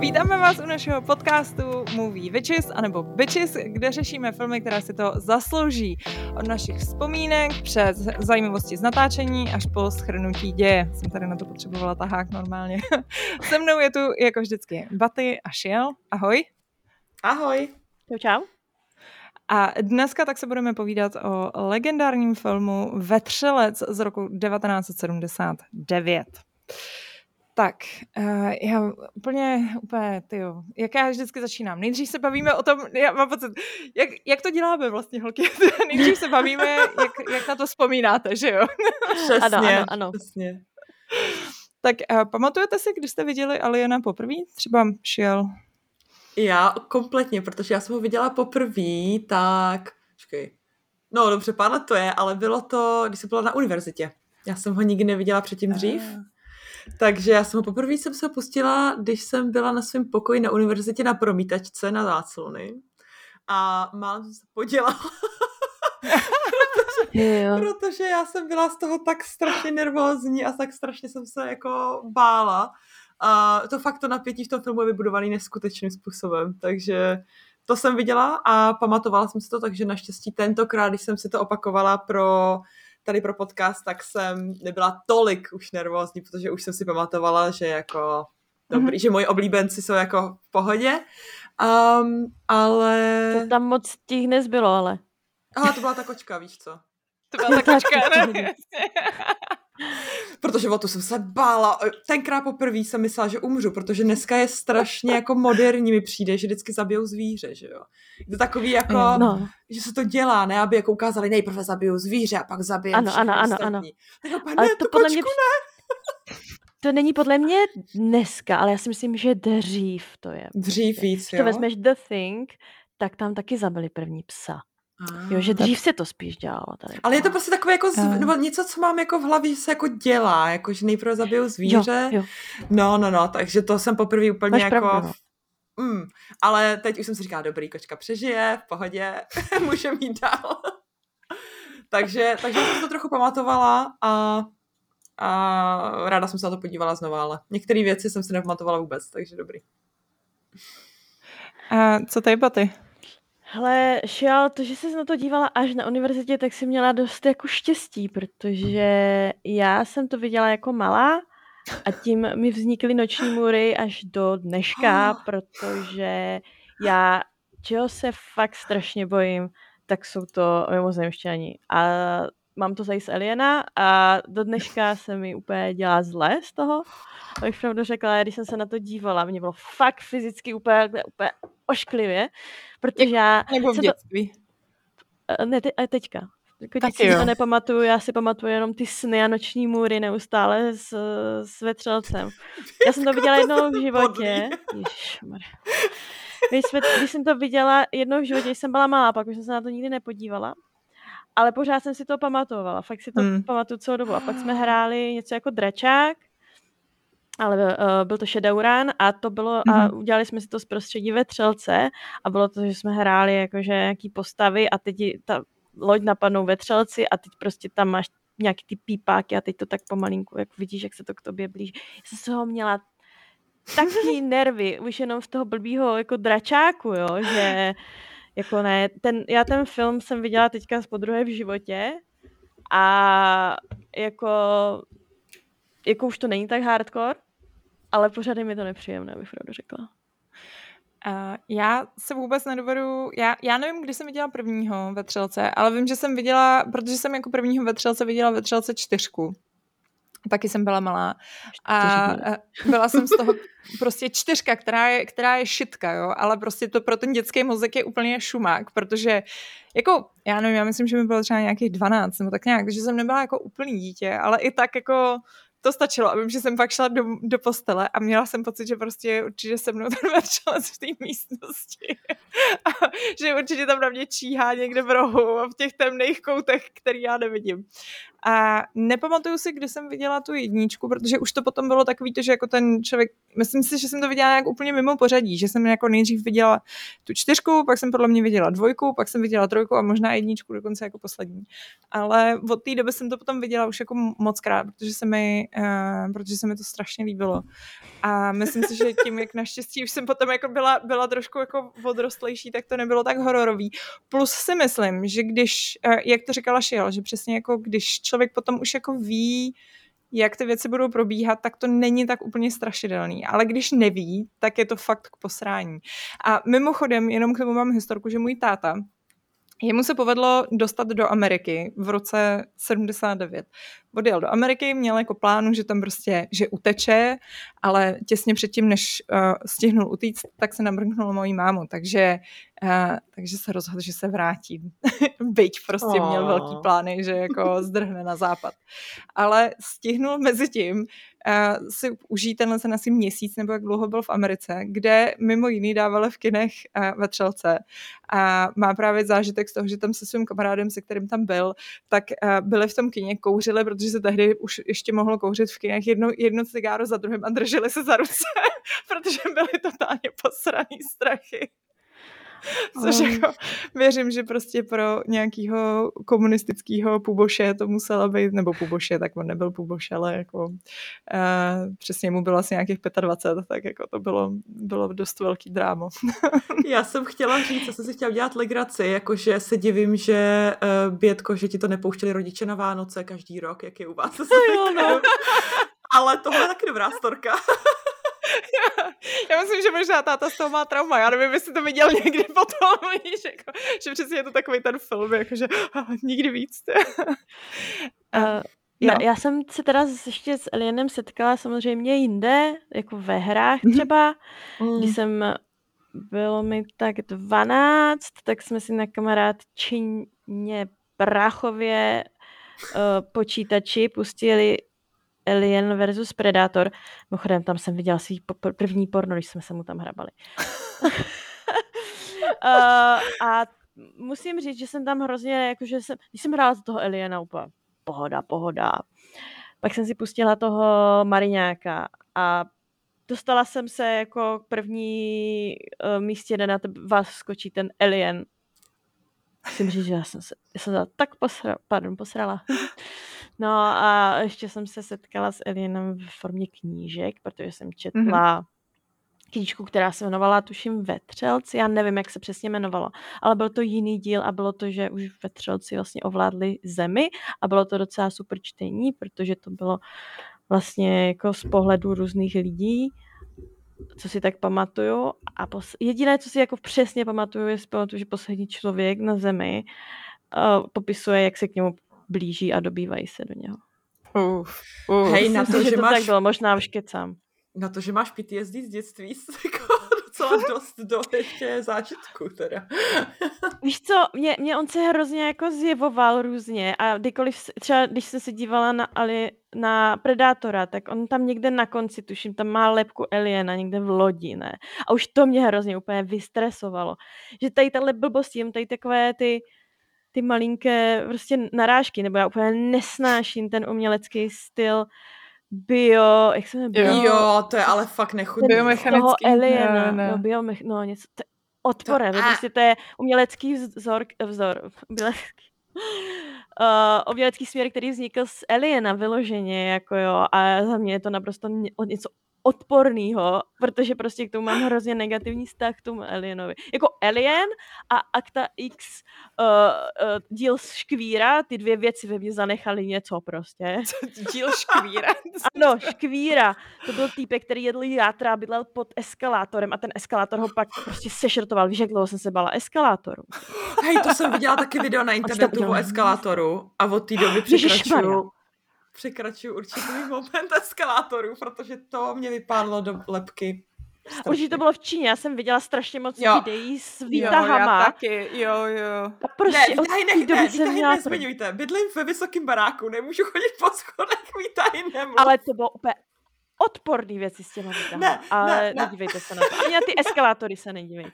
Vítáme vás u našeho podcastu Movie Witches, anebo Bitches, kde řešíme filmy, které si to zaslouží. Od našich vzpomínek přes zajímavosti z natáčení až po schrnutí děje. Jsem tady na to potřebovala tahák normálně. Se mnou je tu jako vždycky Baty a Šiel. Ahoj. Ahoj. Čau, čau. A dneska tak se budeme povídat o legendárním filmu Vetřelec z roku 1979. Tak, uh, já úplně, úplně, tyjo, jak já vždycky začínám. Nejdřív se bavíme o tom, já mám pocit, jak, jak to děláme vlastně, holky? Nejdřív se bavíme, jak, jak na to vzpomínáte, že jo? Přesně, ano, ano, ano. přesně. Tak uh, pamatujete si, když jste viděli Aliena poprvé? Třeba šel Já kompletně, protože já jsem ho viděla poprvé, tak... Počkej. No dobře, let to je, ale bylo to, když jsem byla na univerzitě. Já jsem ho nikdy neviděla předtím dřív. Ah. Takže já jsem ho poprvé jsem se pustila, když jsem byla na svém pokoji na univerzitě na promítačce na záclony. A málem jsem se podělala, Jo. protože já jsem byla z toho tak strašně nervózní a tak strašně jsem se jako bála. A to fakt to napětí v tom filmu je vybudovaný neskutečným způsobem, takže to jsem viděla a pamatovala jsem si to, takže naštěstí tentokrát, když jsem si to opakovala pro tady pro podcast, tak jsem nebyla tolik už nervózní, protože už jsem si pamatovala, že jako dobrý, mm-hmm. že moji oblíbenci jsou jako v pohodě, um, ale... To tam moc těch nezbylo, ale. Aha, to byla ta kočka, víš co? To byla taková ne? Protože o to jsem se bála. Tenkrát poprvé jsem myslela, že umřu, protože dneska je strašně jako moderní mi přijde, že vždycky zabijou zvíře, že jo. Je to takový jako, no. Že se to dělá, ne, aby jako ukázali, nejprve zabijou zvíře a pak zabijou Ano, ano, ano, ostatní. ano. Tak ne, to podle kočku mě ne. To není podle mě dneska, ale já si myslím, že dřív to je. Dřív víc, Když jo. to vezmeš The Thing, tak tam taky zabili první psa. Jo, že dřív se to spíš dělalo tady. Ale je to prostě takové jako, zv... Eh. nebo něco, co mám jako v hlavě, že se jako dělá, jako že nejprve zabijou zvíře. Jo, jo. No, no, no, takže to jsem poprvé úplně Máš jako... pravdu, no. Mm, ale teď už jsem si říkala, dobrý, kočka přežije, v pohodě, můžeme jít dál. takže, takže jsem to trochu pamatovala a, a ráda jsem se na to podívala znova, ale některé věci jsem si nepamatovala vůbec, takže dobrý. A co tady Baty? Hele, Šial, to, že jsi na to dívala až na univerzitě, tak si měla dost jako štěstí, protože já jsem to viděla jako malá a tím mi vznikly noční můry až do dneška, protože já, čeho se fakt strašně bojím, tak jsou to mimozemšťani. A mám to tady z Aliena a do dneška se mi úplně dělá zle z toho. Abych pravdu řekla, když jsem se na to dívala, mě bylo fakt fyzicky úplně, úplně ošklivě, protože já Nebo v jsem to, dětství? Eh, ne, te, a teďka. Jako teď si jo. to nepamatuju, já si pamatuju jenom ty sny a noční můry neustále s, s vetřelcem. Já jsem to viděla jednou v životě. Ježišmarja. Když, jsme, když jsem to viděla jednou v životě, když jsem byla malá, pak už jsem se na to nikdy nepodívala. Ale pořád jsem si to pamatovala. Fakt si to Hmm. pamatuju celou dobu. A pak jsme hráli něco jako dračák, ale uh, byl to Shadowrun a to bylo, a Mhm. udělali jsme si to z prostředí vetřelce a bylo to, že jsme hráli jakože nějaký postavy a teď ta loď napadnou vetřelci a teď prostě tam máš nějaký ty pípáky a teď to tak pomalinku, jak vidíš, jak se to k tobě blíží. Já jsem toho měla taky nervy, už jenom z toho blbýho jako dračáku, jo, že jako ne, ten, já ten film jsem viděla teďka po druhé v životě a jako jako už to není tak hardcore, ale pořád je mi to nepříjemné, abych pravdu řekla. Uh, já se vůbec nedovedu, já, já nevím, kdy jsem viděla prvního ve Třelce, ale vím, že jsem viděla, protože jsem jako prvního ve Třelce viděla ve Třelce čtyřku. Taky jsem byla malá. A byla jsem z toho prostě čtyřka, která je, která je šitka, jo, ale prostě to pro ten dětský mozek je úplně šumák, protože jako, já nevím, já myslím, že mi bylo třeba nějakých 12 nebo tak nějak, takže jsem nebyla jako úplný dítě, ale i tak jako to stačilo a vím, že jsem pak šla do, do postele a měla jsem pocit, že prostě určitě se mnou ten vrčelec v té místnosti. A že určitě tam na mě číhá někde v rohu a v těch temných koutech, který já nevidím. A nepamatuju si, kdy jsem viděla tu jedničku, protože už to potom bylo takový to, že jako ten člověk, myslím si, že jsem to viděla nějak úplně mimo pořadí, že jsem jako nejdřív viděla tu čtyřku, pak jsem podle mě viděla dvojku, pak jsem viděla trojku a možná jedničku dokonce jako poslední. Ale od té doby jsem to potom viděla už jako moc krát, protože se mi, uh, protože se mi to strašně líbilo. A myslím si, že tím, jak naštěstí už jsem potom jako byla, byla trošku jako odrostlejší, tak to nebylo tak hororový. Plus si myslím, že když, uh, jak to říkala Šiel, že přesně jako když člověk potom už jako ví, jak ty věci budou probíhat, tak to není tak úplně strašidelný. Ale když neví, tak je to fakt k posrání. A mimochodem, jenom k tomu mám historku, že můj táta, Jemu se povedlo dostat do Ameriky v roce 79. Odjel do Ameriky, měl jako plánu, že tam prostě, že uteče, ale těsně předtím, než uh, stihnul utíct, tak se namrknul mojí mámu, takže, uh, takže se rozhodl, že se vrátí. Byť prostě oh. měl velký plány, že jako zdrhne na západ. Ale stihnul mezi tím uh, si užít tenhle ten asi měsíc nebo jak dlouho byl v Americe, kde mimo jiný dávali v kinech uh, ve Třelce a má právě zážitek z toho, že tam se svým kamarádem, se kterým tam byl, tak uh, byli v tom kině, kouřili, protože se tehdy už ještě mohlo kouřit v kinech jedno, jedno cigáro za druhým a drželi se za ruce, protože byli totálně posraný strachy. Což jako věřím, že prostě pro nějakého komunistického puboše to musela být, nebo puboše, tak on nebyl puboš, ale jako uh, přesně mu bylo asi nějakých 25, tak jako to bylo, bylo dost velký drámo. Já jsem chtěla říct, co jsem si chtěla dělat legraci, jakože se divím, že uh, Bětko, že ti to nepouštěli rodiče na Vánoce každý rok, jak je u vás. Jo, no. Ale tohle je taky dobrá storka. já myslím, že možná táta z toho má trauma. Já nevím, jestli to viděl někdy potom, víš, jako, že přesně je to takový ten film, jakože nikdy víc. uh, já, no. já jsem se teda ještě s Alienem setkala samozřejmě jinde, jako ve hrách mhm. třeba, mm. když jsem bylo mi tak 12, tak jsme si na kamarádčině Brachově uh, počítači pustili Alien versus Predator. Mimochodem, tam jsem viděla svý první porno, když jsme se mu tam hrabali. uh, a musím říct, že jsem tam hrozně, jakože jsem, když jsem hrála za toho Aliena úplně pohoda, pohoda. Pak jsem si pustila toho Mariňáka a dostala jsem se jako k první uh, místě, kde na tebe vás skočí ten Alien. Musím říct, že já jsem se, já jsem se tak posra, pardon, posrala. No a ještě jsem se setkala s Alienem v formě knížek, protože jsem mhm. četla mm-hmm. knížku, která se jmenovala, tuším, Vetřelci, já nevím, jak se přesně jmenovalo, ale byl to jiný díl a bylo to, že už Vetřelci vlastně ovládli zemi a bylo to docela super čtení, protože to bylo vlastně jako z pohledu různých lidí, co si tak pamatuju. A pos- jediné, co si jako přesně pamatuju, je pamatuju, že poslední člověk na zemi uh, popisuje, jak se k němu blíží a dobývají se do něho. Uf, uf. Hej, na to, že, že to máš... tak bylo, možná už kecám. Na to, že máš PTSD z dětství, jako docela dost do ještě zážitku teda. Víš co, mě, mě on se hrozně jako zjevoval různě a kdykoliv, třeba když jsem se dívala na, Ali, na Predátora, tak on tam někde na konci, tuším, tam má lepku Eliena někde v lodi, ne? A už to mě hrozně úplně vystresovalo. Že tady tahle blbost, tady takové ty ty malinké prostě narážky, nebo já úplně nesnáším ten umělecký styl bio, jak se jmenuje? Bio, jo, to je ale fakt nechutný. Biomechanický. Toho aliena, ne, ne. No, biomech, no něco, to je odporem, to, prostě to je umělecký vzor, vzor, umělecký, uh, umělecký směr, který vznikl z Aliena vyloženě, jako jo, a za mě je to naprosto něco odpornýho, protože prostě k tomu mám hrozně negativní vztah k tomu Alienovi. Jako Alien a Akta X uh, uh, díl Škvíra, ty dvě věci ve mně zanechaly něco prostě. díl Škvíra? ano, Škvíra. To byl týpek, který jedl játra a bydlel pod eskalátorem a ten eskalátor ho pak prostě sešrotoval. Víš, jak dlouho jsem se bala eskalátoru. Hej, to jsem viděla taky video na internetu o eskalátoru a od té doby překračuju překračuju určitý moment eskalátorů, protože to mě vypadlo do lepky. Strašně. Určitě to bylo v Číně, já jsem viděla strašně moc jo. videí s výtahama. Jo, já taky, jo, jo. A prostě ne, výtahy, ne, ne, výtahy nezmiňujte. Bydlím ve vysokém baráku, nemůžu chodit po schodech, výtahy nemluv. Ale to bylo úplně odporný věci s těma výtahama, Ne, ale ne, ne. nedívejte se na to. Ani na ty eskalátory se nedívejte.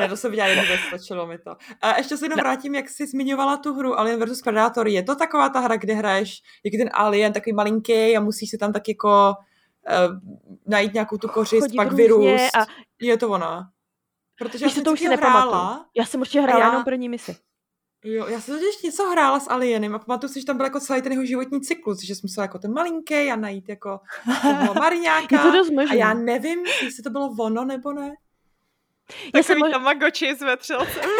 Ne, to jsem viděla jednu věc, stačilo mi to. A ještě se jenom vrátím, jak jsi zmiňovala tu hru Alien vs Predator. Je to taková ta hra, kde hraješ, jak je ten alien, takový malinký a musíš si tam tak jako uh, najít nějakou tu kořist, Chodit pak virus. a- Je to ona. Protože Víš, já co, to už si nepamatuju. Já jsem určitě hrála já- jenom první misi. Jo, já jsem totiž něco hrála s Alienem a pamatuju si, že tam byl jako celý ten jeho životní cyklus, že jsem musela jako ten malinký a najít jako toho mariňáka. Je to dost a já nevím, jestli to bylo ono nebo ne. Já jsem Takový mož... tamagotchi s vetřelcem.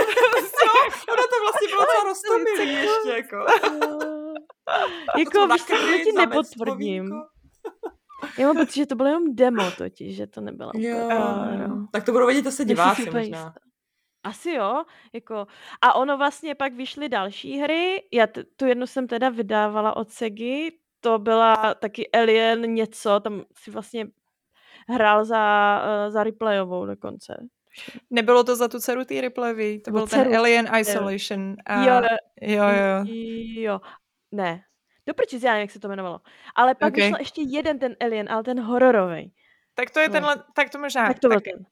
Ono to vlastně bylo docela roztomilý ještě jako. jako, To víš co, to ti nepotvrdím. Já mám pocit, že to bylo jenom demo totiž, že to nebylo Jo, úplně hra. tak to budou vědět zase diváci možná. jistá. Asi jo, jako, a ono vlastně pak vyšly další hry, já t- tu jednu jsem teda vydávala od Segy, to byla taky Alien něco, tam si vlastně hrál za, eh, za replayovou dokonce. Nebylo to za tu dceru té replayový, to byl ten dceru. Alien Isolation. A... Jo, jo, jo. jo, ne, do prčic, já nevím, jak se to jmenovalo. Ale pak Ok. vyšel ještě jeden ten Alien, ale ten hororový. Tak to je No. tenhle, tak to možná. Tak to byl tak ten.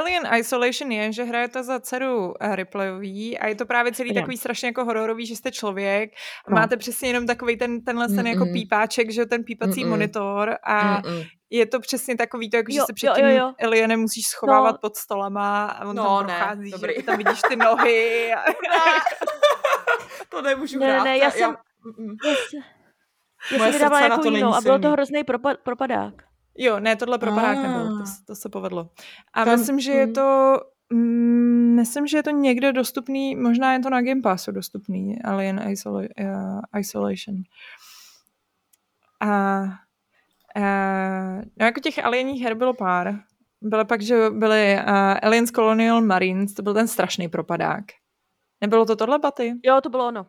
Alien Isolation je, že hrajete za dceru eh, replayový a je to právě celý Jo. takový strašně jako hororový, že jste člověk a No. máte přesně jenom takový ten, tenhle ten jako Mm-mm. pípáček, že jo, ten pípací Mm-mm. monitor a Mm-mm. je to přesně takový to, jako že Jo, se před tím jo, jo. alienem musíš schovávat No. pod stolama a on No, tam ne, prochází, dobrý. že tam vidíš ty nohy. A... To nemůžu Ne, ne, hrát. ne, já já- jsem- mm-mm. Já, se, já jsem vydávala jako to jinou a bylo to hrozný propa- propadák. Jo, ne, tohle propadák Ah. nebyl, to, to se povedlo. A Tam- myslím, že je to mm, myslím, že je to někde dostupný, možná je to na Game Passu dostupný, Alien Isola- uh, Isolation. A uh, no jako těch alieních her bylo pár. Bylo pak, že byly uh, Aliens Colonial Marines, to byl ten strašný propadák. Nebylo to tohle, Baty? Jo, to bylo ono.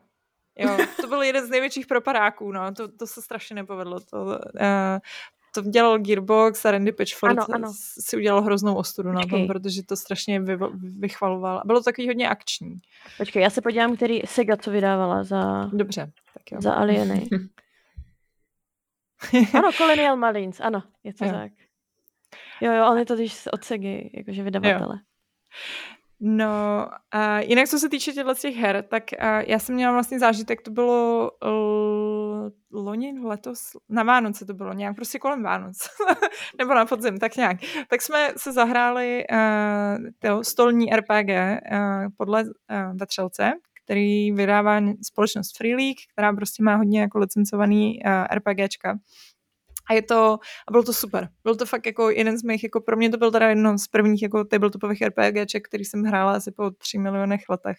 Jo, to byl jeden z největších propadáků, no, to, to se strašně nepovedlo. To, uh, to dělal Gearbox a Randy Pitchford Ano, ano. si udělal hroznou ostudu na tom, Počkej. protože to strašně vy, vychvaloval. A bylo to takový hodně akční. Počkej, já se podívám, který Sega co vydávala za, Dobře, tak jo. za Alieny. Ano, Colonial Marines, ano, je to Jo. tak. Jo, jo, on je to když od Segy, jakože vydavatele. No, a jinak co se týče těchto těch her, tak já jsem měla vlastně zážitek, to bylo l- loni, letos, na Vánoce to bylo, nějak prostě kolem Vánoc, nebo na podzim, tak nějak. Tak jsme se zahráli uh, to stolní RPG uh, podle uh, Vetřelce, který vydává společnost Free League, která prostě má hodně jako licencovaný uh, RPGčka. A je to, a bylo to super. Byl to fakt jako jeden z mých, jako pro mě to byl teda jedno z prvních jako tabletopových RPGček, který jsem hrála asi po 3 milionech letech.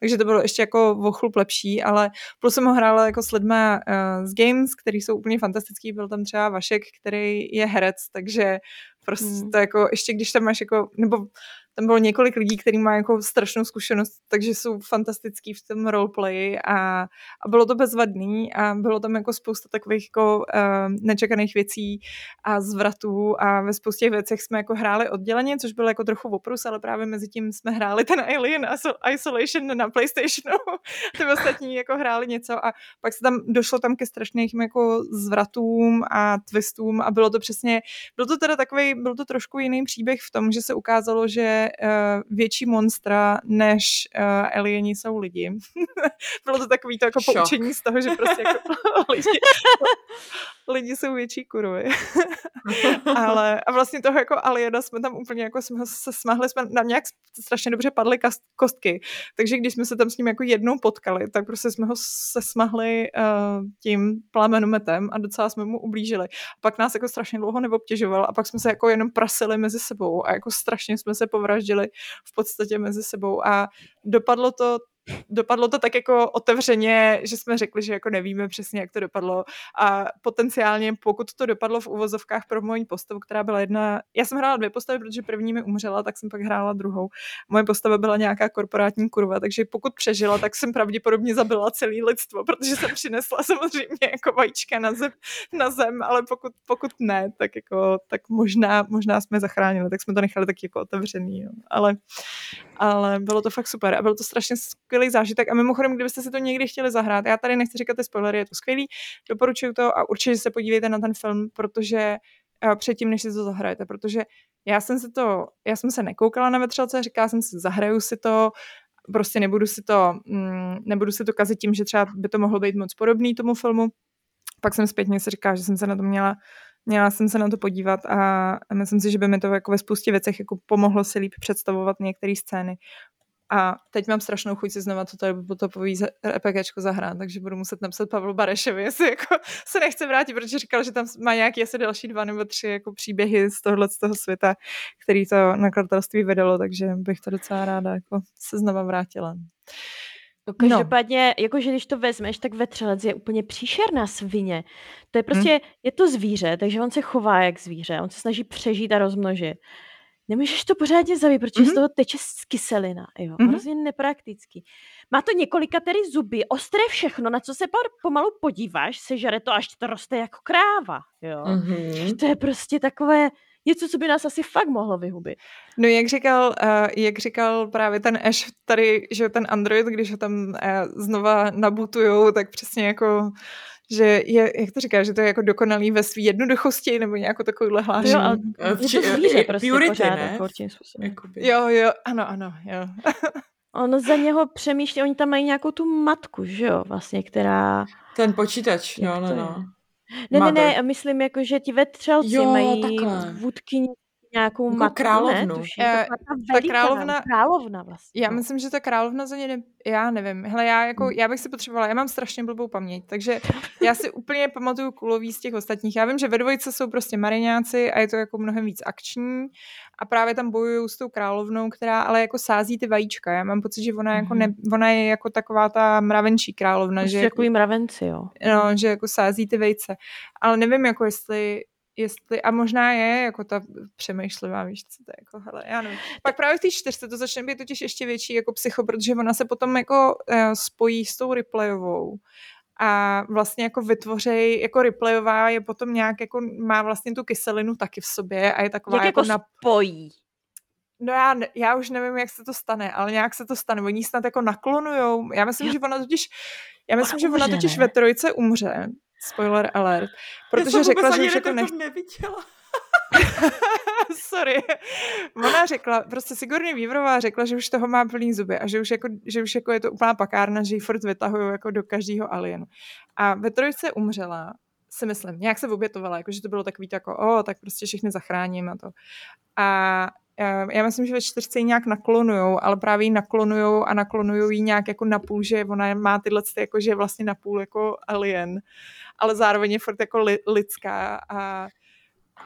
Takže to bylo ještě jako o chlup lepší, ale plus jsem ho hrála jako s lidma uh, z Games, který jsou úplně fantastický. Byl tam třeba Vašek, který je herec, takže prostě Hmm. to jako, ještě když tam máš jako, nebo tam bylo několik lidí, kteří mají jako strašnou zkušenost, takže jsou fantastický v tom roleplay a, a bylo to bezvadný a bylo tam jako spousta takových jako uh, nečekaných věcí a zvratů a ve spoustě věcech jsme jako hráli odděleně, což bylo jako trochu oprus, ale právě mezi tím jsme hráli ten Alien Iso- Isolation na PlayStationu. Ty ostatní jako hráli něco a pak se tam došlo tam ke strašným jako zvratům a twistům a bylo to přesně, byl to teda takový, byl to trošku jiný příběh v tom, že se ukázalo, že uh, větší monstra než uh, alieni jsou lidi. bylo to takový to jako Šok. poučení z toho, že prostě jako lidi, lidi jsou větší kurvy. Ale a vlastně toho jako aliena jsme tam úplně jako jsme se smahli, jsme nám nějak strašně dobře padly kast, kostky. Takže když jsme se tam s ním jako jednou potkali, tak prostě jsme ho se smahli uh, tím plamenometem a docela jsme mu ublížili. A pak nás jako strašně dlouho neobtěžoval a pak jsme se jako jenom prasili mezi sebou a jako strašně jsme se povraždili v podstatě mezi sebou a dopadlo to dopadlo to tak jako otevřeně, že jsme řekli, že jako nevíme přesně, jak to dopadlo a potenciálně, pokud to dopadlo v uvozovkách pro moji postavu, která byla jedna, já jsem hrála dvě postavy, protože první mi umřela, tak jsem pak hrála druhou. Moje postava byla nějaká korporátní kurva, takže pokud přežila, tak jsem pravděpodobně zabila celý lidstvo, protože jsem přinesla samozřejmě jako vajíčka na zem, na zem ale pokud, pokud ne, tak jako, tak možná, možná jsme zachránili, tak jsme to nechali taky jako otevřený, jo. Ale, ale bylo to fakt super a byl to strašně skvělý zážitek a mimochodem, kdybyste si to někdy chtěli zahrát, já tady nechci říkat ty spoilery, je to skvělý, doporučuju to a určitě se podívejte na ten film, protože uh, předtím, než si to zahrajete, protože já jsem se to, já jsem se nekoukala na vetřelce, říkala jsem si, zahraju si to, prostě nebudu si to, mm, nebudu si to kazit tím, že třeba by to mohlo být moc podobný tomu filmu. Pak jsem zpětně si říkala, že jsem se na to měla Měla jsem se na to podívat a myslím si, že by mi to jako ve spoustě věcech jako pomohlo si líp představovat některé scény. A teď mám strašnou chuť si znova toto topový RPGčko zahrát, takže budu muset napsat Pavlu Barešovi, jestli jako se nechce vrátit, protože říkal, že tam má nějaké asi další dva nebo tři jako příběhy z tohohle z toho světa, který to nakladatelství vydalo, takže bych to docela ráda jako se znova vrátila. No, každopádně, no. jakože když to vezmeš, tak vetřelec je úplně příšerná svině. To je prostě, hmm. je to zvíře, takže on se chová jak zvíře, on se snaží přežít a rozmnožit nemůžeš to pořádně zavít, protože mm-hmm. z mhm. toho teče kyselina, jo, mm-hmm. hrozně nepraktický. Má to několika tedy zuby, ostré všechno, na co se pomalu podíváš, sežere to, až to roste jako kráva, jo. Mm-hmm. To je prostě takové, něco, co by nás asi fakt mohlo vyhubit. No jak říkal, uh, jak říkal právě ten Ash tady, že ten Android, když ho tam uh, znova nabutujou, tak přesně jako že je, jak to říká, že to je jako dokonalý ve své jednoduchosti, nebo nějakou takovouhle hlášení. Jo, ale je to zvíře prostě purity, pořád, ne? Jo, jo, ano, ano, jo. On za něho přemýšlí, oni tam mají nějakou tu matku, že jo, vlastně, která... Ten počítač, jo, no, no. Ne, ne, ne, myslím jako, že ti vetřelci jo, mají takhle. vůdkyni nějakou jako matku, královnu. Ne, tuším, uh, ta královna, královna vlastně. Já myslím, že ta královna za ně, ne, já nevím. Hele, já, jako, hmm. já bych si potřebovala, já mám strašně blbou paměť, takže já si úplně pamatuju kulový z těch ostatních. Já vím, že ve dvojice jsou prostě mariňáci a je to jako mnohem víc akční a právě tam bojují s tou královnou, která ale jako sází ty vajíčka. Já mám pocit, že ona, jako ne, mhm. ona je jako taková ta mravenčí královna. Prostě že jako, mravenci, jo. No, že jako sází ty vejce. Ale nevím, jako jestli jestli, a možná je jako ta přemýšlivá, víš, co to je, jako, hele, já nevím. Pak právě v té čtyřce to začne být totiž ještě větší jako psycho, protože ona se potom jako uh, spojí s tou replayovou a vlastně jako vytvořej, jako replayová je potom nějak jako, má vlastně tu kyselinu taky v sobě a je taková Jak jako, jako spojí? No já, já už nevím, jak se to stane, ale nějak se to stane. Oni snad jako naklonujou. Já myslím, já... že ona totiž, já myslím, ona že ona totiž ne? ve trojce umře. Spoiler alert. Protože Já řekla, že už jako nech... neviděla. Sorry. Ona řekla, prostě Sigourney Weaverová řekla, že už toho má plný zuby a že už jako, že už jako je to úplná pakárna, že ji furt vytahují jako do každého alienu. A ve trojce umřela, si myslím, nějak se obětovala, jako že to bylo takový jako, o, tak prostě všechny zachráním a to. A já myslím, že ve čtyřce ji nějak naklonujou, ale právě ji naklonujou a naklonujou ji nějak jako napůl, že ona má tyhle, jako že je vlastně napůl jako alien, ale zároveň je furt jako li, lidská a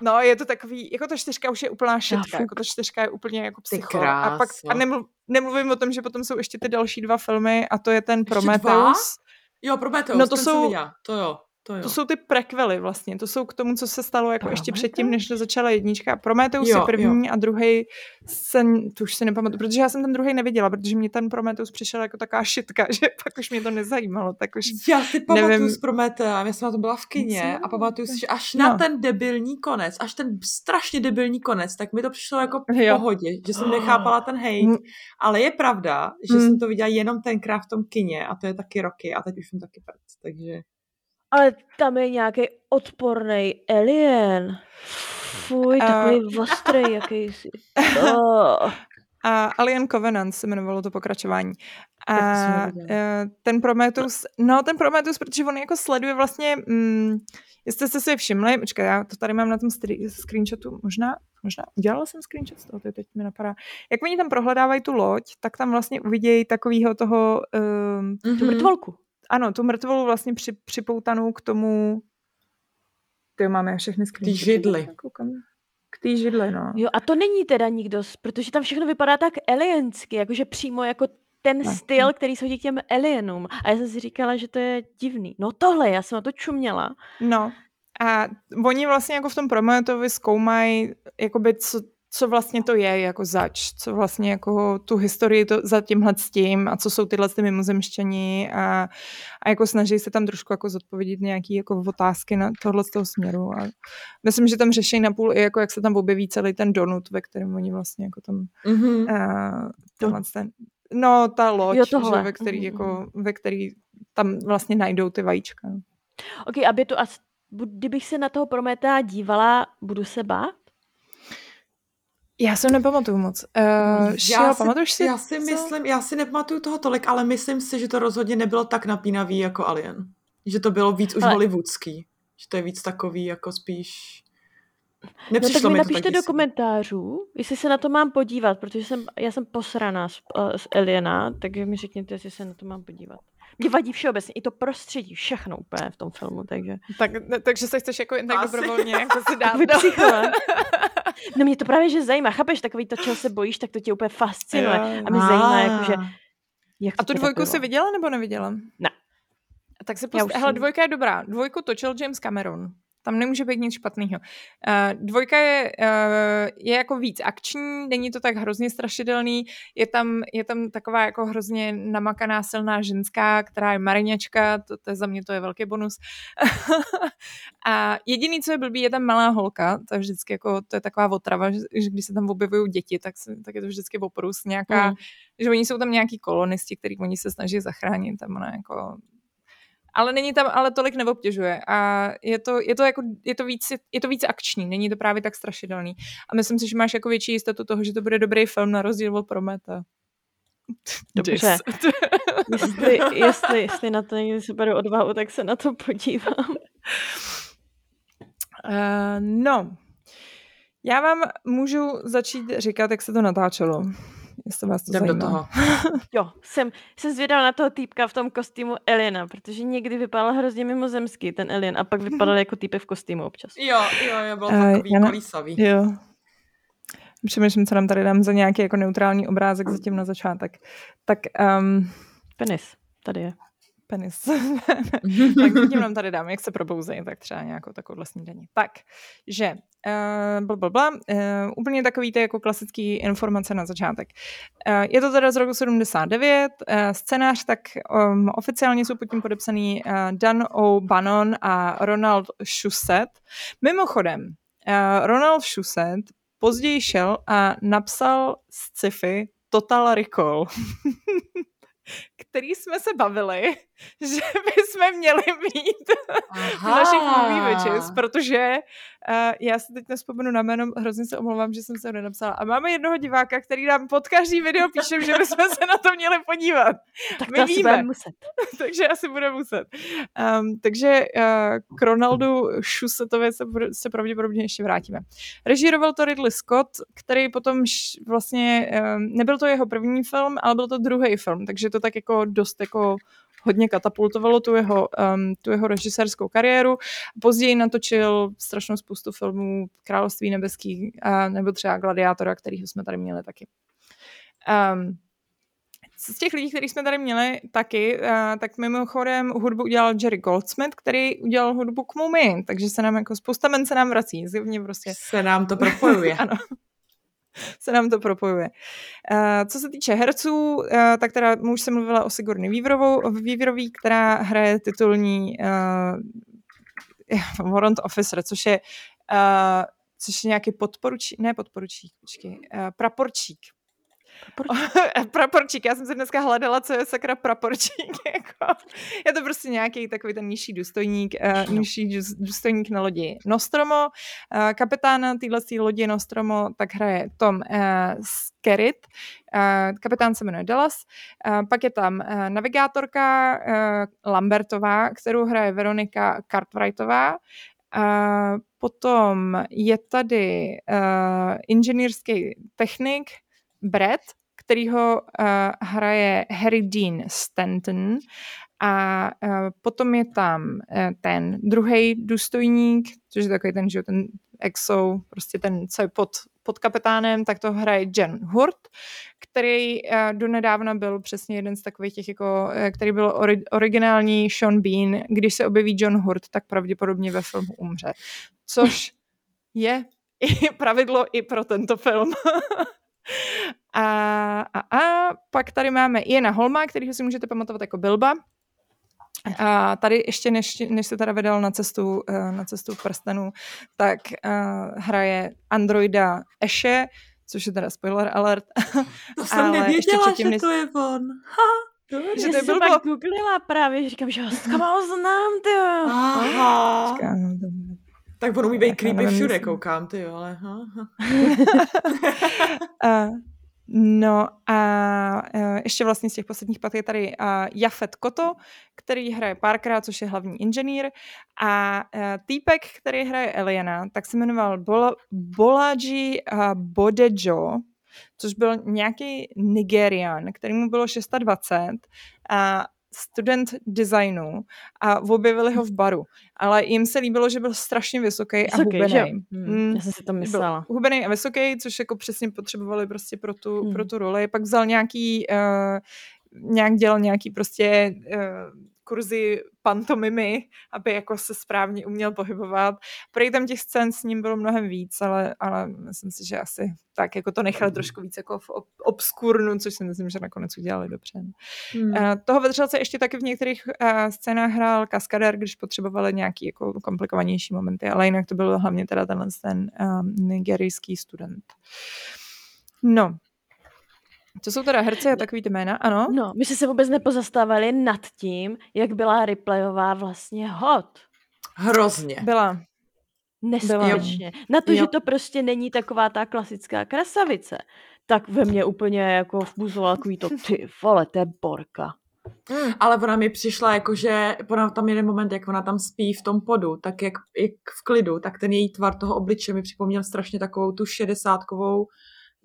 No, je to takový, jako ta čtyřka už je úplná šitka, jako ta čtyřka je úplně jako psycho. A pak, a nemluv, nemluvím o tom, že potom jsou ještě ty další dva filmy a to je ten Prometheus. Jo, Prometheus, no to jsou, to jo. To, jo. to jsou ty prekvely vlastně, to jsou k tomu, co se stalo jako ještě předtím, než začala jednička. Prometheus jo, je první jo. a druhý jsem, to už si nepamatuju, protože já jsem ten druhý neviděla, protože mě ten Prometheus přišel jako taká šitka, že pak už mě to nezajímalo, tak už Já si pamatuju nevím. z Prometea, já jsem na to byla v kině a pamatuju si, že až no. na ten debilní konec, až ten strašně debilní konec, tak mi to přišlo jako v jo. pohodě, že jsem nechápala ten hejt, mm. ale je pravda, že mm. jsem to viděla jenom tenkrát v tom kině a to je taky roky a teď už jsem taky prc, takže ale tam je nějaký odporný alien. Fuj, takový uh... ostrý jakýsi. Oh. A Alien Covenant se jmenovalo to pokračování. A e, ten Prometheus, no ten Prometheus, protože on jako sleduje vlastně, mm, jestli jste si všimli, počkej, já to tady mám na tom screenshotu, možná, možná udělala jsem screenshot z toho, to teď mi napadá. Jak oni tam prohledávají tu loď, tak tam vlastně uvidějí takového toho... Um, mm-hmm. Tu mrtvolku ano, tu mrtvolu vlastně při, připoutanou k tomu, ty máme všechny skříňky. K židli. K té židli, no. Jo, a to není teda nikdo, protože tam všechno vypadá tak aliensky, jakože přímo jako ten ne. styl, který se hodí k těm alienům. A já jsem si říkala, že to je divný. No tohle, já jsem na to čuměla. No. A oni vlastně jako v tom Prometovi zkoumají, jakoby co, co vlastně to je jako zač, co vlastně jako tu historii to, za tímhle s tím a co jsou tyhle ty mimozemštění a, a jako snaží se tam trošku jako zodpovědět nějaké jako otázky na tohle z toho směru a myslím, že tam řeší napůl i jako jak se tam objeví celý ten donut, ve kterém oni vlastně jako tam mm-hmm. uh, tohle ten, no ta loď, jo, že, ve který mm-hmm. jako, ve který tam vlastně najdou ty vajíčka. Ok, aby as kdybych se na toho Prometea dívala, budu se bát? Já se nepamatuju moc. Uh, já, šel, si, si? Já si co? myslím, já si nepamatuju toho tolik, ale myslím si, že to rozhodně nebylo tak napínavý jako Alien. Že to bylo víc už ale... hollywoodský. Že to je víc takový jako spíš Nepřišlo no tak mi napište do komentářů, jestli se na to mám podívat, protože jsem, já jsem posraná z, uh, z Eliana, takže mi řekněte, jestli se na to mám podívat. Mě vadí všeobecně, i to prostředí, všechno úplně v tom filmu, takže... Tak, takže se chceš jako jen tak dobrovolně jako si dát No mě to právě, že zajímá, chápeš, takový to, čeho se bojíš, tak to tě úplně fascinuje. A mě zajímá, jakože... Jak a tu dvojku jsi viděla nebo neviděla? Ne. Tak se post... Hele, dvojka je dobrá. Dvojku točil James Cameron. Tam nemůže být nic špatného. Uh, dvojka je, uh, je jako víc akční, není to tak hrozně strašidelný, je tam, je tam taková jako hrozně namakaná silná ženská, která je mariněčka, to, to je za mě to je velký bonus. a jediný, co je blbý, je tam malá holka, to je vždycky jako, to je taková otrava, že, že když se tam objevují děti, tak, se, tak je to vždycky oprus nějaká, mm. že oni jsou tam nějaký kolonisti, který oni se snaží zachránit, tam ona jako ale není tam, ale tolik neobtěžuje a je to, je to, jako, je to, víc, je to víc akční, není to právě tak strašidelný. A myslím si, že máš jako větší jistotu toho, že to bude dobrý film na rozdíl od Prometa. Dobře. jestli, jestli, jestli na to někdy se beru odvahu, tak se na to podívám. Uh, no, já vám můžu začít říkat, jak se to natáčelo jestli vás to Jdem zajímá. do toho. jo, jsem, jsem zvědala na toho týpka v tom kostýmu Eliena, protože někdy vypadal hrozně mimozemský ten Alien a pak vypadal jako týpek v kostýmu občas. Jo, jo, jo, byl takový uh, kolísavý. Jo. Přemýšlím, co nám tady dám za nějaký jako neutrální obrázek zatím na začátek. Tak um, Penis, tady je penis. tak zatím nám tady dám, jak se probouzejí, tak třeba nějakou takovou snídaní. Tak, že uh, bla, bla, bla, uh, úplně takový ty jako klasický informace na začátek. Uh, je to teda z roku 79, uh, scénář, tak um, oficiálně jsou pod tím podepsaný uh, Dan O'Bannon a Ronald Shusett. Mimochodem, uh, Ronald Shusett později šel a napsal sci-fi Total Recall. který jsme se bavili, že bychom měli mít Aha. v našich movie witches, protože uh, já si teď nespomenu na jméno, hrozně se omlouvám, že jsem se ho nenapsala. A máme jednoho diváka, který nám pod každý video píše, že bychom se na to měli podívat. Tak My to víme. asi muset. takže asi bude muset. Um, takže uh, k Ronaldu Šusetovi se, se pravděpodobně ještě vrátíme. Režíroval to Ridley Scott, který potom š, vlastně, um, nebyl to jeho první film, ale byl to druhý film, takže to tak jako dost jako hodně katapultovalo tu jeho, um, tu jeho režisérskou kariéru. Později natočil strašnou spoustu filmů Království nebeský uh, nebo třeba Gladiátora, kterýho jsme tady měli taky. Um, z těch lidí, který jsme tady měli taky, uh, tak mimochodem hudbu udělal Jerry Goldsmith, který udělal hudbu k Mumii, takže se nám jako spousta men se nám vrací, zjevně prostě. Se nám to propojuje. ano se nám to propojuje. Uh, co se týče herců, uh, tak teda už jsem mluvila o Sigurny Vývrový, která hraje titulní uh, warrant officer, což je uh, což je nějaký podporučík, ne podporučík, počkej, uh, praporčík, praporčík. Já jsem se dneska hledala, co je sakra praporčík. Jako. Je to prostě nějaký takový ten nižší důstojník, uh, nižší důstojník na lodi Nostromo. Uh, kapitán téhle lodi Nostromo tak hraje Tom uh, Skerrit. Uh, kapitán se jmenuje Dallas. Uh, pak je tam uh, navigátorka uh, Lambertová, kterou hraje Veronika Cartwrightová. Uh, potom je tady uh, inženýrský technik Brett, kterýho uh, hraje Harry Dean Stanton a uh, potom je tam uh, ten druhý důstojník, což je takový ten, že ten exo, prostě ten, co je pod, pod kapitánem, tak to hraje Jen Hurt, který uh, donedávna byl přesně jeden z takových těch, jako, který byl ori, originální Sean Bean. Když se objeví John Hurt, tak pravděpodobně ve filmu umře. Což je i pravidlo i pro tento film. A, a, a pak tady máme Iena Holma, kterýho si můžete pamatovat jako Bilba. A tady ještě než, než se teda vydal na cestu, eh, na cestu prstenu, tak uh, hraje androida Eshe, což je teda spoiler alert. To jsem nevěděla, že to je on. Ha. že to jsem pak googlila právě, říkám, že ho znám, ty. Aha. No, tak on umí být creepy všude, koukám, ty jo, ale... uh, no a uh, ještě vlastně z těch posledních pat je tady uh, Jafet Koto, který hraje párkrát, což je hlavní inženýr a uh, týpek, který hraje Eliana, tak se jmenoval Bol- Bolaji uh, Bodejo, což byl nějaký Nigerian, který mu bylo 620 a student designu a objevili ho v baru. Ale jim se líbilo, že byl strašně vysoký, vysoký a hubený. Hmm, já jsem si to myslela. Hubený a vysoký, což jako přesně potřebovali prostě pro tu, hmm. pro tu roli. Pak vzal nějaký, uh, nějak dělal nějaký prostě uh, kurzy pantomimy, aby jako se správně uměl pohybovat. Prej tam těch scén s ním bylo mnohem víc, ale, ale myslím si, že asi tak jako to nechali mhm. trošku víc jako v obskurnu, což si myslím, že nakonec udělali dobře. Hmm. Uh, toho se ještě taky v některých uh, scénách hrál kaskadér, když potřebovali nějaký jako komplikovanější momenty, ale jinak to byl hlavně teda tenhle ten uh, nigerijský student. No, co jsou teda herci a takový ty jména, ano? No, my jsme se vůbec nepozastávali nad tím, jak byla Ripleyová vlastně hot. Hrozně. Byla. Neskutečně. Na to, jo. že to prostě není taková ta klasická krasavice, tak ve mně úplně jako vbuzovala takový to, ty vole, to je borka. Mm, ale ona mi přišla jako, že ona tam jeden moment, jak ona tam spí v tom podu, tak jak, jak v klidu, tak ten její tvar toho obliče mi připomněl strašně takovou tu šedesátkovou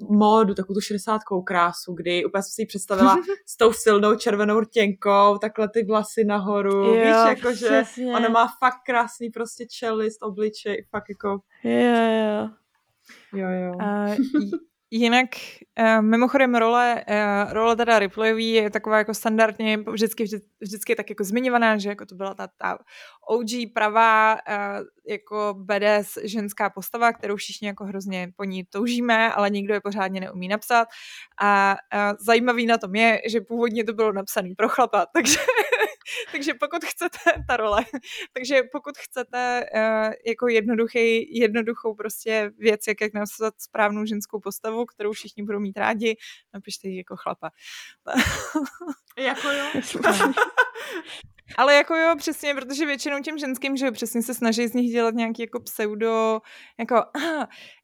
módu, takovou tu šedesátkovou krásu, kdy úplně jsem si ji představila s tou silnou červenou rtěnkou, takhle ty vlasy nahoru, jo, víš, jako že ona má fakt krásný prostě čelist, obličej, fakt jako... Jo, jo. Jo, jo. Uh, Jinak, uh, mimochodem role, uh, role teda Ripleyový je taková jako standardně vždycky, vždy, vždycky tak jako zmiňovaná, že jako to byla ta, ta OG pravá uh, jako BDS ženská postava, kterou všichni jako hrozně po ní toužíme, ale nikdo je pořádně neumí napsat. A uh, zajímavý na tom je, že původně to bylo napsané pro chlapa, takže takže pokud chcete ta role, takže pokud chcete uh, jako jednoduchý, jednoduchou prostě věc, jak, jak napsat správnou ženskou postavu, kterou všichni budou mít rádi, napište ji jako chlapa. jako jo. Ale jako jo, přesně, protože většinou těm ženským, že jo, přesně se snaží z nich dělat nějaký jako pseudo, jako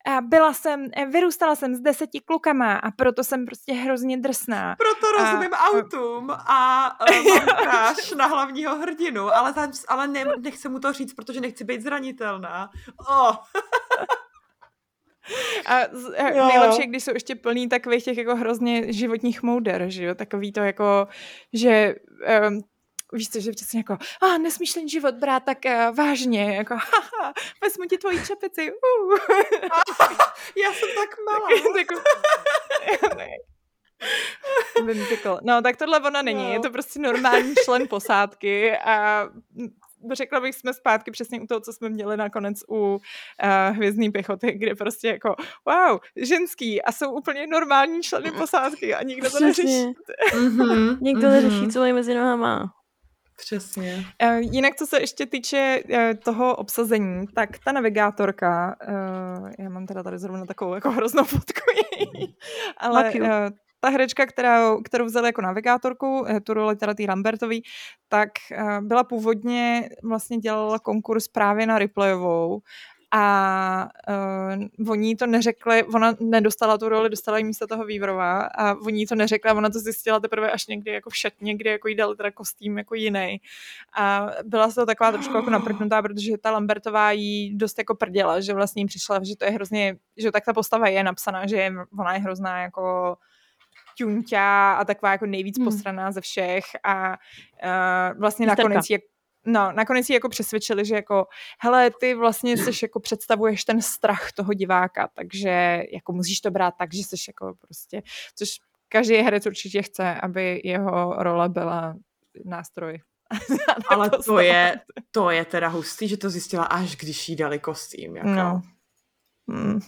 a byla jsem, vyrůstala jsem s deseti klukama a proto jsem prostě hrozně drsná. Proto rozumím a, autům a uh, mám kráš na hlavního hrdinu, ale, tam, ale ne, nechci mu to říct, protože nechci být zranitelná. Oh. A, a nejlepší, když jsou ještě plný takových těch jako hrozně životních mouder, že jo, takový to jako, že um, víš co, že přesně jako, a ah, nesmíš ten život brát tak uh, vážně, jako, haha, vezmu ti tvoji čepici, uh. Já jsem tak malá. jako, No, tak tohle ona není. No. Je to prostě normální člen posádky a řekla bych, jsme zpátky přesně u toho, co jsme měli nakonec u uh, Hvězdní pěchoty, kde prostě jako, wow, ženský a jsou úplně normální členy posádky a nikdo to neřeší. Mm-hmm, Nikdo mm-hmm. neřeší, co mají mezi nohama. Přesně. Uh, jinak, co se ještě týče uh, toho obsazení, tak ta navigátorka, uh, já mám teda tady zrovna takovou jako hroznou fotku ale uh, ta herečka, která, kterou vzali jako navigátorku, tu roli teda tý Lambertový, tak byla původně, vlastně dělala konkurs právě na Ripleyovou a uh, oni to neřekli, ona nedostala tu roli, dostala jí místo toho Vývrova a oni to neřekli a ona to zjistila teprve až někdy jako v šatně, kdy jako jí dali teda kostým jako jiný. A byla to taková trošku jako naprdnutá, protože ta Lambertová jí dost jako prděla, že vlastně jí přišla, že to je hrozně, že tak ta postava je napsaná, že je, ona je hrozná jako ťunťa a taková jako nejvíc hmm. postraná ze všech a uh, vlastně nakonec je No, nakonec ji jako přesvědčili, že jako, hele, ty vlastně seš jako představuješ ten strach toho diváka, takže jako musíš to brát tak, že seš jako prostě, což každý herec určitě chce, aby jeho role byla nástroj. Ale to je, to je teda hustý, že to zjistila až když jí dali kostým. Jako. No. Hmm.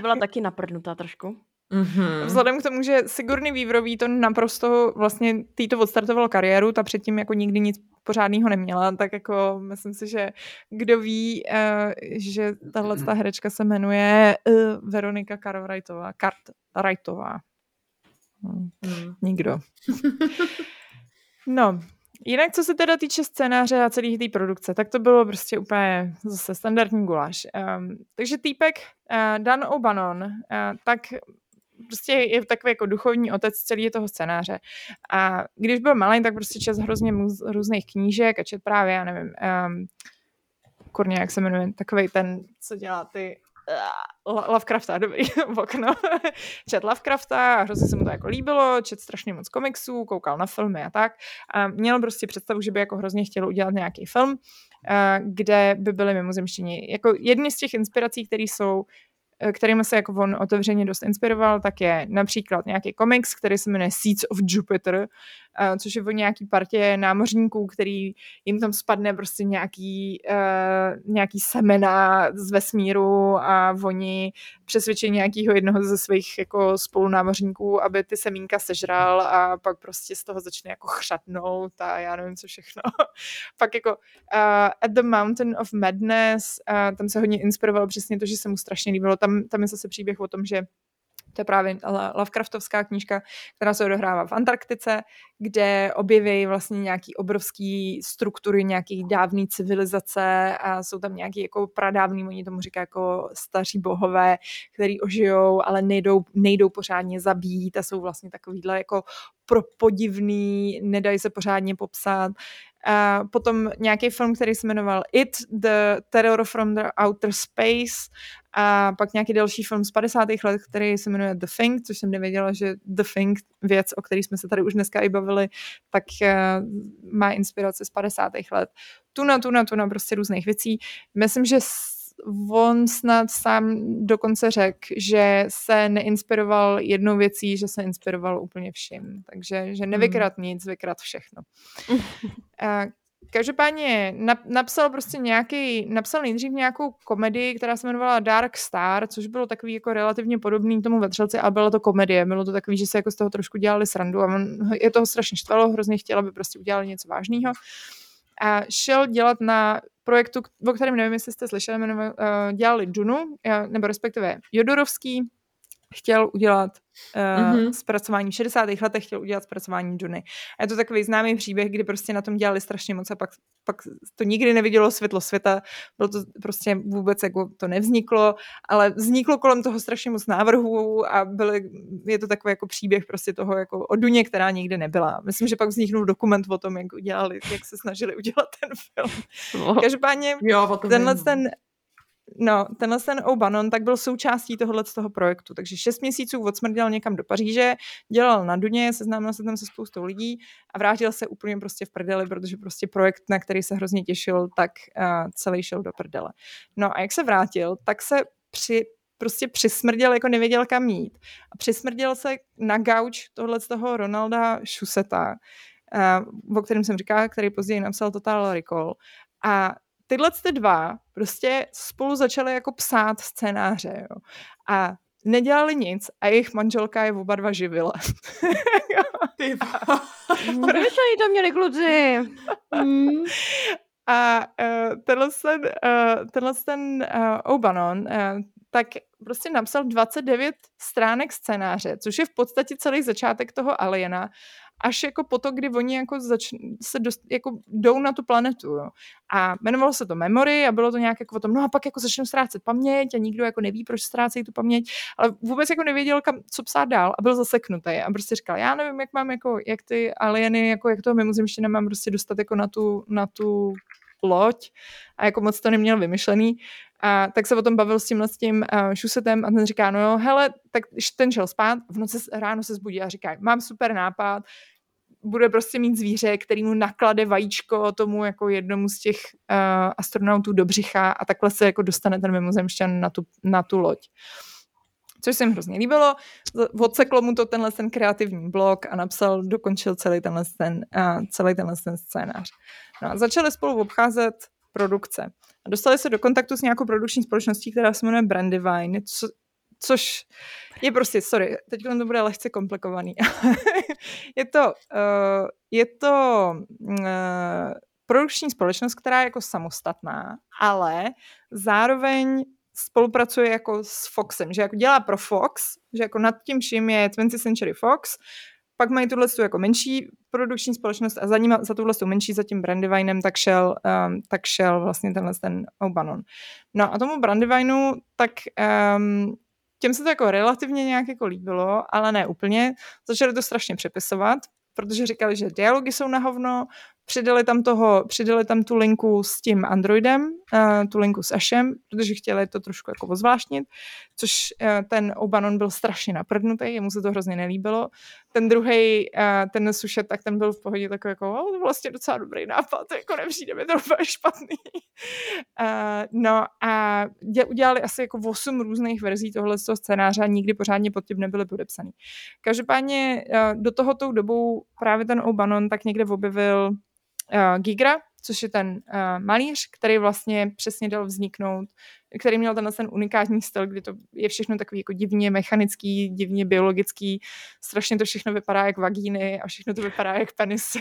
byla taky naprdnutá trošku. Mm-hmm. Vzhledem k tomu, že Sigurny Vývrový to naprosto vlastně tý to odstartoval kariéru, ta předtím jako nikdy nic pořádného neměla, tak jako myslím si, že kdo ví, uh, že tahle ta herečka se jmenuje uh, Veronika Cartwrightová. Cartwrightová. Hmm. Mm. Nikdo. No, jinak co se teda týče scénáře a celé té produkce, tak to bylo prostě úplně zase standardní guláš. Um, takže týpek uh, Dan O'Bannon, uh, tak prostě je takový jako duchovní otec celý toho scénáře. A když byl malý, tak prostě čet hrozně různých knížek a čet právě, já nevím, um, kurně, jak se jmenuje, takový ten, co dělá ty uh, Lovecrafta, dobrý, v okno. čet Lovecrafta a hrozně se mu to jako líbilo, čet strašně moc komiksů, koukal na filmy a tak. A měl prostě představu, že by jako hrozně chtěl udělat nějaký film, uh, kde by byly mimozemštění. Jako jedny z těch inspirací, které jsou Eh, kterými se jako on otevřeně dost inspiroval, tak je například nějaký komiks, který se jmenuje Seeds of Jupiter, což je o nějaký partě námořníků, který jim tam spadne prostě nějaký, uh, nějaký semena z vesmíru a oni přesvědčí nějakého jednoho ze svých jako spolunámořníků, aby ty semínka sežral a pak prostě z toho začne jako chřatnout a já nevím co všechno. pak jako uh, At the Mountain of Madness, uh, tam se hodně inspiroval přesně to, že se mu strašně líbilo. Tam, tam je zase příběh o tom, že to je právě Lovecraftovská knížka, která se odehrává v Antarktice, kde objeví vlastně nějaký obrovský struktury nějaký dávný civilizace a jsou tam nějaký jako pradávný, oni tomu říkají jako staří bohové, který ožijou, ale nejdou, nejdou pořádně zabít a jsou vlastně takovýhle jako propodivný, nedají se pořádně popsat. A potom nějaký film, který se jmenoval It, The Terror from the Outer Space a pak nějaký další film z 50. let, který se jmenuje The Thing, což jsem nevěděla, že The Thing, věc, o který jsme se tady už dneska i bavili, tak uh, má inspirace z 50. let. Tuna, tuna, tuna, prostě různých věcí. Myslím, že on snad sám dokonce řekl, že se neinspiroval jednou věcí, že se inspiroval úplně vším. Takže že nevykrat hmm. nic, vykrat všechno. Každopádně napsal prostě nějaký, napsal nejdřív nějakou komedii, která se jmenovala Dark Star, což bylo takový jako relativně podobný tomu vetřelci, ale byla to komedie. Bylo to takový, že se jako z toho trošku dělali srandu a on, je toho strašně štvalo, hrozně chtěl, aby prostě udělali něco vážného. A šel dělat na projektu, o kterém nevím, jestli jste slyšeli, jmenuje, uh, dělali Dunu, uh, nebo respektive Jodorovský, chtěl udělat uh, mm-hmm. zpracování v 60. letech, chtěl udělat zpracování Duny. A je to takový známý příběh, kdy prostě na tom dělali strašně moc a pak, pak to nikdy nevidělo světlo světa, bylo to prostě vůbec jako to nevzniklo, ale vzniklo kolem toho strašně moc návrhů a byly, je to takový jako příběh prostě toho jako o Duně, která nikdy nebyla. Myslím, že pak vzniknul dokument o tom, jak udělali, jak se snažili udělat ten film. No. Každopádně jo, tenhle ten No, tenhle ten O'Bannon tak byl součástí tohohle z toho projektu, takže šest měsíců odsmrděl někam do Paříže, dělal na Duně, seznámil se tam se spoustou lidí a vrátil se úplně prostě v prdeli, protože prostě projekt, na který se hrozně těšil, tak uh, celý šel do prdele. No a jak se vrátil, tak se při, prostě přismrděl, jako nevěděl kam jít. A přismrděl se na gauč tohle z toho Ronalda Šuseta, uh, o kterém jsem říkala, který později napsal Total Recall. A tyhle ty dva prostě spolu začaly jako psát scénáře, jo. A nedělali nic a jejich manželka je oba dva živila. Ty Proč oni to měli kluci? Mm. A uh, tenhle ten, uh, tenhle ten uh, O'Bannon, uh, tak prostě napsal 29 stránek scénáře, což je v podstatě celý začátek toho Aliena až jako po to, kdy oni jako začn, se dost, jako jdou na tu planetu. Jo. A jmenovalo se to Memory a bylo to nějak jako o tom, no a pak jako začnou ztrácet paměť a nikdo jako neví, proč ztrácejí tu paměť, ale vůbec jako nevěděl, kam, co psát dál a byl zaseknutý a prostě říkal, já nevím, jak mám jako, jak ty alieny, jako jak toho mimozemštěna mám prostě dostat jako na tu, na tu loď a jako moc to neměl vymyšlený. A tak se o tom bavil s tímhle s tím uh, šusetem a ten říká, no jo, hele, tak ten šel spát, v noci ráno se zbudí a říká, mám super nápad, bude prostě mít zvíře, který mu naklade vajíčko tomu jako jednomu z těch uh, astronautů do břicha a takhle se jako dostane ten mimozemšťan na tu, na tu loď. Což se mi hrozně líbilo. Odseklo mu to tenhle ten kreativní blok a napsal, dokončil celý tenhle ten, uh, celý tenhle ten scénář. No a začali spolu obcházet produkce. A dostali se do kontaktu s nějakou produkční společností, která se jmenuje Brandivine, co, což je prostě, sorry, teď to bude lehce komplikovaný. je to, uh, je to uh, produkční společnost, která je jako samostatná, ale zároveň spolupracuje jako s Foxem, že jako dělá pro Fox, že jako nad tím vším je 20th Century Fox, pak mají tuhle jako menší produkční společnost a za, ním, za tuhle menší, za tím Brandywinem, tak šel, um, tak šel vlastně tenhle ten Obanon. No a tomu Brandywinu, tak um, těm se to jako relativně nějak jako líbilo, ale ne úplně. Začali to strašně přepisovat, protože říkali, že dialogy jsou na hovno, Přidali tam, toho, přidali tam tu linku s tím Androidem, uh, tu linku s Ashem, protože chtěli to trošku jako ozvláštnit, což uh, ten Obanon byl strašně naprdnutý, jemu se to hrozně nelíbilo. Ten druhý, uh, ten sušet, tak ten byl v pohodě takový jako, oh, to vlastně docela dobrý nápad, jako nepřijde mi to úplně špatný. no a dě, udělali asi jako 8 různých verzí tohle z toho scénáře a nikdy pořádně pod tím nebyly podepsaný. Každopádně do toho tou dobou právě ten Obanon tak někde objevil uh, Gigra, což je ten uh, malíř, který vlastně přesně dal vzniknout, který měl ten, ten unikátní styl, kdy to je všechno takový jako divně mechanický, divně biologický, strašně to všechno vypadá jak vagíny a všechno to vypadá jak penisy.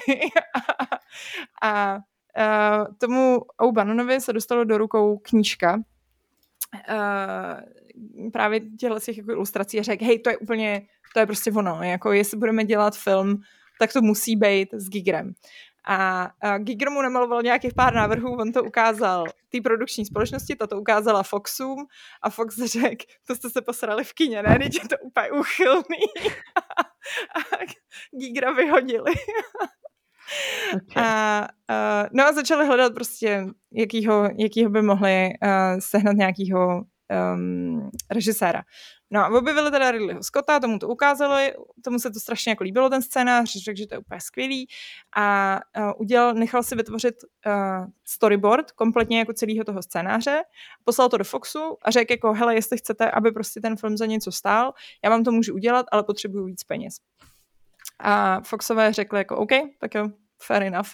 a uh, tomu O'Bannonovi se dostalo do rukou knížka, uh, právě těchto těch jako ilustrací a řekl, hej, to je úplně, to je prostě ono, jako jestli budeme dělat film, tak to musí být s Gigrem. A, a Giger mu namaloval nějakých pár návrhů, on to ukázal té produkční společnosti, ta to ukázala Foxům a Fox řekl, to jste se posrali v kině, ne, teď je to úplně uchylný. a Gigera vyhodili. Okay. A, a, no a začali hledat prostě, jakýho, jakýho by mohli uh, sehnat nějakýho um, režiséra. No a objevili teda Ridleyho Scotta, tomu to ukázali, tomu se to strašně jako líbilo ten scénář, řekl, že to je úplně skvělý a uh, udělal, nechal si vytvořit uh, storyboard kompletně jako celého toho scénáře, poslal to do Foxu a řekl jako, hele, jestli chcete, aby prostě ten film za něco stál, já vám to můžu udělat, ale potřebuju víc peněz. A Foxové řekli jako, OK, tak jo, fair enough.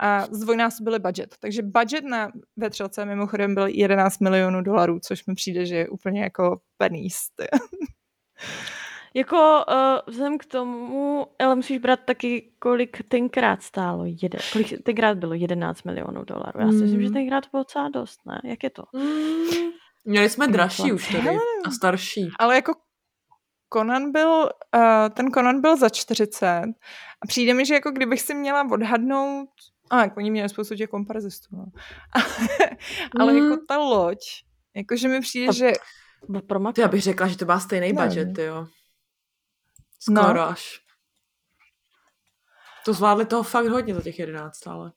A zdvojnásobili budget. Takže budget na vetřelce mimochodem byl 11 milionů dolarů, což mi přijde, že je úplně jako penís. Jako uh, vzhledem k tomu, ale musíš brát taky, kolik tenkrát stálo, jede, kolik tenkrát bylo 11 milionů dolarů. Já si mm. myslím, že hmm. tenkrát bylo docela dost, ne? Jak je to? Mm. Měli jsme dražší už tady a starší. Ale jako Conan byl, uh, ten Conan byl za 40 a přijde mi, že jako kdybych si měla odhadnout, a jako oni měli spoustu těch komparzistů, no. ale mm. jako ta loď, jakože mi přijde, a, že... Pro Já bych řekla, že to má stejný ne. budget, jo. Skoro no. až. To zvládli toho fakt hodně za těch 11 ale.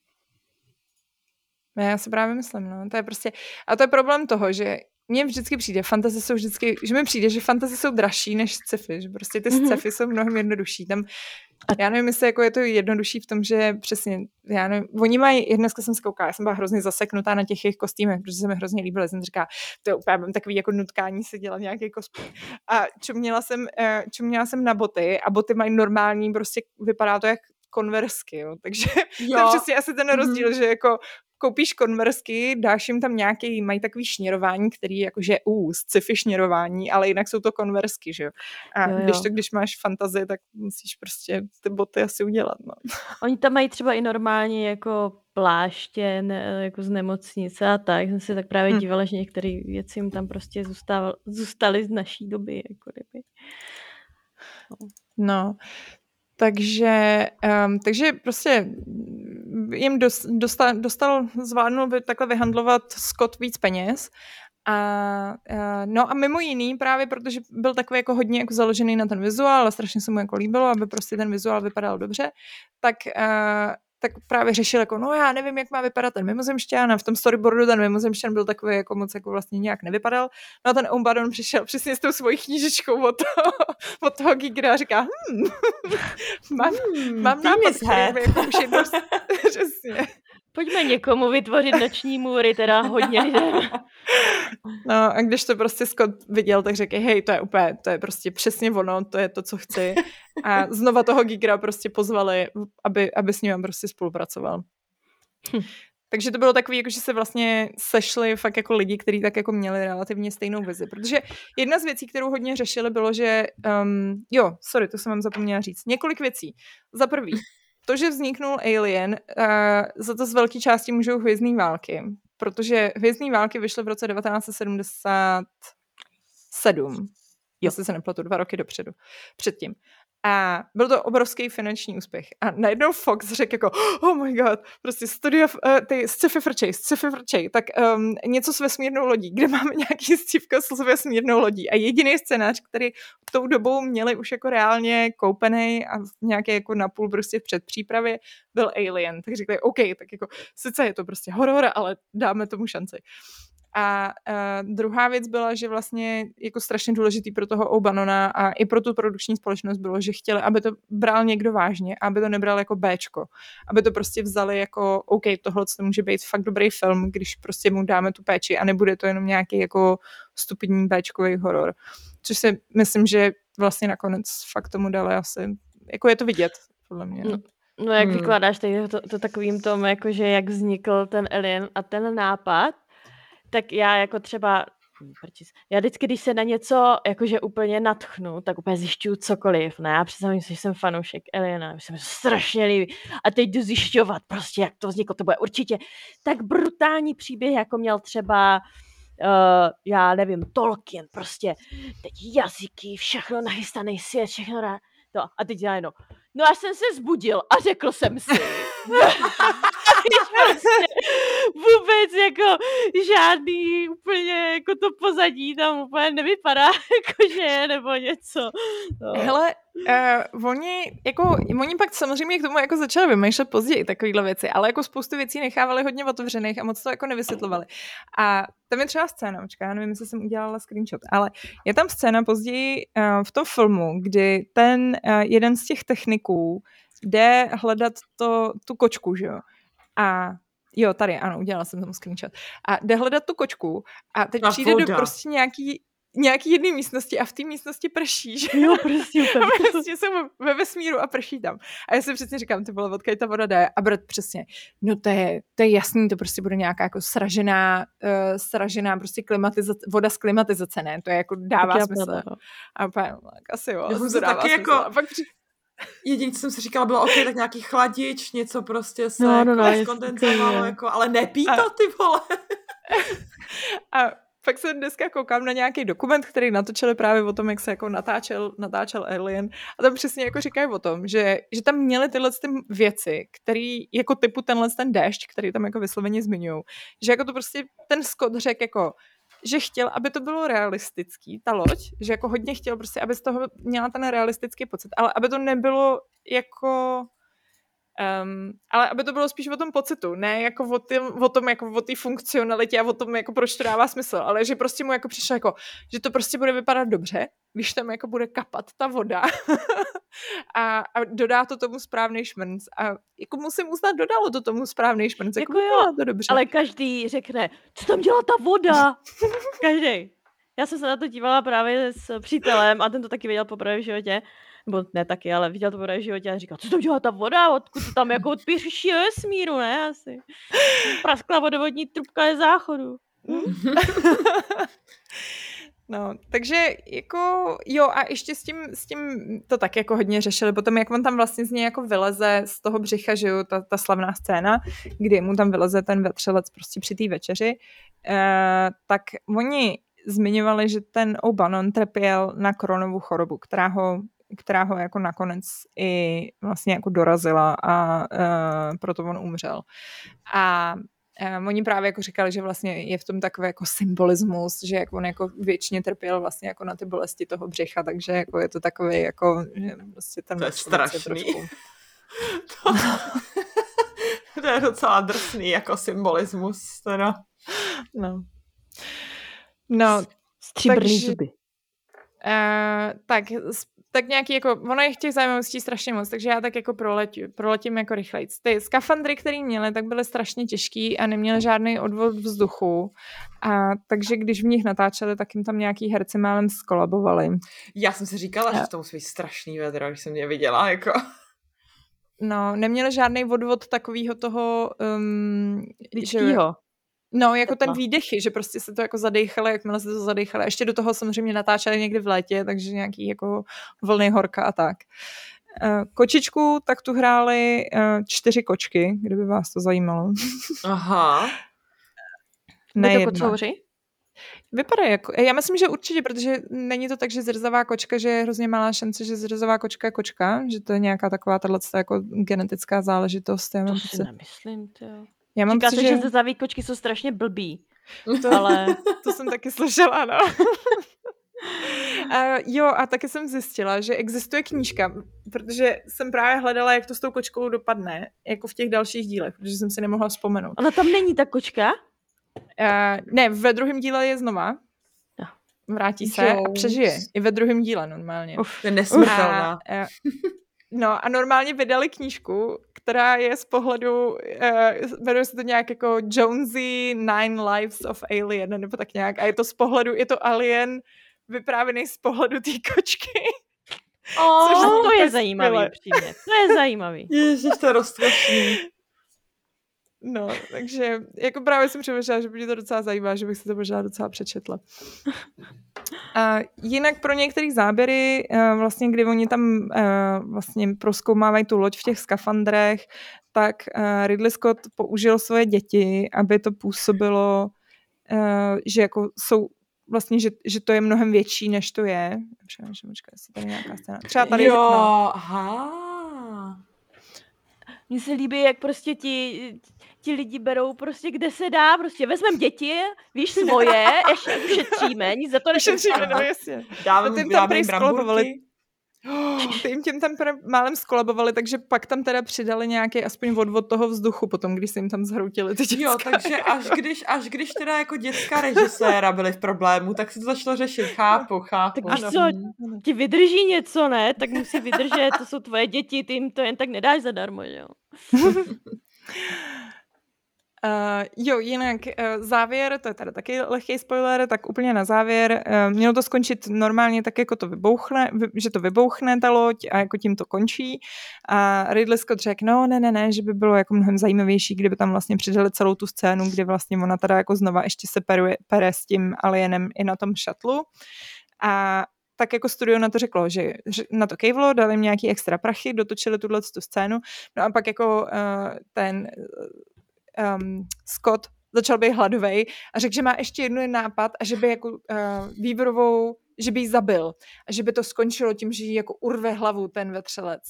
Já si právě myslím, no. To je prostě, a to je problém toho, že mně vždycky přijde, fantasy jsou vždycky, že mi přijde, že fantasy jsou dražší než sci-fi, že prostě ty mm-hmm. sci-fi jsou mnohem jednodušší. Tam, já nevím, jestli jako je to jednodušší v tom, že přesně, já nevím, oni mají, dneska jsem se koukala, já jsem byla hrozně zaseknutá na těch jejich kostýmech, protože se mi hrozně líbilo, jsem říká, to je úplně mám takový jako nutkání se dělat nějaký cosplay. A čuměla jsem, eh, čuměla jsem na boty a boty mají normální, prostě vypadá to jak konversky, jo. takže jo. to je přesně asi ten rozdíl, mm-hmm. že jako koupíš konversky, dáš jim tam nějaký, mají takový šněrování, který jakože u sci-fi šněrování, ale jinak jsou to konversky, že jo. A jo, jo. když to, když máš fantazii, tak musíš prostě ty boty asi udělat, no. Oni tam mají třeba i normálně jako pláště, ne, jako z nemocnice a tak. Jsem si tak právě hmm. dívala, že některé věci jim tam prostě zůstaly z naší doby, jako kdyby. No. no. Takže, um, takže prostě jim dostal, dostal zvládnul takhle vyhandlovat Scott víc peněz. A, uh, no a mimo jiný, právě protože byl takový jako hodně jako založený na ten vizuál a strašně se mu jako líbilo, aby prostě ten vizuál vypadal dobře, tak uh, tak právě řešil jako, no já nevím, jak má vypadat ten mimozemšťan a v tom storyboardu ten mimozemšťan byl takový, jako moc jako vlastně nějak nevypadal. No a ten Ombadon přišel přesně s tou svojí knížičkou od toho, od toho Gigra a říká, hm, mám, hmm, mám nápad, který jako už je dost, přesně. Pojďme někomu vytvořit noční můry, teda hodně lidem. No a když to prostě Scott viděl, tak řekl, hej, to je úplně, to je prostě přesně ono, to je to, co chci. A znova toho Gigra prostě pozvali, aby, aby s ním prostě spolupracoval. Hm. Takže to bylo takový, jako že se vlastně sešli fakt jako lidi, kteří tak jako měli relativně stejnou vizi. Protože jedna z věcí, kterou hodně řešili, bylo, že um, jo, sorry, to jsem vám zapomněla říct. Několik věcí. Za prvý, to, že vzniknul Alien, uh, za to z velké části můžou hvězdné války, protože hvězdné války vyšly v roce 1977. jestli se nepletu, dva roky dopředu, předtím. A byl to obrovský finanční úspěch. A najednou Fox řekl jako, oh my god, prostě studio, uh, ty sci-fi frčej, sci-fi frčej, tak um, něco s vesmírnou lodí, kde máme nějaký stívka s vesmírnou lodí. A jediný scénář, který tou dobou měli už jako reálně koupený a nějaký jako napůl prostě v předpřípravě, byl Alien. Tak řekli, OK, tak jako sice je to prostě horor, ale dáme tomu šanci. A uh, druhá věc byla, že vlastně jako strašně důležitý pro toho Obanona a i pro tu produkční společnost bylo, že chtěli, aby to bral někdo vážně, aby to nebral jako Bčko. Aby to prostě vzali jako, OK, tohle to může být fakt dobrý film, když prostě mu dáme tu péči a nebude to jenom nějaký jako stupidní Bčkový horor. Což si myslím, že vlastně nakonec fakt tomu dali asi, jako je to vidět, podle mě. No. No jak hmm. vykládáš to, to, to takovým tom, jakože jak vznikl ten Alien a ten nápad, tak já jako třeba hm, já vždycky, když se na něco jakože úplně natchnu, tak úplně zjišťuju cokoliv. Ne, já představím si, že jsem fanoušek Eliana, že se mi strašně líbí. A teď jdu zjišťovat prostě, jak to vzniklo. To bude určitě tak brutální příběh, jako měl třeba uh, já nevím, Tolkien, prostě teď jazyky, všechno nachystaný svět, všechno na to. A teď já jenom, no až jsem se zbudil a řekl jsem si. prostě vůbec jako žádný úplně jako to pozadí tam úplně nevypadá jako že je nebo něco. No. Hele, uh, oni, jako, oni pak samozřejmě k tomu jako začali vymýšlet později takovýhle věci, ale jako spoustu věcí nechávali hodně otevřených a moc to jako nevysvětlovali. A tam je třeba scéna, já nevím, jestli jsem udělala screenshot, ale je tam scéna později uh, v tom filmu, kdy ten uh, jeden z těch techniků jde hledat to, tu kočku, že jo? A jo, tady, ano, udělala jsem tomu screenshot. A jde hledat tu kočku a teď a přijde voda. do prostě nějaký, nějaký jedné místnosti a v té místnosti prší, že? Jo, prostě. A prostě jsou ve vesmíru a prší tam. A já si přesně říkám, ty vole, odkud ta voda jde? A brat přesně, no to je, to je jasný, to prostě bude nějaká jako sražená, uh, sražená prostě klimatizace, voda z klimatizace, ne? To je jako dává smysl. No. A no, asi jo. Já jsem se taky jako, a pak při... Jediné, co jsem si říkala, bylo, OK, tak nějaký chladič, něco prostě se no, no, no, skondenzovalo, jako, ale nepí to, ty vole. a pak se dneska koukám na nějaký dokument, který natočili právě o tom, jak se jako natáčel, natáčel Alien. A tam přesně jako říkají o tom, že, že tam měly tyhle ty věci, který jako typu tenhle ten déšť, který tam jako vysloveně zmiňují, že jako to prostě ten Scott řekl jako že chtěl, aby to bylo realistický, ta loď, že jako hodně chtěl prostě, aby z toho měla ten realistický pocit, ale aby to nebylo jako Um, ale aby to bylo spíš o tom pocitu, ne jako o, tým, o tom, jako o té funkcionalitě a o tom, jako proč to dává smysl, ale že prostě mu jako přišlo jako, že to prostě bude vypadat dobře, když tam jako bude kapat ta voda a, a dodá to tomu správný šmrnc a jako musím uznat, dodalo to tomu správný šmrnc, jako, jako jo, to dobře. Ale každý řekne, co tam dělá ta voda? každý. Já jsem se na to dívala právě s přítelem a ten to taky věděl poprvé v životě nebo ne taky, ale viděl to v životě a říkal, co to dělá ta voda, odkud to tam jako odpíší vesmíru, ne, asi. Praskla vodovodní trubka je záchodu. No, takže jako jo a ještě s tím, s tím to tak jako hodně řešili, potom jak on tam vlastně z něj jako vyleze z toho břicha, že jo, ta, ta slavná scéna, kdy mu tam vyleze ten vetřelec prostě při té večeři, eh, tak oni zmiňovali, že ten O'Bannon trpěl na koronovou chorobu, která ho která ho jako nakonec i vlastně jako dorazila a uh, proto on umřel. A um, oni právě jako říkali, že vlastně je v tom takový jako symbolismus, že jak on jako věčně trpěl vlastně jako na ty bolesti toho břicha, takže jako je to takový jako, že vlastně ten to je strašný. Trošku... to, to je docela drsný jako symbolismus teda. No. No, Stříbrný zuby. Uh, tak tak nějaký jako, ono je těch zajímavostí strašně moc, takže já tak jako proletím, proletím jako rychleji. Ty skafandry, které měly, tak byly strašně těžký a neměly žádný odvod vzduchu. A takže když v nich natáčeli, tak jim tam nějaký herci málem skolabovali. Já jsem si říkala, a... že to musí být strašný vedro, když jsem mě viděla, jako. No, neměli žádný odvod takového toho... Um, že, No, jako ten výdechy, že prostě se to jako zadechalo, jakmile se to zadechalo. Ještě do toho samozřejmě natáčeli někdy v létě, takže nějaký jako vlny horka a tak. Eh, kočičku, tak tu hráli eh, čtyři kočky, kdyby vás to zajímalo. Aha. Ne to kocouři? Vypadá jako, já myslím, že určitě, protože není to tak, že zrzavá kočka, že je hrozně malá šance, že zrzavá kočka je kočka, že to je nějaká taková tato jako genetická záležitost. Já To si pocit, nemyslím, ty jo. Já mám Říká pocit, se, že... že zrzaví kočky jsou strašně blbý, To, ale to jsem taky slyšela, no. Uh, jo, a taky jsem zjistila, že existuje knížka, protože jsem právě hledala, jak to s tou kočkou dopadne, jako v těch dalších dílech, protože jsem si nemohla vzpomenout. ona tam není ta kočka? Uh, ne, ve druhém díle je znova. Jo. Vrátí se a Jo. přežije. I ve druhém díle normálně. Uf. To je nesmrtelná. A, eh, no a normálně vydali knížku, která je z pohledu, uh, jmenuje se to nějak jako Jonesy Nine Lives of Alien, nebo tak nějak. A je to z pohledu, je to Alien vyprávěný z pohledu té kočky. Což Oh, to je skvěle. zajímavý, přímě. To je zajímavý. Ježiš, to je rozkošný. No, takže jako právě jsem přemýšlela, že by mě to docela zajímá, že bych si to možná docela přečetla. A jinak pro některé záběry, eh, vlastně kdy oni tam eh, vlastně proskoumávají tu loď v těch skafandrech, tak eh, Ridley Scott použil svoje děti, aby to působilo, že jako jsou vlastně, že, že to je mnohem větší, než to je. Přemýšlím, počkej, jestli tady je nějaká scéna. Třeba tady, jo, no, aha. Mně se líbí, jak prostě ti, ti lidi berou prostě kde se dá, prostě vezmeme děti, víš, svoje, ještě ušetříme, nic za to Ušetříme, no nešetříme. jasně. Dáme, No, tím tam dáme prý jim bramburky. Ty jim tím tam málem skolabovali, takže pak tam teda přidali nějaký aspoň odvod toho vzduchu potom, když se jim tam zhroutili ty děcka. Jo, takže až když, až když teda jako dětská režiséra byly v problému, tak se to začalo řešit. Chápu, chápu. Tak víš Ano. co, ti vydrží něco, ne? Tak musí vydržet, to jsou tvoje děti, ty jim to jen tak nedáš zadarmo, jo? Jo, jinak uh, závěr, to je teda taky lehký spoiler, tak úplně na závěr, uh, mělo to skončit normálně tak, jako to vybouchne, vy, že to vybouchne ta loď a jako tím to končí. A Ridley Scott řekl, no ne, ne, ne, že by bylo jako mnohem zajímavější, kdyby tam vlastně přidali celou tu scénu, kdy vlastně ona teda jako znova ještě se peruje, pere s tím alienem i na tom šatlu. A tak jako studio na to řeklo, že že na to kejvlo, dali jim nějaký extra prachy, dotočili tuhle tu scénu, no a pak jako uh, ten um, Scott začal být hladovej a řekl, že má ještě jednu nápad a že by jako uh, výborovou, že by ji zabil a že by to skončilo tím, že jí jako urve hlavu ten vetřelec.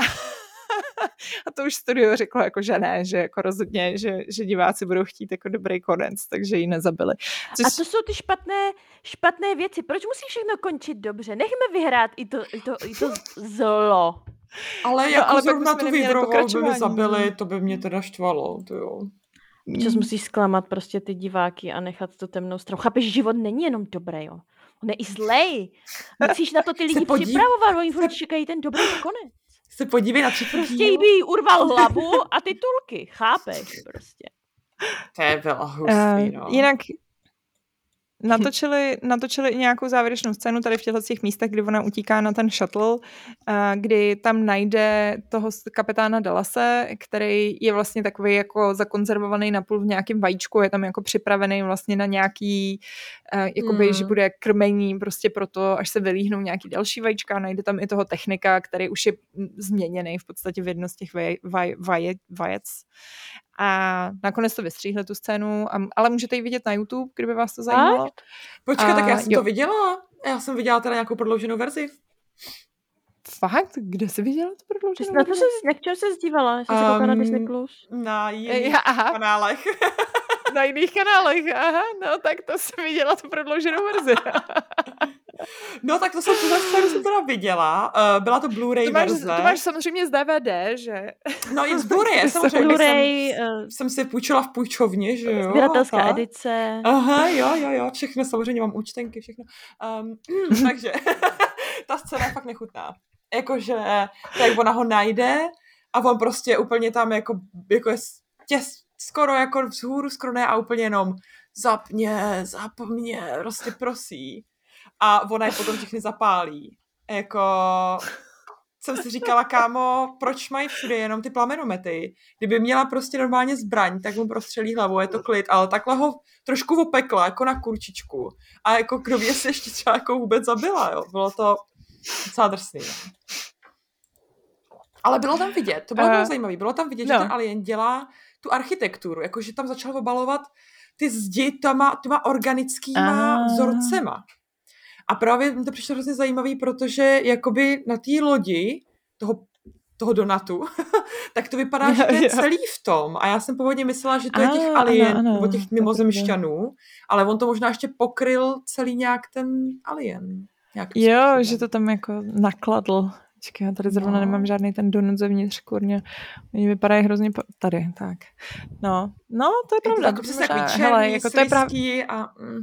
A to už studio řeklo jako, že ne, že jako rozhodně, že, že diváci budou chtít jako dobrý konec, takže ji nezabili. Což, A to jsou ty špatné, špatné věci. Proč musí všechno končit dobře? Nechme vyhrát i to, i to, i to zlo. Ale No, jako ale pak zrovna tu neměli výbrovou by pokračování. zabili, to by mě teda štvalo, to jo. Čas musíš zklamat prostě ty diváky a nechat tu temnou stranu. Chápeš, život není jenom dobrý, jo. On je i zlej. Musíš na to ty lidi připravovat, oni furt čekají ten dobrý konec. Se podívej na třetí Prostě jí by jí urval hlavu a titulky, chápeš prostě. To je byla Uh, hustý, no. jinak natočili, natočili i nějakou závěrečnou scénu tady v těchto těch místech, kdy ona utíká na ten shuttle, uh, kdy tam najde toho kapitána Dallase, který je vlastně takový jako zakonzervovaný napůl v nějakém vajíčku, je tam jako připravený vlastně na nějaký, uh, jakoby, Hmm. že bude krmení prostě proto, až se vylíhnou nějaký další vajíčka, najde tam i toho technika, který už je mm, změněný v podstatě v jedno z těch vaj, vaj, vaje, vajec. A nakonec to vystříhli tu scénu, a, ale můžete ji vidět na YouTube, kdyby vás to zajímalo. Počkej, tak já jsem jo. to viděla. Já jsem viděla teda nějakou prodlouženou verzi. Fakt? Kde jsi viděla to prodlouženou? jsi na to verzi? se, na čem se zdívala? Jsi se na Um, Disney+. Plus? Na jiných Já, aha, kanálech. na jiných kanálech, aha, no tak to jsem viděla tu prodlouženou verzi. No tak to jsem tuhle scénu jsem teda viděla. Uh, byla to Blu-ray to, máš, verze. to máš samozřejmě z DVD, že? No i z Blu-ray, samozřejmě. jsem- Blu-ray, Jsem, eh, jsem si půjčila v půjčovně, že jo. sběratelská aha. edice. Aha, jo, jo, jo, všechno, samozřejmě mám účtenky, všechno. Um, takže ta scéna je fakt nechutná. Jakože, tak ona ho najde a on prostě úplně tam jako, jako je těs, skoro jako vzhůru skoro ne a úplně jenom zapně, zapně, prostě prosí. A ona je potom všechny zapálí. Jako, jsem si říkala, kámo, proč mají všude jenom ty plamenomety? Kdyby měla prostě normálně zbraň, tak mu prostřelí hlavu, je to klid, ale takhle ho trošku opekla, jako na kurčičku. A jako kdo ví, jestli ještě třeba jako vůbec zabila, jo. Bylo to docela drsný. No. Ale bylo tam vidět, to bylo Eh, uh, zajímavé, bylo tam vidět, no. že ten alien dělá tu architekturu, jakože tam začal obalovat ty zdi těma, těma organickýma Ah. vzorcema. A právě mi to přišlo hrozně zajímavý, protože jakoby na té lodi toho, toho donatu, tak to vypadá, že to je celý v tom. A já jsem původně myslela, že to je těch Ah, ano, alien, ano, nebo těch mimozemšťanů, ale on to možná ještě pokryl celý nějak ten alien. Jo, způsobem. že to tam jako nakladl. Počkej, já tady zrovna No. nemám žádný ten donut zevnitř, kurně. Oni vypadají hrozně po... tady, tak. No, no, to je Je to jako přesně takový hele, černý, jako to je slizký a... Mm,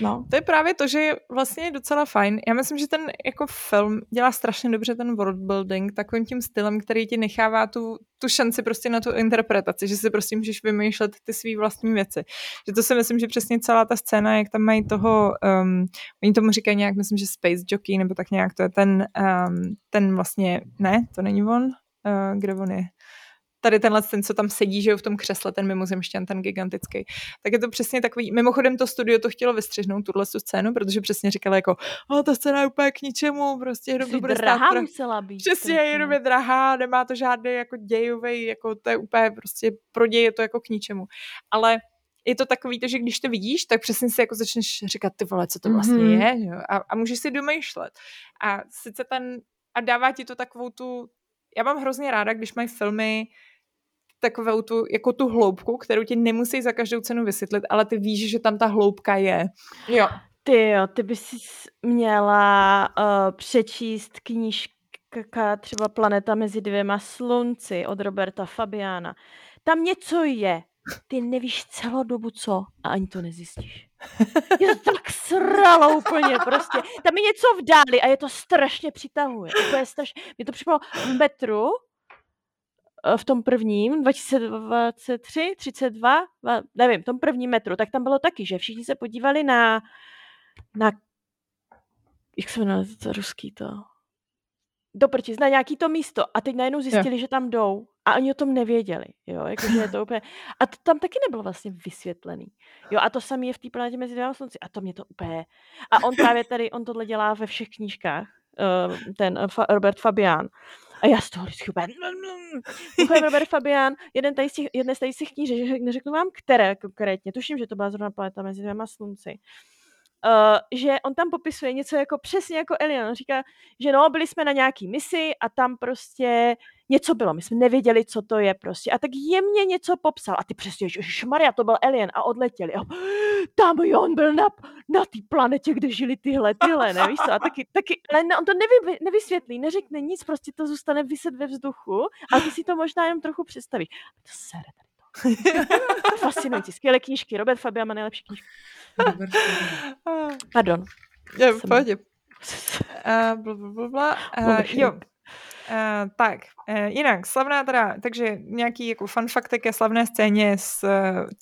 no. To je právě to, že je vlastně docela fajn. Já myslím, že ten jako film dělá strašně dobře ten world building takovým tím stylem, který ti nechává tu, tu šanci prostě na tu interpretaci, že si prostě můžeš vymýšlet ty svý vlastní věci. Že to si myslím, že přesně celá ta scéna, jak tam mají toho, um, oni tomu říkají nějak, myslím, že Space Jockey, nebo tak nějak, to je ten, um, ten vlastně, ne, to není on, uh, kde on je? Tady tenhle ten, co tam sedí, že jo, v tom křesle, ten mimozemšťan, ten gigantický. Tak je to přesně takový, mimochodem to studio to chtělo vystřihnout, tuhle tu scénu, protože přesně říkali jako, o, ta scéna je úplně k ničemu, prostě jenom to bude stát drahá pra- musela být. Přesně, jenom je drahá, nemá to žádný jako dějový, jako to je úplně prostě pro děj je to jako k ničemu. Ale je to takový to, že když to vidíš, tak přesně si jako začneš říkat, ty vole, co to vlastně Mhm. je, jo? A, a můžeš si domýšlet. A sice ten, a dává ti to takovou tu, já mám hrozně ráda, když mají filmy takovou tu, jako tu hloubku, kterou ti nemusí za každou cenu vysvětlit, ale ty víš, že tam ta hloubka je. Jo. Ty jo, ty bys měla uh, přečíst knížka třeba Planeta mezi dvěma slunci od Roberta Fabiana. Tam něco je. Ty nevíš celou dobu co a ani to nezjistíš. Je to tak sralo úplně prostě. Tam je něco v dáli a je to strašně přitahuje. Úplně strašně. Mě to připadalo v metru, v tom prvním, 2023, 32, va- nevím, v tom prvním metru, tak tam bylo taky, že všichni se podívali na, na jak se jmenuje to ruský to? Do prčic, na nějaký to místo. A teď najednou zjistili, že tam jdou. A oni o tom nevěděli, jo, jakože je to úplně, a to tam taky nebylo vlastně vysvětlený, jo, a to samé je v té planetě mezi dvěma slunci. A to mě to úplně, a on právě tady, on tohle dělá ve všech knížkách, eh, ten eh, Robert Fabian, a já z toho vždycky úplně... Mimochodem Robert Fabian, jeden tady z těch, jedné z těch knížek, neřeknu vám, které konkrétně, tuším, že to byla zrovna planeta mezi dvěma slunci, uh, že on tam popisuje něco jako přesně jako Alien. On říká, že no, byli jsme na nějaký misi a tam prostě něco bylo. My jsme nevěděli, co to je prostě. A tak jemně něco popsal. A ty přesně, že Maria, to byl Alien a odletěli. A tam jo, on byl na, na té planetě, kde žili tyhle, tyhle, nevíš co? A taky, taky ale on to nevy, nevysvětlí, neřekne nic, prostě to zůstane vyset ve vzduchu a ty si to možná jenom trochu představíš. To sere tady to. Fascinující, skvělé knížky. Robert Fabian má nejlepší knížky. Pardon. Je, Jsem- pohodě. Uh, bla, bla, bla, bla. Uh, Površný. jo, Uh, tak, uh, jinak, slavná teda, takže nějaký jako fun fact ke slavné scéně s uh,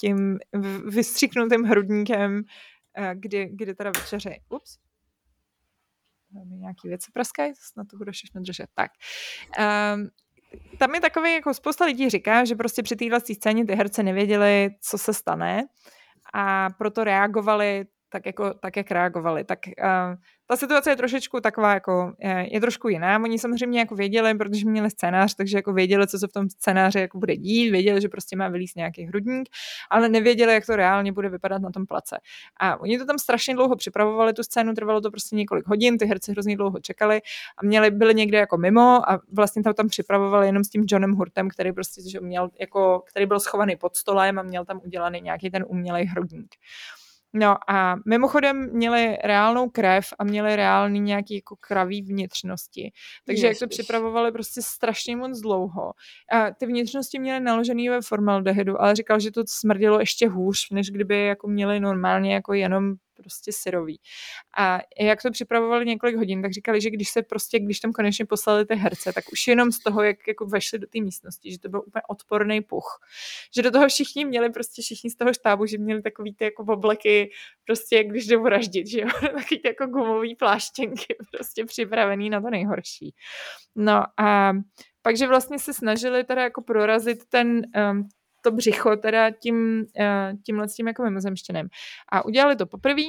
tím v- vystřiknutým hrudníkem, uh, kdy, kdy teda večeře, ups, mi nějaký věci praskají, snad to bude všechno držet, tak. Um, tam je takový, jako spousta lidí říká, že prostě při téhle scéně ty herce nevěděli, co se stane a proto reagovali tak, jako, tak jak reagovali. Tak uh, ta situace je trošičku taková, jako je, je trošku jiná. Oni samozřejmě jako věděli, protože měli scénář, takže jako věděli, co se v tom scénáři jako bude dít, věděli, že prostě má vylíst nějaký hrudník, ale nevěděli, jak to reálně bude vypadat na tom place. A oni to tam strašně dlouho připravovali, tu scénu, trvalo to prostě několik hodin, ty herci hrozně dlouho čekali a měli, byli někde jako mimo a vlastně to tam připravovali jenom s tím Johnem Hurtem, který prostě že měl jako, který byl schovaný pod stolem a měl tam udělaný nějaký ten umělej hrudník. No a mimochodem měli reálnou krev a měli reálný nějaký jako kraví vnitřnosti. Takže jak to Ježiš. připravovali prostě strašně moc dlouho. A ty vnitřnosti měly naložený ve formaldehydu, ale říkal, že to smrdilo ještě hůř, než kdyby jako měli normálně jako jenom prostě syrový. A jak to připravovali několik hodin, tak říkali, že když se prostě, když tam konečně poslali ty herce, tak už jenom z toho, jak jako vešli do té místnosti, že to byl úplně odporný puch. Že do toho všichni měli prostě všichni z toho štábu, že měli takový ty jako obleky, prostě jak když jdou vraždit, že jo, takový ty jako gumový pláštěnky, prostě připravený na to nejhorší. No a pak, že vlastně se snažili teda jako prorazit ten, um, to břicho teda tím, uh, tímhle s tím jako mimozemštěnem. A udělali to poprvé,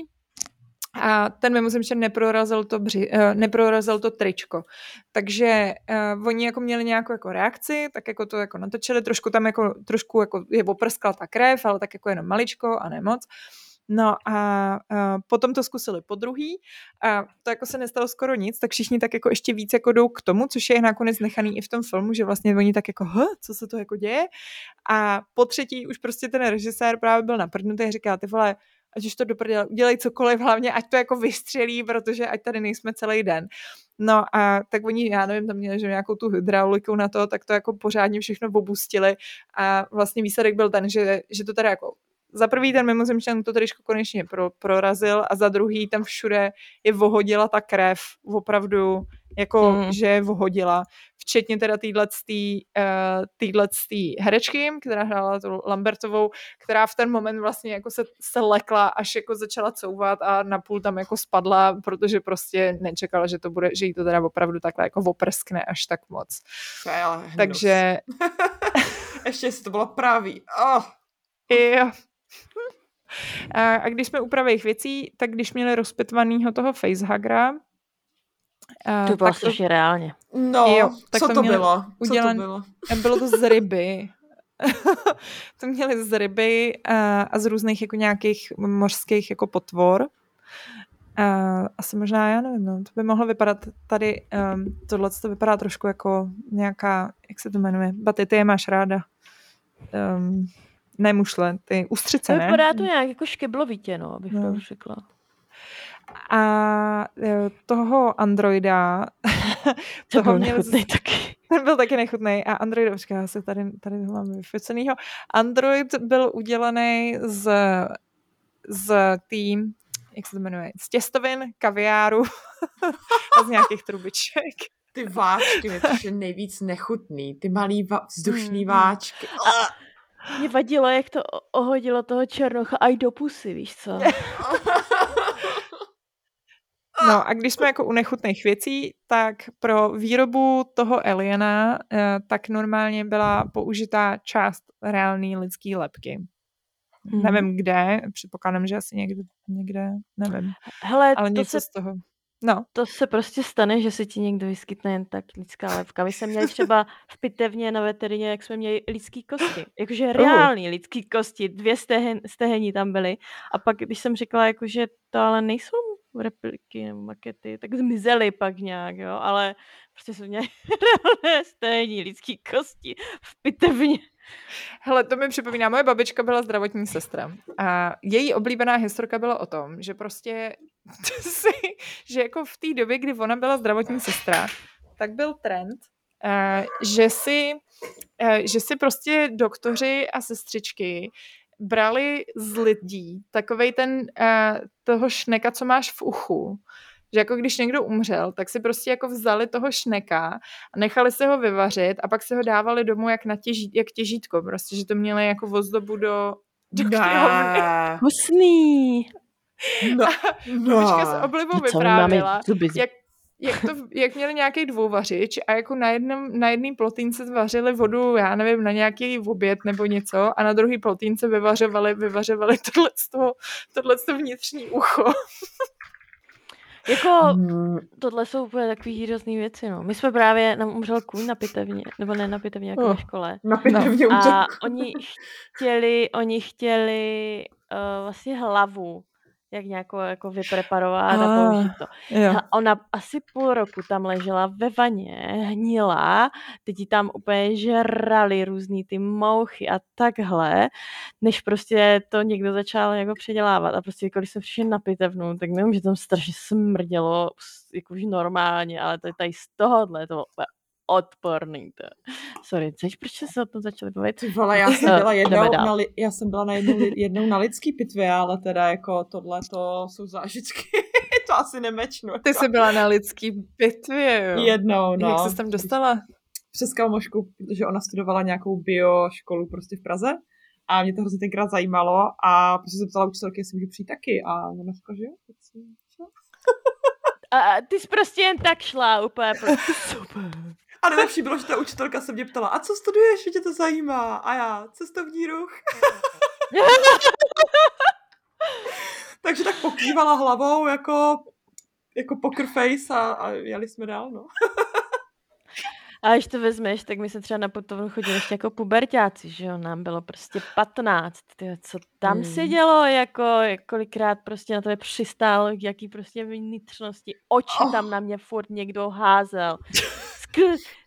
a ten mimozemšťan neprorazil to, bři, uh, neprorazil to tričko. Takže uh, oni jako měli nějakou jako reakci, tak jako to jako natočili, trošku tam jako, trošku jako je oprskla ta krev, ale tak jako jenom maličko a nemoc. No a, a potom to zkusili po druhý a to jako se nestalo skoro nic, tak všichni tak jako ještě víc jako jdou k tomu, což je nakonec nechaný i v tom filmu, že vlastně oni tak jako, co se to jako děje? A po třetí už prostě ten režisér právě byl naprdnutý a říká, ty vole, ať už to doprdě, udělej cokoliv, hlavně ať to jako vystřelí, protože ať tady nejsme celý den. No a tak oni, já nevím, tam měli že nějakou tu hydrauliku na to, tak to jako pořádně všechno obustili a vlastně výsledek byl ten, že, že to teda jako za prvý ten mimozemšťan to tričko konečně pro, prorazil a za druhý tam všude je vohodila ta krev, opravdu jako, mm. že je vohodila. Včetně teda týhle uh, herečky, která hrála tu Lambertovou, která v ten moment vlastně jako se, se lekla, až jako začala couvat a napůl tam jako spadla, protože prostě nečekala, že to bude, že jí to teda opravdu takhle jako oprskne až tak moc. Takže... Ještě jestli to bylo pravý. Oh. Jo, a, a když jsme u pravých věcí, tak když měli rozpitvanýho toho facehuggera, to bylo to... reálně. No, jo, tak co to, to bylo? Udělan... Co to bylo? bylo to z ryby. to měli z ryby a, a z různých jako nějakých mořských jako potvor. A, asi možná, já nevím, no, to by mohlo vypadat tady, um, tohle to vypadá trošku jako nějaká, jak se to jmenuje, baty, ty je máš ráda. Um, ne mušle, ty ústřice, ne? Vypadá to nějak jako škeblovitě, no, abych no. to řekla. A e, toho Androida, to toho byl nechutný z... taky. Ten byl taky nechutný. A Android, já se tady, tady mám vyfocenýho. Android byl udělaný z, z tým, jak se to jmenuje, z těstovin, kaviáru a z nějakých trubiček. Ty váčky, to je nejvíc nechutný. Ty malý va- vzdušný mm. váčky. A mě vadilo, jak to ohodilo toho černocha aj do pusy, víš co? No a když jsme jako u nechutných věcí, tak pro výrobu toho aliena eh, tak normálně byla použitá část reálné lidské lepky. Hmm. Nevím kde, předpokládám, že asi někde, někde nevím. Hele, Ale něco se... z toho. No. To se prostě stane, že se ti někdo vyskytne jen tak lidská lepka. My jsme měli třeba v pitevně na veterině, jak jsme měli lidský kosti. Jakože reální uh. lidský kosti. Dvě stehen, stehení tam byly. A pak, když jsem řekla, jakože to ale nejsou repliky nebo makety, tak zmizely pak nějak, jo. Ale prostě jsme měli reálné stehení lidský kosti v pitevně. Hele, to mi připomíná, moje babička byla zdravotní sestra a její oblíbená historka byla o tom, že prostě že jako v té době, kdy ona byla zdravotní sestra, tak byl trend, uh, že si, uh, že si prostě doktoři a sestřičky brali z lidí takovej ten uh, toho šneka, co máš v uchu, že jako když někdo umřel, tak si prostě jako vzali toho šneka a nechali se ho vyvařit a pak se ho dávali domů jak, na těží, jak těžítko, prostě, že to měli jako vozdobu do, do Husný. No, no. se oblibou vyprávěla, jak, jak, to, jak měli nějaký dvouvařič a jako na jednom, na jedný plotínce zvařili vodu, já nevím, na nějaký oběd nebo něco a na druhý plotínce vyvařovali, vyvařovali tohle, tohle vnitřní ucho. Jako, mm. tohle jsou úplně takové hrozný věci, no. My jsme právě, nám umřel kůň na pitevně, nebo ne na pitevně, jako oh, na škole. Na pitevně no. A oni chtěli, oni chtěli uh, vlastně hlavu jak nějakou jako vypreparovat a použít to. Jo. A ona asi půl roku tam ležela ve vaně, hnila, teď ji tam úplně žrali různý ty mouchy a takhle, než prostě to někdo začal jako předělávat. A prostě jako když jsem přišel na pitevnu, tak nevím, že tam strašně smrdělo, jako už normálně, ale to je tady z tohohle, to odporný. To. Sorry, chceš, proč se o tom začali bavit? Ty vole, já jsem byla jednou, na, li, já jsem byla na jednou, jednou na lidský pitvě, ale teda jako tohle to jsou zážitky. to asi nemečnu. Ty jsi byla na lidský pitvě, jo? Jednou, no. Jak jsi tam dostala? Přes kamošku, protože ona studovala nějakou bio školu prostě v Praze a mě to hrozně tenkrát zajímalo a prostě se ptala učitelky, jestli můžu přijít taky a ona říkala, že jo, tak jsem a ty jsi prostě jen tak šla úplně prostě super. A nejlepší bylo, že ta učitelka se mě ptala, a co studuješ, že tě to zajímá? A já, cestovní ruch. takže tak pokývala hlavou jako, jako poker face a, a jeli jsme dál, no. A když to vezmeš, tak my se třeba na potovnu chodili ještě jako pubertáci, že jo, nám bylo prostě 15, tyjo, co tam hmm. se dělo, jako kolikrát prostě na to je přistál, jaký prostě vnitřnosti, oči oh. tam na mě furt někdo házel. Skl,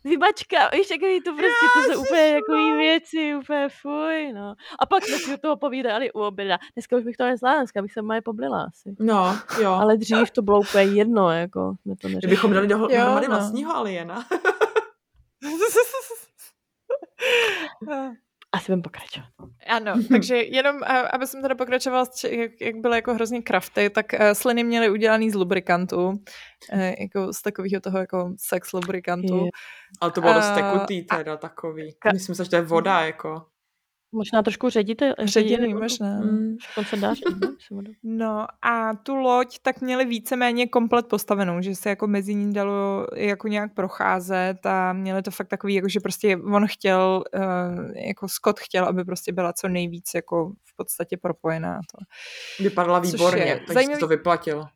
vybačka, víš, takový to prostě, to jsou úplně jako věci, úplně fuj, no. A pak jsme si o toho povídali u oběda. Dneska už bych to nezvládla, dneska bych se moje poblila asi. No, jo. Ale dřív to bylo úplně jedno, jako jsme to neřešili. Kdybychom dali dohromady no. vlastního aliena. Asi budeme pokračovat. Ano, takže jenom, aby jsem teda pokračovala, jak, jak byly jako hrozně krafty, tak uh, sliny měly udělaný z lubrikantu, uh, jako z takového toho jako sex lubrikantu. Je. Ale to bylo dost tekutý teda takový. Myslím si, že to je voda jako. Možná trošku ředíte. Ředěný, možná. Mm. no a tu loď tak měli víceméně komplet postavenou, že se jako mezi ní dalo jako nějak procházet a měli to fakt takový, jako že prostě on chtěl, uh, jako Scott chtěl, aby prostě byla co nejvíc jako v podstatě propojená. To. Vypadala výborně, takže zajímavý... to vyplatilo.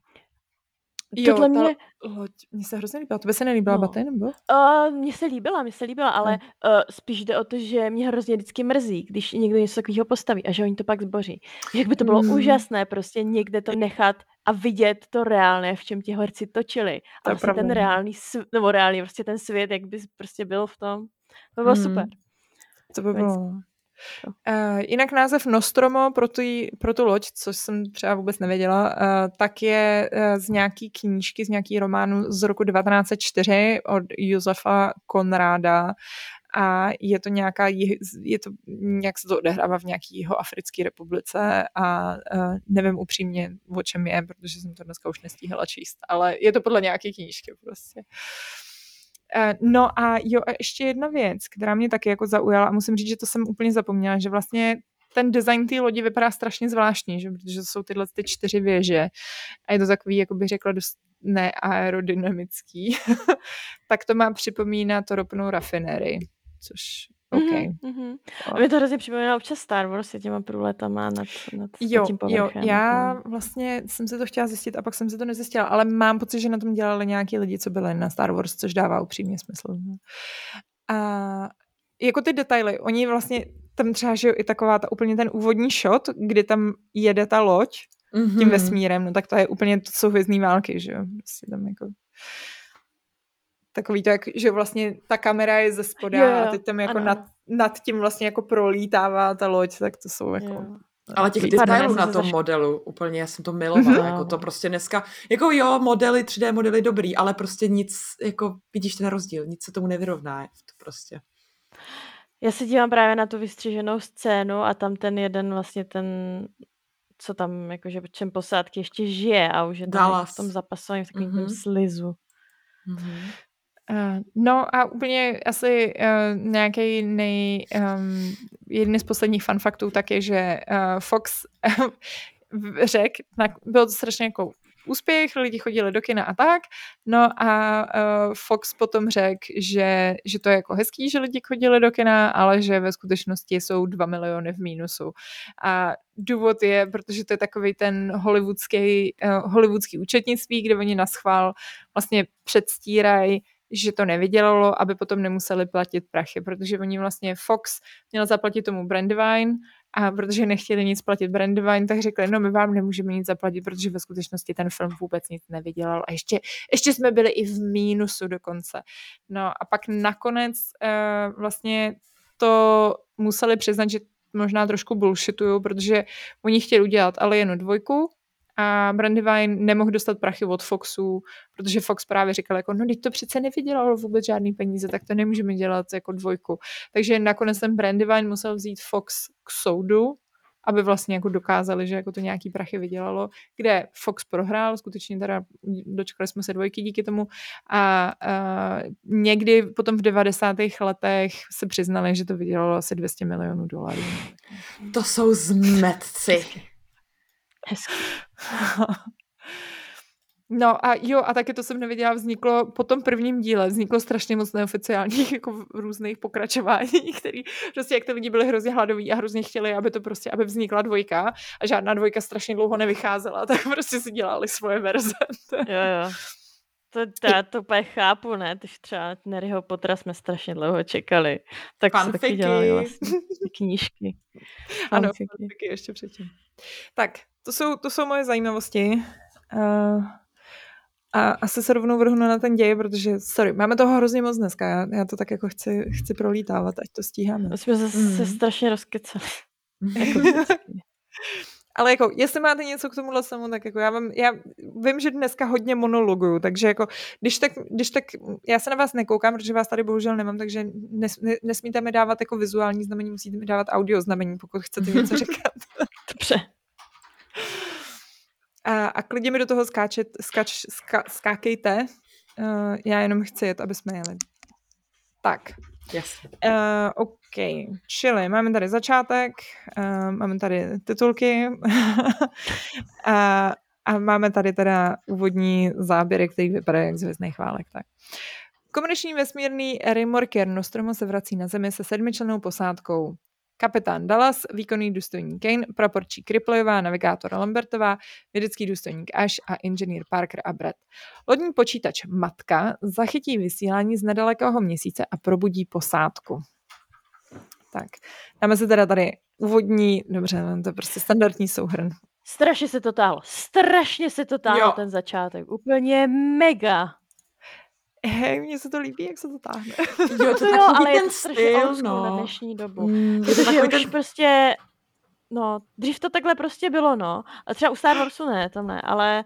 Jo, Tohle ta mě... loď, mně se hrozně líbila. To by se nelíbila no. Baty, nebo? Uh, mně se líbila, mně se líbila, ale uh, spíš jde o to, že mě hrozně vždycky mrzí, když někdo něco takového postaví a že oni to pak zboří. Jak by to bylo mm. úžasné prostě někde to nechat a vidět to reálné, v čem ti herci točili. To a vlastně ten reálný, nebo reálný, prostě ten svět, jak by prostě byl v tom. To bylo mm. super. To by bylo. Uh, jinak název Nostromo pro, tu, pro tu loď, což jsem třeba vůbec nevěděla, uh, tak je uh, z nějaký knížky, z nějaký románu z roku 1904 od Josefa Konráda a je to nějaká, je to, nějak se to odehrává v nějaký jeho africké republice a uh, nevím upřímně, o čem je, protože jsem to dneska už nestíhala číst, ale je to podle nějaké knížky prostě. Uh, Eh, no a jo, a ještě jedna věc, která mě taky jako zaujala a musím říct, že to jsem úplně zapomněla, že vlastně ten design té lodi vypadá strašně zvláštní, že? protože to jsou tyhle ty čtyři věže a je to takový, jako bych řekla, dost neaerodynamický, tak to má připomínat ropnou rafinérii, což Okay. Mm-hmm. A mě to hrozně připomíná občas Star Wars s těma průletama nad, nad, jo, tím povrchem. Jo, já no. vlastně jsem se to chtěla zjistit a pak jsem se to nezjistila, ale mám pocit, že na tom dělali nějaký lidi, co byli na Star Wars, což dává upřímně smysl. A jako ty detaily, oni vlastně tam třeba, že i taková ta úplně ten úvodní shot, kdy tam jede ta loď mm-hmm. tím vesmírem, no tak to je úplně, to jsou hvězdní války, že jo. Prostě tam jako takový to, jak, že vlastně ta kamera je ze spoda jo, jo, a teď tam jako nad, nad tím vlastně jako prolítává ta loď, tak to jsou jako... Jo. Ale těch detailů na tom modelu, úplně já jsem to milovala, mm-hmm. jako to prostě dneska, jako jo, modely, 3D modely dobrý, ale prostě nic, jako vidíš ten rozdíl, nic se tomu nevyrovná, to prostě. Já se dívám právě na tu vystřiženou scénu a tam ten jeden vlastně ten, co tam jakože čem posádky ještě žije a už je tam jako v tom zapasovém v takovém mm-hmm. slizu. Mm-hmm. Uh, no a úplně asi uh, nějaký nej, um, jeden z posledních fun faktů tak je, že uh, Fox řekl, bylo to strašně jako úspěch, lidi chodili do kina a tak, no a uh, Fox potom řekl, že, že to je jako hezký, že lidi chodili do kina, ale že ve skutečnosti jsou dva miliony v mínusu. A důvod je, protože to je takový ten hollywoodský, uh, hollywoodský účetnictví, kde oni na schvál vlastně předstírají, že to nevydělalo, aby potom nemuseli platit prachy, protože oni vlastně Fox měl zaplatit tomu Brandywine a protože nechtěli nic platit Brandywine, tak řekli, no my vám nemůžeme nic zaplatit, protože ve skutečnosti ten film vůbec nic nevydělal a ještě, ještě jsme byli i v mínusu dokonce. No a pak nakonec uh, vlastně to museli přiznat, že možná trošku bullshituju, protože oni chtěli udělat ale jen dvojku, a Brandywine nemohl dostat prachy od Foxu, protože Fox právě říkal, jako, no teď to přece nevydělalo vůbec žádný peníze, tak to nemůžeme dělat jako dvojku. Takže nakonec ten Brandywine musel vzít Fox k soudu, aby vlastně jako dokázali, že jako to nějaký prachy vydělalo, kde Fox prohrál, skutečně teda dočkali jsme se dvojky díky tomu a, a někdy potom v 90. letech se přiznali, že to vydělalo asi 200 milionů dolarů. To jsou zmetci. Hezky. No a jo, a taky to jsem neviděla, vzniklo po tom prvním díle, vzniklo strašně moc neoficiálních jako různých pokračování, který prostě jak ty lidi byli hrozně hladoví a hrozně chtěli, aby to prostě, aby vznikla dvojka a žádná dvojka strašně dlouho nevycházela, tak prostě si dělali svoje verze. jo, jo. To, to já to úplně chápu, ne? Když třeba Neryho Pottera jsme strašně dlouho čekali. Tak Fanfiky. se taky dělali vlastně knížky. Ano, fanfiky ještě předtím. Tak, to jsou, to jsou moje zajímavosti. Uh, a asi se rovnou vrhnu na ten děj, protože, sorry, máme toho hrozně moc dneska. Já, já to tak jako chci, chci prolítávat, ať to stíháme. My jsme zase mm. strašně rozkecali. jako ale jako, jestli máte něco k tomuhle samu, tak jako já, vám, já vím, že dneska hodně monologuju, takže jako, když tak, když tak, já se na vás nekoukám, protože vás tady bohužel nemám, takže nes, ne, nesmíte mi dávat jako vizuální znamení, musíte mi dávat audio znamení, pokud chcete něco říkat. Dobře. A, a klidně mi do toho skáčet, skáč, ská, skákejte. Uh, já jenom chci jet, aby jsme jeli. Tak. Yes. Uh, OK, čili máme tady začátek, uh, máme tady titulky a, a máme tady teda úvodní záběry, který vypadá jak z hvězdných válek. Tak. Komerční vesmírný remorker Nostromo se vrací na Zemi se sedmičlennou posádkou. Kapitán Dallas, výkonný důstojník Kane, praporčí Kriplejová, navigátor Lambertová, vědecký důstojník Ash a inženýr Parker a Brett. Lodní počítač Matka zachytí vysílání z nedalekého měsíce a probudí posádku. Tak, dáme se teda tady úvodní, dobře, to je prostě standardní souhrn. Strašně se to táhlo, strašně se to táhlo ten začátek, úplně mega. Hej, mně se to líbí, jak se to táhne. Jo, to jo, ale je to styl, no. na dnešní dobu. Mm, je to už ten... prostě, no, dřív to takhle prostě bylo, no. A třeba u Star Warsu ne, to ne, ale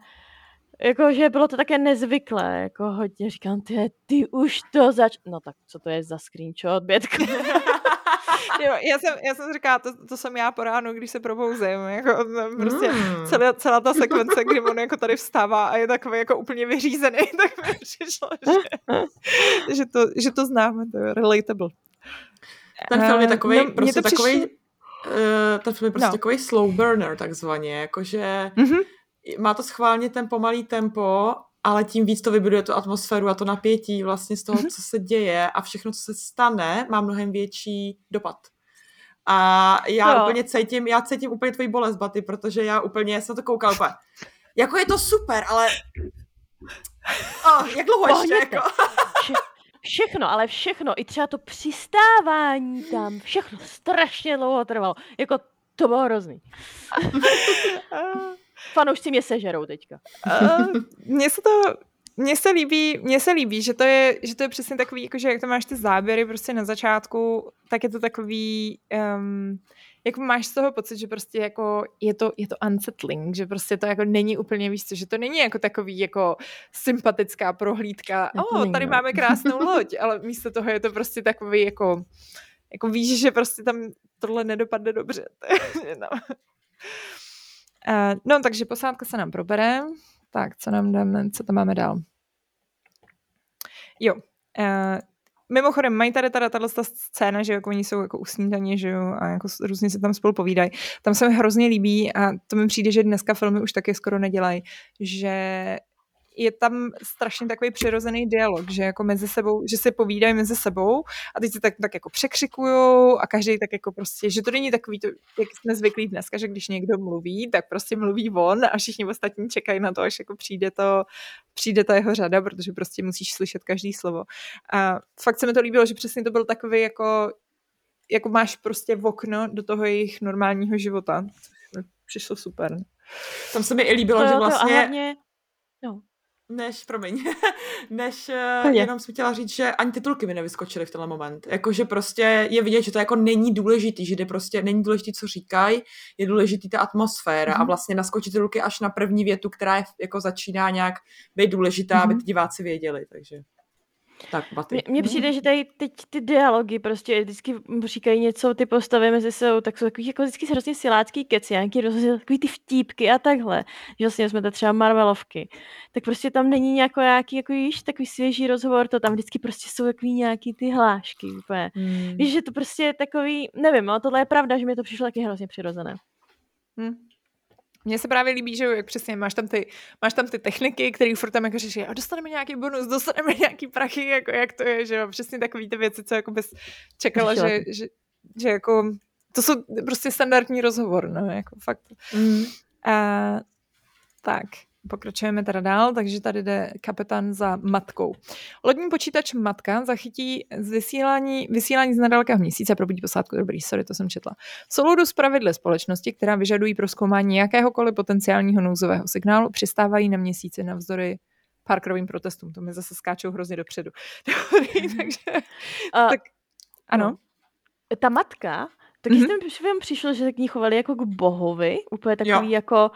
jakože bylo to také nezvyklé, jako hodně říkám, ty, ty už to zač... No tak co to je za screenshot, Bětko? jo, já jsem, já jsem říkala, to, to jsem já po ránu, když se probouzím, jako prostě mm. celá, celá ta sekvence, kdy on jako tady vstává a je takový jako úplně vyřízený, tak mi přišlo, že, že, to, že to známe, to je relatable. Ten film je takový, uh, no, prostě takový, přišlo... uh, ten film je prostě no. takový slow burner takzvaně, jakože mm-hmm. má to schválně ten pomalý tempo ale tím víc to vybuduje tu atmosféru a to napětí vlastně z toho, mm-hmm. co se děje a všechno, co se stane, má mnohem větší dopad. A já no. úplně cítím, já cítím úplně tvoji bolest, Baty, protože já úplně jsem to koukala úplně, jako je to super, ale oh, jak dlouho ještě, jako? Vše, všechno, ale všechno, i třeba to přistávání tam, všechno strašně dlouho trvalo, jako to bylo hrozný. Fanoušci mě sežerou teďka. Uh, mně se to mně se líbí, mně se líbí, že to je, že to je přesně takový, jako že jak to máš ty záběry prostě na začátku, tak je to takový, um, jako máš z toho pocit, že prostě jako je to, je to unsettling, že prostě to jako není úplně, víš co, že to není jako takový jako sympatická prohlídka, o, oh, tady máme krásnou loď, ale místo toho je to prostě takový jako, jako víš, že prostě tam tohle nedopadne dobře. no. Uh, no, takže posádka se nám probere. Tak, co nám dáme, co tam máme dál? Jo. Uh, mimochodem, mají tady teda tato scéna, že jako oni jsou jako usnídaní, že jo, a jako různě se tam spolu povídají. Tam se mi hrozně líbí a to mi přijde, že dneska filmy už taky skoro nedělají, že je tam strašně takový přirozený dialog, že jako mezi sebou, že se povídají mezi sebou a teď se tak, tak jako překřikují a každý tak jako prostě, že to není takový, to, jak jsme zvyklí dneska, že když někdo mluví, tak prostě mluví on a všichni ostatní čekají na to, až jako přijde to, přijde ta jeho řada, protože prostě musíš slyšet každý slovo. A fakt se mi to líbilo, že přesně to byl takový jako jako máš prostě v okno do toho jejich normálního života. Přišlo super. Tam se mi i líbilo, to, že vlastně... To hlavně, no než, promiň, než uh, jenom jsem chtěla říct, že ani titulky mi nevyskočily v tenhle moment. Jakože prostě je vidět, že to jako není důležitý, že jde prostě, není důležitý, co říkají, je důležitý ta atmosféra mm-hmm. a mhm. vlastně naskočit titulky až na první větu, která je jako začíná nějak být důležitá, mm-hmm. aby ty diváci věděli, takže... Tak, Mně, mně přijde, že tady teď ty dialogy prostě vždycky říkají něco, ty postavy mezi sebou, tak jsou takový jako vždycky hrozně silácký keci, nějaký rozhodně, takový ty vtípky a takhle. Že vlastně jsme to třeba Marvelovky. Tak prostě tam není nějaký, nějaký jako již takový svěží rozhovor, to tam vždycky prostě jsou takový nějaký ty hlášky úplně. Hmm. Víš, že to prostě je takový, nevím, ale tohle je pravda, že mi to přišlo taky hrozně přirozené. Hmm. Mně se právě líbí, že jak přesně máš tam ty, máš tam ty techniky, které furt tam jako řeší, a dostaneme nějaký bonus, dostaneme nějaký prachy, jako jak to je, že jo, přesně takový ty věci, co jako bys čekala, že, že, že, jako, to jsou prostě standardní rozhovor, no, jako fakt. Mm. A, tak. Pokračujeme teda dál, takže tady jde kapitán za matkou. Lodní počítač matka zachytí z vysílání, vysílání z nedalekého měsíce probudí posádku. Dobrý, sorry, to jsem četla. V souladu s pravidly společnosti, která vyžadují pro zkoumání jakéhokoliv potenciálního nouzového signálu, přistávají na měsíci navzdory parkerovým protestům. To mi zase skáčou hrozně dopředu. takže, uh, tak, ano. No. Ta matka, taky mm-hmm. jsem přišlo, že se k ní chovali jako k bohovi, úplně takový jo. jako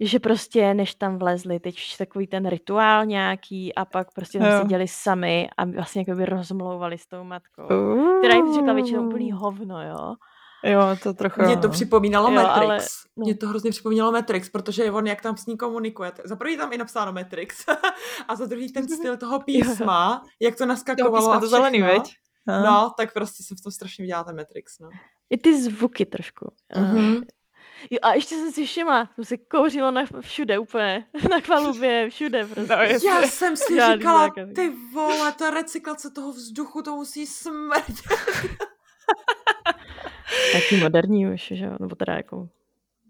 že prostě než tam vlezli, teď takový ten rituál nějaký a pak prostě tam seděli sami a vlastně jako by rozmlouvali s tou matkou, uh. která jim řekla většinou úplný hovno, jo. Jo, to trochu. Mě to připomínalo jo, Matrix. Ale, no. Mě to hrozně připomínalo Matrix, protože on jak tam s ní komunikuje. Za prvý tam i napsáno Matrix a za druhý ten styl toho písma, jak to naskakovalo. Písma, to zelený, veď? No, tak prostě se v tom strašně viděla ten Matrix, no. I ty zvuky trošku. Mm-hmm. Jo, a ještě jsem si všimla, to se kouřilo na, všude úplně, na kvalubě, všude prostě. No, Já jsem si říkala, ty vole, ta recyklace toho vzduchu, to musí smrdět. Taky moderní už, že jo, nebo teda jako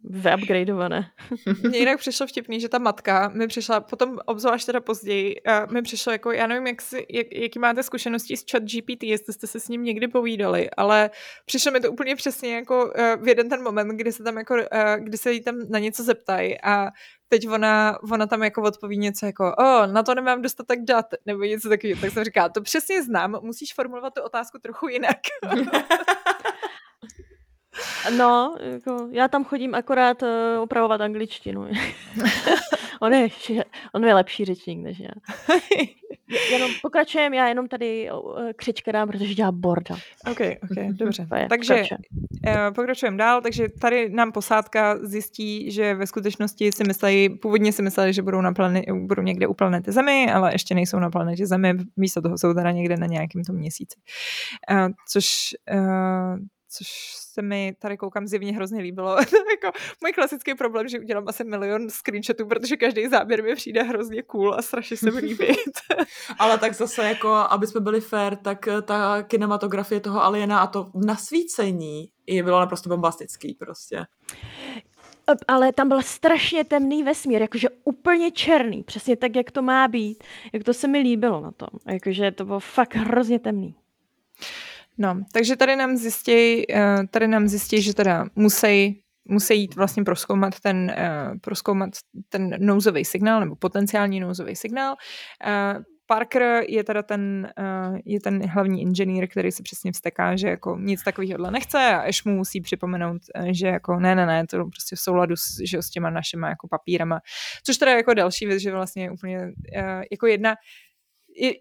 vyupgradeované. Mně jinak přišlo vtipný, že ta matka mi přišla, potom obzvlášť teda později, uh, mi přišlo jako, já nevím, jak si, jak, jaký máte zkušenosti s chat GPT, jestli jste se s ním někdy povídali, ale přišlo mi to úplně přesně jako uh, v jeden ten moment, kdy se tam jako, uh, kdy se jí tam na něco zeptají a teď ona, ona tam jako odpoví něco jako, o, na to nemám dostatek dat, nebo něco takového. Tak jsem říká, to přesně znám, musíš formulovat tu otázku trochu jinak. No, jako, já tam chodím akorát uh, opravovat angličtinu. on, je, on je lepší řečník než já. Jenom pokračujeme, já jenom tady uh, křičkám, protože dělá borda. Ok, ok, dobře. takže uh, pokračujeme dál, takže tady nám posádka zjistí, že ve skutečnosti si mysleli, původně si mysleli, že budou, na planetě, budou někde u planety Zemi, ale ještě nejsou na planetě Zemi, místo toho jsou teda někde na nějakém tom měsíci. Uh, což uh, což se mi tady koukám zjevně hrozně líbilo. jako můj klasický problém, že udělám asi milion screenshotů, protože každý záběr mi přijde hrozně cool a strašně se mi líbí. Ale tak zase jako, aby jsme byli fair, tak eh, ta kinematografie toho Aliena a to nasvícení je bylo naprosto bombastický prostě. Ale tam byl strašně temný vesmír, jakože úplně černý, přesně tak, jak to má být. Jak to se mi líbilo na tom. Jakože to bylo fakt hrozně temný. No, takže tady nám zjistí, eh, tady nám zjistí, že teda musí musí jít vlastně proskoumat ten, uh, proskoumat ten nouzový signál nebo potenciální nouzový signál. Uh, Parker je teda ten, je ten hlavní inženýr, který se přesně vsteká, že jako nic takového nechce a Ash mu musí připomenout, že jako ne, ne, ne, to prostě v souladu s, že s těma našima jako papírama. Což teda jako další věc, že vlastně úplně jako jedna,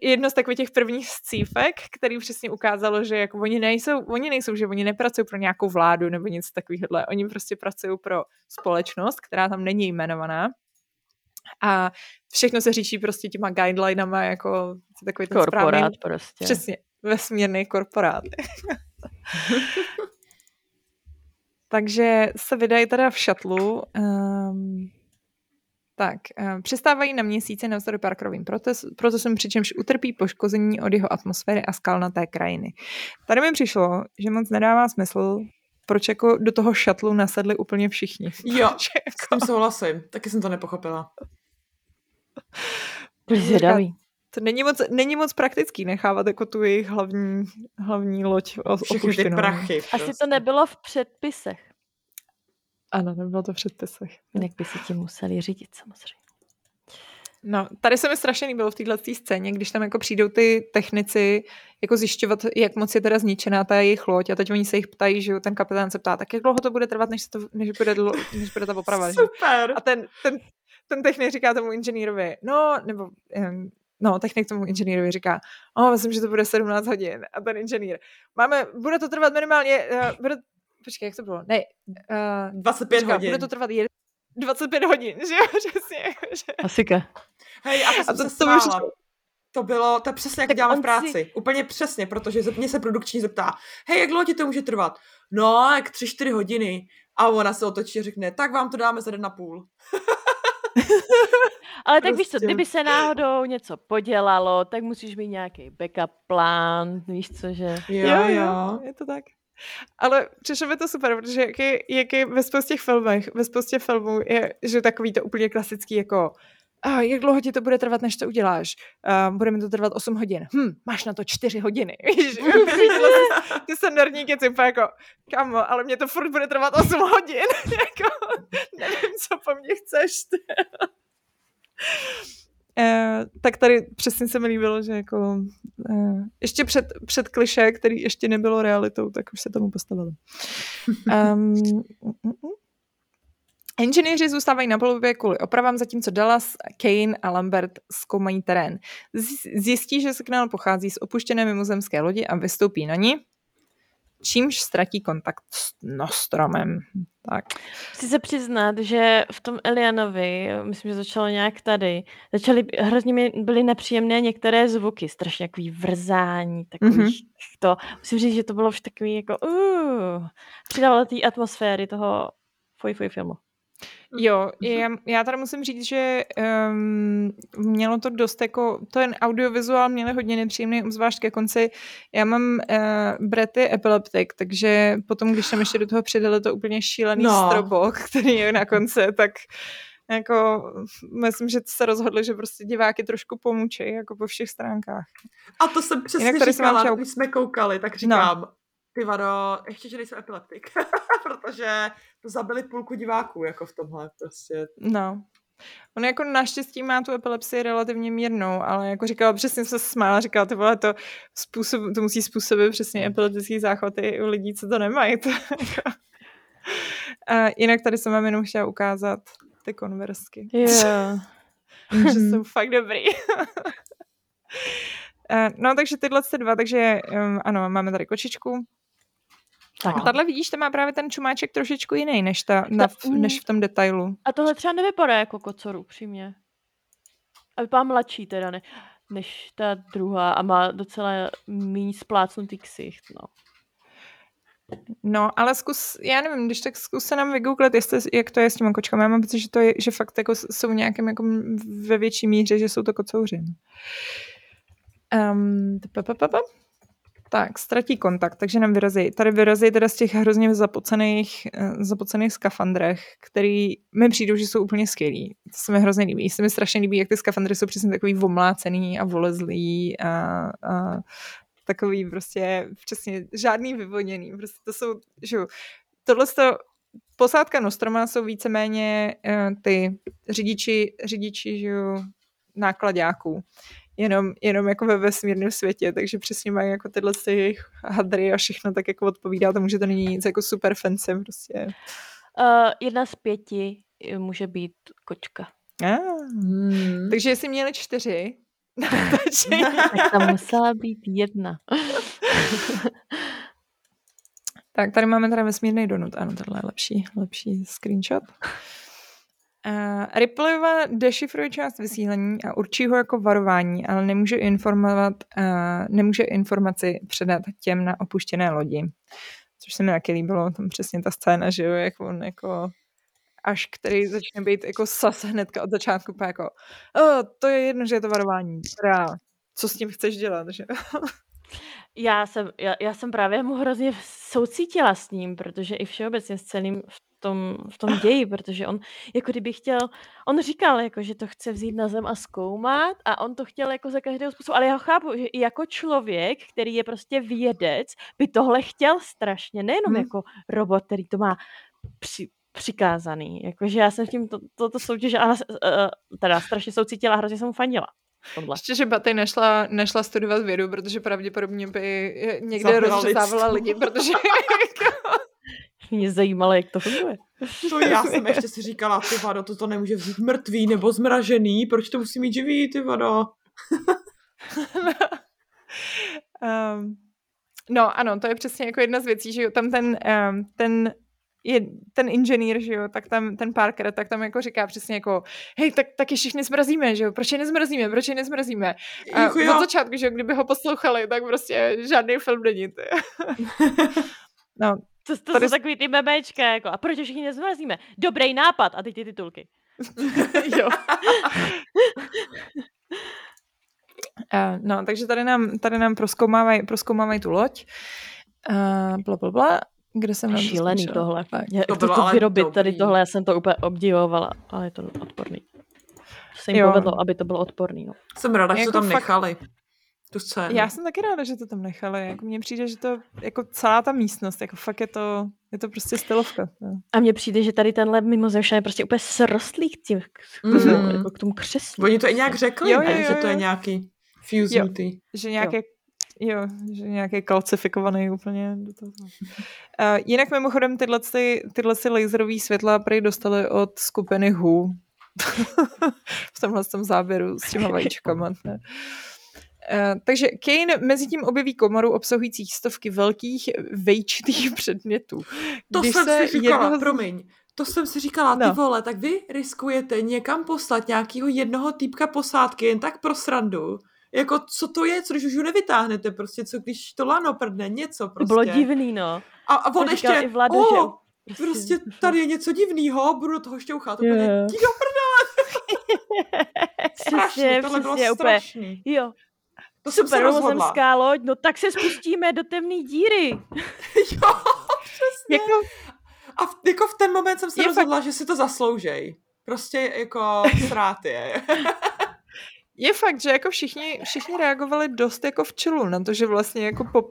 jedno z takových těch prvních scífek, který přesně ukázalo, že jako oni nejsou, oni nejsou, že oni nepracují pro nějakou vládu nebo něco takového. Oni prostě pracují pro společnost, která tam není jmenovaná. A všechno se říší prostě těma guidelinama, jako takový ten korporát správný, prostě. Přesně, vesmírný korporát. Takže se vydají teda v šatlu um, tak, uh, přistávají na měsíce navzdory Parkerovým procesům, přičemž utrpí poškození od jeho atmosféry a skalnaté krajiny. Tady mi přišlo, že moc nedává smysl, proč jako do toho šatlu nasedli úplně všichni. Jo, jako... s tím souhlasím. Taky jsem to nepochopila. Zvědavý. To není moc, není moc praktický nechávat jako tu jejich hlavní, hlavní loď Všechny ty prachy. Asi prostě. to nebylo v předpisech. Ano, nebylo to v předpisech. Jinak by si tím museli řídit samozřejmě. No, tady se mi strašně líbilo v této scéně, když tam jako přijdou ty technici jako zjišťovat, jak moc je teda zničená ta jejich loď a teď oni se jich ptají, že ten kapitán se ptá, tak jak dlouho to bude trvat, než, se to, než, bude, dlo, než bude ta oprava. Super. A ten, ten, ten technik říká tomu inženýrovi, no, nebo no, technik tomu inženýrovi říká, o, myslím, že to bude 17 hodin. A ten inženýr, máme, bude to trvat minimálně, uh, bude počkej, jak to bylo? Ne, uh, 25 počkej, hodin. Bude to trvat jed, 25 hodin, že jo, přesně. Že... Asika. Hej, a to, a to, to, to, to bylo, to je přesně jak tak děláme v práci. Si... Úplně přesně, protože mě se produkční zeptá, hej, jak dlouho ti to může trvat? No, jak 3-4 hodiny. A ona se otočí a řekne, tak vám to dáme za den na půl. Ale tak víš co, kdyby se náhodou něco podělalo, tak musíš mít nějaký backup plán, víš co, že... Jo, jo. jo, je to tak. Ale přišlo mi to super, protože jak je, jak je ve spoustě filmech, ve spoustě filmů je, že takový to úplně klasický jako a jak dlouho ti to bude trvat, než to uděláš? Uh, bude mi to trvat 8 hodin. Hm, máš na to 4 hodiny. Víš, ty standardní keci, jako, kamo, ale mě to furt bude trvat 8 hodin. jako, nevím, co po mně chceš. Uh, tak tady přesně se mi líbilo, že jako uh, ještě před, před kliše, který ještě nebylo realitou, tak už se tomu postavili. Um, Inženýři zůstávají na palubě kvůli opravám, zatímco Dallas, Kane a Lambert zkoumají terén. Zjistí, že signál pochází z opuštěné mimozemské lodi a vystoupí na ní, čímž ztratí kontakt s Nostromem. Tak. Chci se přiznat, že v tom Elianovi, myslím, že začalo nějak tady, začaly, hrozně mi byly nepříjemné některé zvuky, strašně takový vrzání, takový mm-hmm. to, musím říct, že to bylo už takový jako uh, přidávalo té atmosféry toho fuj, fuj filmu. Jo, já, já tady musím říct, že um, mělo to dost jako, ten audiovizuál měl hodně nepříjemný, zvlášť ke konci. Já mám uh, brety epileptik, takže potom, když jsem ještě do toho přidali to úplně šílený no. strobok, který je na konci, tak jako myslím, že se rozhodli, že prostě diváky trošku pomůčejí jako po všech stránkách. A to jsem přesně Jinak říkala, chtěl... když jsme koukali, tak no. říkám, no. Ty vado, ještě, že nejsem epileptik, protože zabili půlku diváků, jako v tomhle prostě. No. On jako naštěstí má tu epilepsii relativně mírnou, ale jako říkala, přesně se smála, říkala, to vole, to, způsob, to musí způsobit přesně epileptický záchvaty u lidí, co to nemají. To, jako. A jinak tady jsem vám jenom chtěla ukázat ty konversky. Yeah. že jsou fakt dobrý. no, takže tyhle dva, takže um, ano, máme tady kočičku, tak. A tahle vidíš, to má právě ten čumáček trošičku jiný, než, ta, na, než v tom detailu. A tohle třeba nevypadá jako kocor, upřímně. A vypadá mladší teda, ne, než ta druhá a má docela méně splácnutý ksicht, no. No, ale zkus, já nevím, když tak zkus se nám vygooglet, jestli, jak to je s těma kočkami. Já mám pocit, že to je, že fakt jako jsou nějakým jako ve větší míře, že jsou to kocouři. Um, tak, ztratí kontakt, takže nám vyrazí. Tady vyrazí teda z těch hrozně zapocených, eh, zapocených skafandrech, který mi přijdou, že jsou úplně skvělý. To se mi hrozně líbí. Se mi strašně líbí, jak ty skafandry jsou přesně takový vomlácený a volezlý a, a takový prostě přesně žádný vyvoněný. Prostě to jsou, že tohle to, posádka Nostroma jsou víceméně uh, ty řidiči, řidiči, že jo, nákladáků jenom, jenom jako ve vesmírném světě, takže přesně mají jako tyhle jejich hadry a všechno tak jako odpovídá tomu, že to není nic jako super fancy prostě. Uh, jedna z pěti může být kočka. Ah, hmm. Takže jestli měli čtyři, tak tam musela být jedna. tak tady máme teda vesmírný donut. Ano, tohle je lepší, lepší screenshot. Uh, Ripleyova dešifruje část vysílání a určí ho jako varování, ale nemůže informovat, uh, nemůže informaci předat těm na opuštěné lodi. Což se mi taky líbilo, tam přesně ta scéna, že jo, jak on jako až který začne být jako sas hnedka od začátku, jako oh, to je jedno, že je to varování, teda, co s tím chceš dělat, že Já jsem, já, já jsem právě mu hrozně soucítila s ním, protože i všeobecně s celým tom, v tom ději, protože on jako kdyby chtěl, on říkal, jako, že to chce vzít na zem a zkoumat a on to chtěl jako za každého způsobu, ale já ho chápu, že i jako člověk, který je prostě vědec, by tohle chtěl strašně, nejenom hmm. jako robot, který to má při, přikázaný. Jakože já jsem s tím toto to, to soutěž, a, uh, teda strašně soucítila, hrozně jsem mu fandila. Tohle. Ještě, že Batej nešla, nešla studovat vědu, protože pravděpodobně by někde rozřezávala lidi, protože Mě zajímalo, jak to funguje. To já jsem ještě si říkala, ty vado, to, to nemůže vzít mrtvý nebo zmražený, proč to musí mít živý, ty vado? um, no ano, to je přesně jako jedna z věcí, že jo, tam ten, um, ten je ten inženýr, že jo, tak tam ten Parker, tak tam jako říká přesně jako, hej, tak, tak je všichni zmrazíme, že jo, proč je nezmrazíme, proč je nezmrazíme. A od začátku, že jo, kdyby ho poslouchali, tak prostě žádný film není. no, To, to Tady jsou takový ty memečka, jako, a proč všichni nezmrazíme? Dobrý nápad. A teď ty titulky. jo. Uh, no, takže tady nám, tady nám proskoumávají, proskoumávají tu loď. Uh, bla, bla, bla. Kde jsem nám to Šílený skočila? tohle. Mě, To to, to, bylo ale vyrobit tady dobrý. tohle, já jsem to úplně obdivovala, ale je to odporný. To se jim Jo. povedlo, aby to bylo odporný. No. Jsem ráda, že Jako to tam fakt- nechali. Tu scénu. Já jsem taky ráda, že to tam nechali. Jako mně přijde, že to, jako celá ta místnost, jako fakt je to, je to prostě stylovka. No. A mně přijde, že tady tenhle mimozemšťan je prostě úplně srostlý k, tím, k, tomu, Mhm. jako k tomu křeslu. Oni to i nějak řekli, Jo, ne? jo, jo, že to je jo. nějaký fusenutý. Že nějaké, jo. jo, že nějaký kalcifikovaný úplně do toho. Uh, jinak mimochodem tyhle, ty, tyhle si laserový světla prý dostali od skupiny Who. v tomhle tom záběru s těma vajíčkama. Ne? Uh, takže Kane mezi tím objeví komoru obsahujících stovky velkých vejčitých předmětů. To Když jsem se si říkala, jednoho promiň. To jsem si říkala, ty No. vole, tak vy riskujete někam poslat nějakého jednoho týpka posádky jen tak pro srandu. Jako, co to je, co když už ho nevytáhnete, prostě, co když to lano prdne, něco prostě. bylo divný, no. A, a on To ještě, i Vlado, že o, prostě tady je něco divného, budu do toho šťouchat. Úplně, Jo. jdi do prdele, strašný, Přesně, tohle bylo úplně. strašný. Jo, To jsem se super rozhodla. mimozemská loď, no tak se spustíme do temné díry. jo, přesně. Jako, A v, jako v ten moment jsem se Je rozhodla, že si to zasloužej. Prostě jako srát je. je fakt, že jako všichni, všichni reagovali dost jako v čelu na to, že vlastně jako po,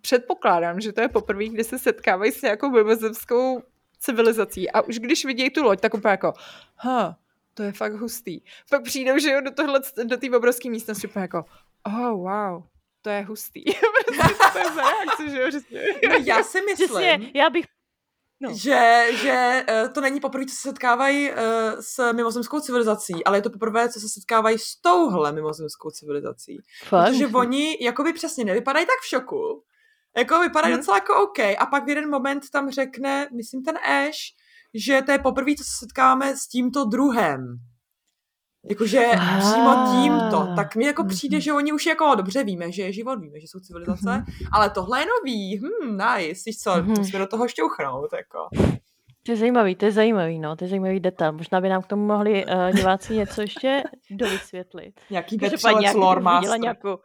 předpokládám, že to je poprvé, kdy se setkávají s nějakou mimozemskou civilizací a už když vidějí tu loď, tak úplně jako, ha, to je fakt hustý. Pak přijdou, že jo, do tohle, do té obrovské místnosti úplně jako, oh, wow, to je hustý. prostě to je za reakce, že jo, No, já si myslím, Přesně, já bych No. že, že eh, to není poprvé, co se setkávají eh, s mimozemskou civilizací, ale je to poprvé, co se setkávají s touhle mimozemskou civilizací. Fakt? Protože oni jakoby přesně nevypadají tak v šoku, jako vypadají Mhm. docela jako OK a pak v jeden moment tam řekne, myslím ten Ash, že to je poprvé, co se setkáme s tímto druhem. Jakože Ah. přímo tímto. Tak mi jako Mhm. přijde, že oni už jako dobře víme, že je život, víme, že jsou civilizace, ale tohle je nový. Hmm, nice. Víš co, Mhm. musíme do toho šťouchnout. Jako. To je zajímavý, to je zajímavý, no, to je zajímavý detail. Možná by nám k tomu mohli uh, diváci něco ještě dovysvětlit. Nějaký jak lore master. nějakou,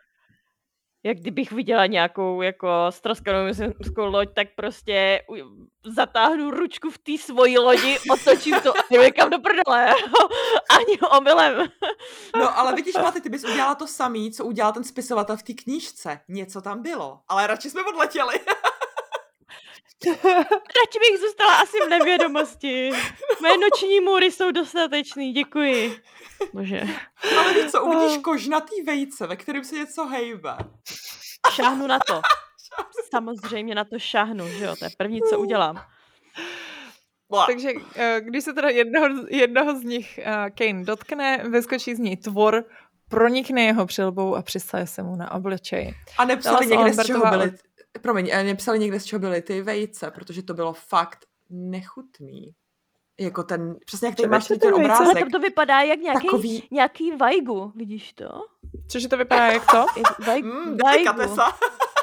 jak kdybych viděla nějakou jako stroskanou mimozemskou loď, tak prostě zatáhnu ručku v té svojí lodi, otočím to a někam do prdele. Ani omylem. No, ale vidíš, Maty, ty bys udělala to samý, co udělal ten spisovatel v té knížce. Něco tam bylo, ale radši jsme odletěli. Radši bych zůstala asi v nevědomosti. Moje noční můry jsou dostatečný, děkuji. Bože. ale víš co, uvidíš kožnatý vejce, ve kterém se něco hejbe. Šáhnu na to. Samozřejmě na to šáhnu, že jo, to je první, co udělám. Bla. Takže eh, když se teda jednoho, jednoho z nich uh, Kane dotkne, vyskočí z něj tvor, pronikne jeho přilbou a přisaje se mu na obličej. A nepsali Dala někde, z čeho byly, promiň, eh, nepsali někde, z čeho byly ty vejce, protože to bylo fakt nechutný. Jako ten, přesně jak ty Čemu máš ten, ten vejce? Ale obrázek. tam to vypadá jak nějaký, Takový, nějaký vajgu, vidíš to? Cože to vypadá jak to? Jak vaj, mm, vajgu. delikatesa.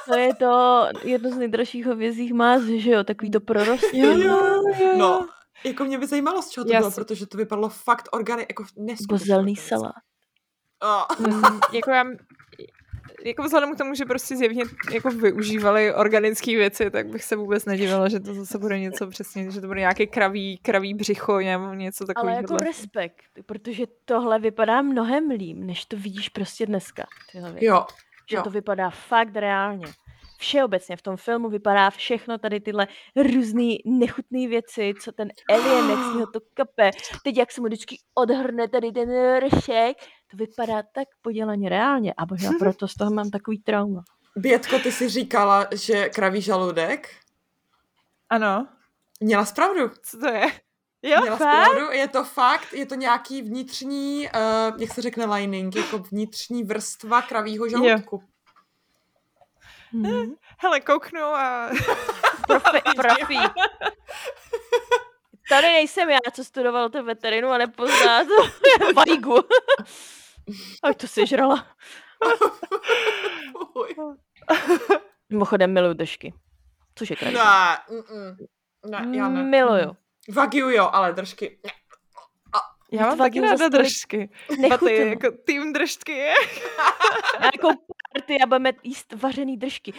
To je to jedno z nejdražších hovězích más, že jo, takový to prorostní. jo, No, jako mě by zajímalo, z čeho to Já bylo, si- protože to vypadalo fakt organi, jako neskutečně. Bozelný salát. Oh. Mm, jako já, jako vzhledem k tomu, že prostě zjevně jako využívali organické věci, tak bych se vůbec nedivila, že to zase bude něco přesně, že to bude nějaký kraví, kraví břicho nebo něco Ale takového. jako respekt, protože tohle vypadá mnohem líp, než to vidíš prostě dneska. Tyhle věci. Jo, že jo. to vypadá fakt reálně. Všeobecně v tom filmu vypadá všechno tady tyhle různé nechutné věci, co ten alien, jak z něho to kape. Teď jak se mu vždycky odhrne tady ten ršek, to vypadá tak podělaně reálně. A možná proto z toho mám takový trauma. Bětko, ty si říkala, že kraví žaludek. Ano, Měla zpravdu. co to je? Jo, Měla fakt? Je to fakt, je to nějaký vnitřní, uh, jak se řekne lining, jako vnitřní vrstva kravího žaludku. Hmm. hele, kouknu a... Profi, profi. Tady nejsem já, co studoval to veterinu a nepozná to vajgu. Oj, to sežrala. Mimochodem miluju držky. což je kraj. Ne, ne, já ne. Miluju. Wagyu jo, ale držky. ne. Já mám taky ráda držky. Nechutnou. Paty, jako tým držky je. Nějakou party a budeme jíst vařený držky.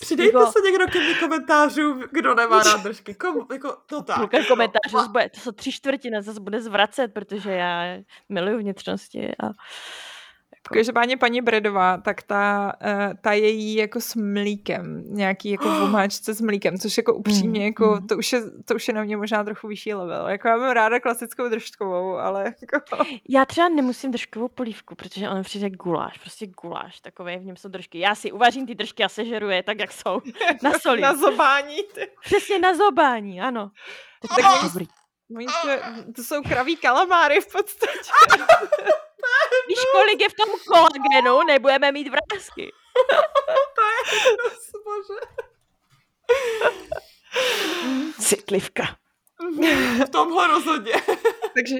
Přidejte jako- se někdo ke mně komentářů, kdo nemá rád držky. Kom, jako to tak. Půlka jako. komentářů, bude, to jsou tři čtvrtiny, zase bude zvracet, protože já miluju vnitřnosti a jako, Každopádně paní Bredová, tak ta, eh, ta je jí jako s mlíkem, nějaký jako v omáčce s mlíkem, což jako upřímně, Mm, jako mm. to už, je, to už je na mě možná trochu vyšší level. Jako já mám ráda klasickou držkovou, ale jako... Já třeba nemusím držkovou polívku, protože ono přijde guláš, prostě guláš, takové v něm jsou držky. Já si uvařím ty držky a sežeru je tak, jak jsou, na soli. Na zobání. Ty. Přesně na zobání, ano. Tak, Tak dobrý. Oni to, to jsou kraví kalamáry v podstatě. Víš, kolik je v tom kolagenu, nebudeme mít vrázky. Bože. Citlivka. V tomhle rozhodně. takže...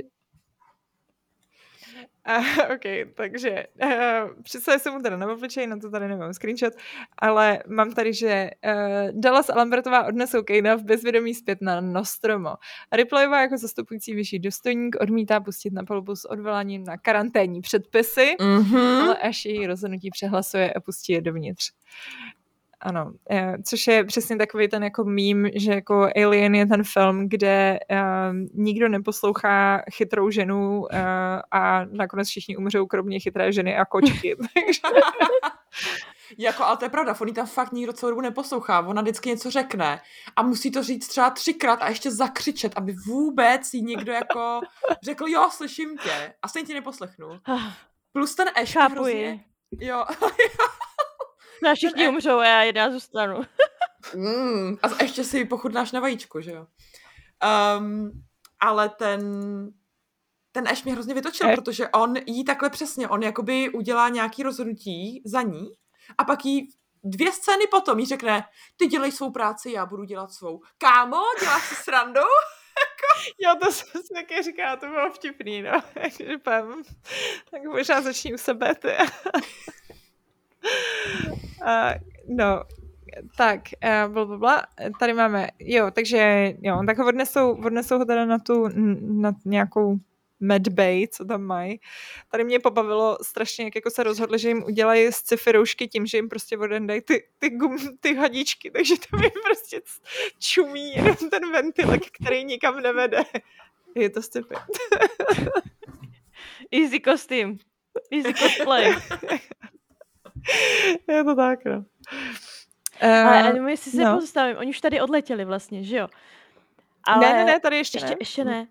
Uh, ok, takže uh, představě jsem mu teda na obličej, na to tady nemám screenshot, ale mám tady, že uh, Dallas a Lambertová odnesou Kejna v bezvědomí zpět na Nostromo. Ripleyová jako zastupující vyšší důstojník odmítá pustit na palubu s odvoláním na karanténní předpisy, Mm-hmm. ale až její rozhodnutí přehlasuje a pustí je dovnitř. Ano, eh, což je přesně takový ten jako mím, že jako Alien je ten film, kde um, nikdo neposlouchá chytrou ženu uh, a nakonec všichni umřou, kromě chytré ženy a kočky. Jako, ale to je pravda, on jí tam fakt nikdo celou dobu neposlouchá. Ona vždycky něco řekne a musí to říct třeba třikrát a ještě zakřičet, aby vůbec jí někdo jako řekl, jo, slyším tě. A stejně tě neposlechnu. Ah, Plus ten Ash hrozně... Jo. No všichni umřou a já jedna zůstanu. mm, a ještě si pochutnáš na vajíčku, že jo. Um, ale ten ten Ash mě hrozně vytočil, Eh. protože on jí takhle přesně, on jakoby udělá nějaký rozhodnutí za ní a pak jí dvě scény potom jí řekne, ty dělej svou práci, já budu dělat svou. Kámo, děláš si srandu? jo, to jsem si taky říkala, to bylo vtipný, no. Takže pam, tak možná začni u sebe, ty. Uh, no, tak, uh, blablabla, tady máme, jo, takže, jo, tak ho odnesou, odnesou ho teda na tu, na nějakou medbay, co tam mají. Tady mě pobavilo strašně, jak jako se rozhodli, že jim udělají z sci-fi roušky tím, že jim prostě odendají ty, ty, gum, ty hadičky, takže to mi prostě čumí jenom ten ventilek, který nikam nevede. Je to sci-fi. Easy kostým. Easy cosplay. Je to tak, no. Ale Uh, jenom jestli se no. pozastavím, oni už tady odletěli vlastně, že jo? Ale ne, ne, ne, tady ještě, ještě, ne. ještě ne.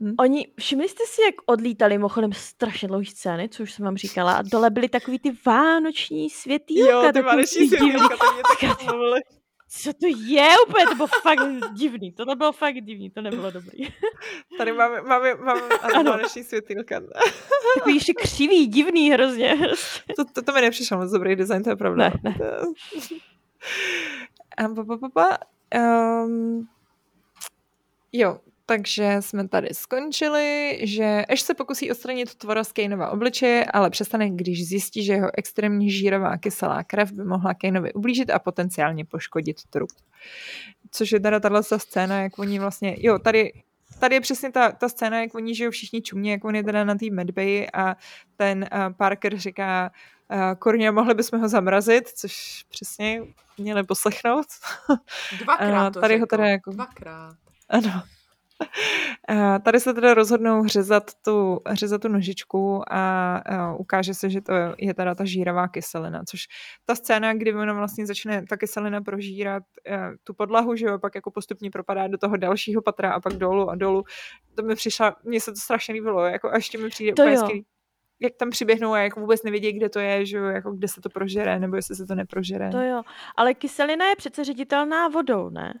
Hm. Oni, všimli jste si, jak odlítali mimochodem strašně dlouhý scény, co už jsem vám říkala, a dole byly takový ty vánoční světýlka. Jo, ty vánoční světýlka, to mě tak. Co to je úplně, to bylo fakt divný, tohle bylo fakt divný, to nebylo dobrý. Tady máme, máme, máme ano, Ano. vánoční světýlka. Takový ještě křivý, divný hrozně. To, to, to mi nepřišlo moc dobrý design, to je pravda. Ne, ne. To- A pa, pa, pa, pa. Um, jo, takže jsme tady skončili, že až se pokusí odstranit tvora z Kaneova obličeje, ale přestane, když zjistí, že jeho extrémně žírová kyselá krev by mohla Kaneovi ublížit a potenciálně poškodit trup. Což je teda tahle scéna, jak oni vlastně, jo, tady Tady je přesně ta, ta scéna, jak oni žijou všichni čumně, jak on je teda na té medbay a ten uh, Parker říká, uh, Korně, mohli bychom ho zamrazit, což přesně měli poslechnout. Dvakrát to tady ho teda jako- Dvakrát. Ano. A tady se teda rozhodnou řezat tu, řezat tu nožičku a, a ukáže se, že to je teda ta žíravá kyselina, což ta scéna, kdy ona vlastně začne ta kyselina prožírat eh, tu podlahu, že jo, pak jako postupně propadá do toho dalšího patra a pak dolů a dolů, to mi přišla, mně se to strašně líbilo, jako a ještě mi přijde To úplně skvělý, jak tam přiběhnou a jako vůbec nevědí, kde to je, že jako kde se to prožere, nebo jestli se to neprožere. To jo, ale kyselina je přece ředitelná vodou, ne?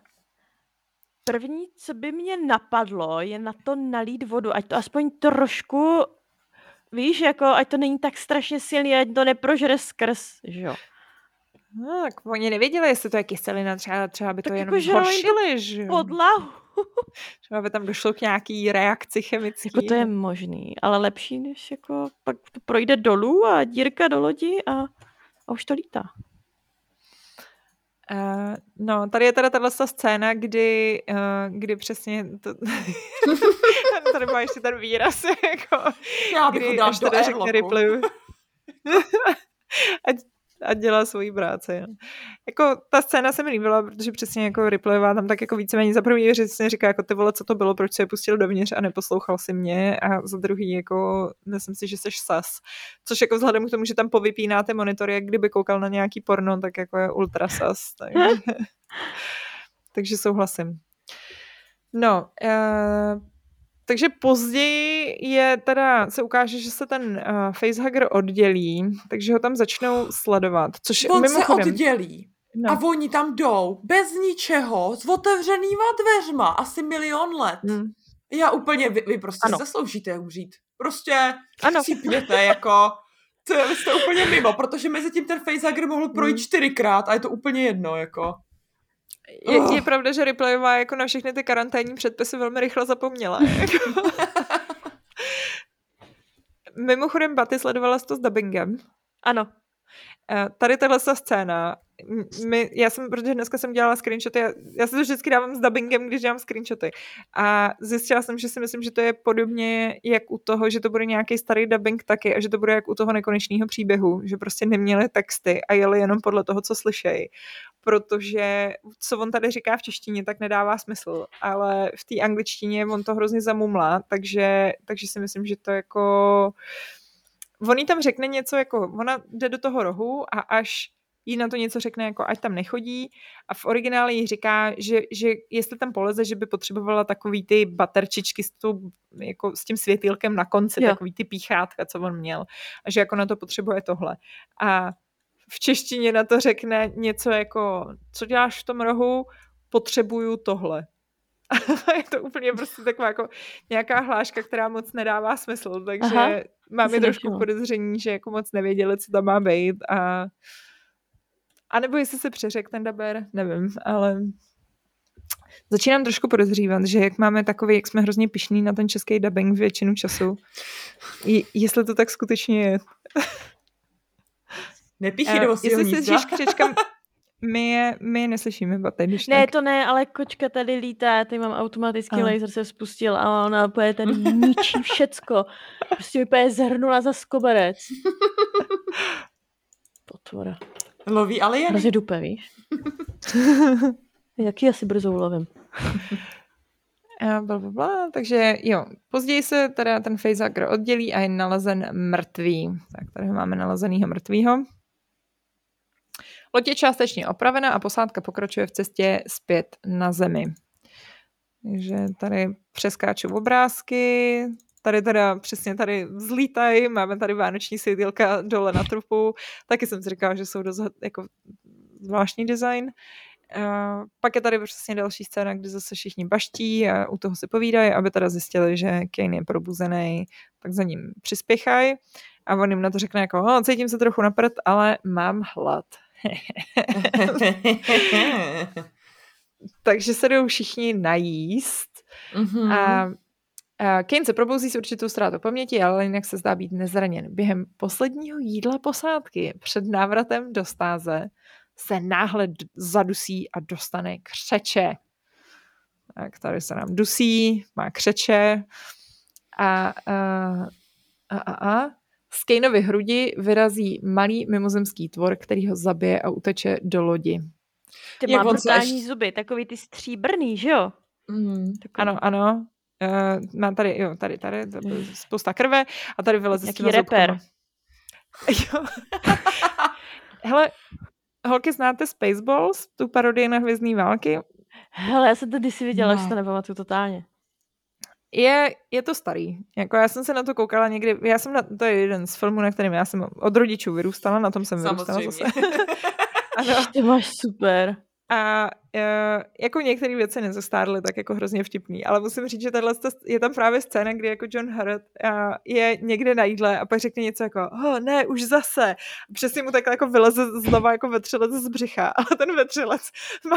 První, co by mě napadlo, je na to nalít vodu, ať to aspoň trošku, víš, jako ať to není tak strašně silný, ať to neprožere skrz, že jo. No, tak oni nevěděli, jestli to je kyselina, třeba, třeba by to Tak jenom jako zhoršili, že jo. Podlahu. Třeba by tam došlo k nějaký reakci chemický. Jako to je možný, ale lepší, než jako pak to projde dolů a dírka do lodi a, a už to lítá. Uh, no, tady je teda tahle scéna, kdy, uh, kdy přesně to, tady má ještě ten výraz, jako, Já bych kdy, až teda řekne Ripley. ať, a dělá svoji práci. No. Jako ta scéna se mi líbila, protože přesně jako Ripleyová tam tak jako víceméně za první přesně říká, jako ty vole, co to bylo, proč se je pustil dovnitř a neposlouchal si mě a za druhý jako myslím si, že jsi sas. Což jako vzhledem k tomu, že tam povypínáte monitor, jak kdyby koukal na nějaký porno, tak jako je ultra sas. Tak... Takže souhlasím. No, uh, takže později je teda, se ukáže, že se ten uh, facehugger oddělí, takže ho tam začnou sledovat. Což On mimochodem, se oddělí. No. A oni tam jdou bez ničeho, s otevřenýma dveřma, asi milion let. Hmm. Já úplně, vy, vy prostě ano. zasloužíte umřít. Prostě ano. sypněte jako, to je, jste úplně mimo, protože mezi tím ten facehugger mohl projít hmm. čtyřikrát a je to úplně jedno, jako. Je, oh. je pravda, že Ripleyová jako na všechny ty karanténní předpisy velmi rychle zapomněla. Jako. Mimochodem, Baty sledovala to s dubbingem. Ano. Eh, tady tahle scéna, my, já jsem, protože dneska jsem dělala screenshoty, já, já si to vždycky dávám s dubbingem, když dělám screenshoty. A zjistila jsem, že si myslím, že to je podobně jak u toho, že to bude nějaký starý dubbing taky a že to bude jak u toho nekonečného příběhu, že prostě neměli texty a jeli jenom podle toho, co slyšejí. Protože co on tady říká v češtině, tak nedává smysl, ale v té angličtině on to hrozně zamumlá, takže, takže si myslím, že to jako on jí tam řekne něco jako, ona jde do toho rohu a až jí na to něco řekne, jako ať tam nechodí a v originále jí říká, že, že jestli tam poleze, že by potřebovala takový ty baterčičky s, tou, jako s tím světýlkem na konci, jo. takový ty píchátka, co on měl a že jako na to potřebuje tohle. A v češtině na to řekne něco jako, co děláš v tom rohu, potřebuju tohle. je to úplně prostě taková jako nějaká hláška, která moc nedává smysl, takže Aha, máme trošku podezření, že jako moc nevěděli, co tam má být a a nebo jestli se přeřek ten daber, nevím, ale začínám trošku podezřívat, že jak máme takový, jak jsme hrozně pišní na ten český dubbing většinu času, jestli to tak skutečně je. Nepíchy do Jestli slyšíš křička, my je, my je neslyšíme, Bate, když Ne, tak. to ne, ale kočka tady lítá, tady mám automatický a. laser se spustil a ona úplně tady ničí všecko. Prostě úplně zhrnula za skoberec. Potvora. Loví ale Hrozně dupe, víš? Jaký asi brzo ulovím. bla, bla, bla. Takže jo, později se teda ten facehugger oddělí a je nalezen mrtvý. Tak tady máme nalezenýho mrtvýho. Loď je částečně opravena a posádka pokračuje v cestě zpět na zemi. Takže tady přeskáču obrázky, tady teda přesně tady vzlítají, máme tady vánoční světýlka dole na trupu, taky jsem si říkala, že jsou dost jako zvláštní design. Uh, pak je tady přesně další scéna, kde zase všichni baští a u toho si povídají, aby teda zjistili, že Kane je probuzený, tak za ním přispěchají a on jim na to řekne jako, oh, cítím se trochu napřed, ale mám hlad. Takže se jdou všichni najíst mm-hmm. a Kane se probouzí s určitou ztrátou paměti, ale jinak se zdá být nezraněn. Během posledního jídla posádky před návratem do stáze se náhle zadusí a dostane křeče. Tak tady se nám dusí, má křeče a, a, a, a, a z Kaneovy hrudi vyrazí malý mimozemský tvor, který ho zabije a uteče do lodi. Ty má brutální až... zuby, takový ty stříbrný, že jo? Mm, ano, ano. Uh, mám tady, jo, tady, tady, tady spousta krve a tady vyleze s těma reper. Jo. Hele, holky, znáte Spaceballs, tu parodii na hvězdní války? Hele, já jsem to kdysi viděla, no. že to nepamatuju totálně. Je, je to starý. Jako já jsem se na to koukala někdy, já jsem na, to je jeden z filmů, na kterým já jsem od rodičů vyrůstala, na tom jsem vyrůstala zase. ano. Ty máš super. A uh, jako některé věci nezastárly tak jako hrozně vtipný, ale musím říct, že tahle je tam právě scéna, kdy jako John Hurt uh, je někde na jídle a pak řekne něco jako, oh, ne, už zase. Přesně mu takhle jako vyleze znova jako vetřelec z břicha, ale ten vetřelec má,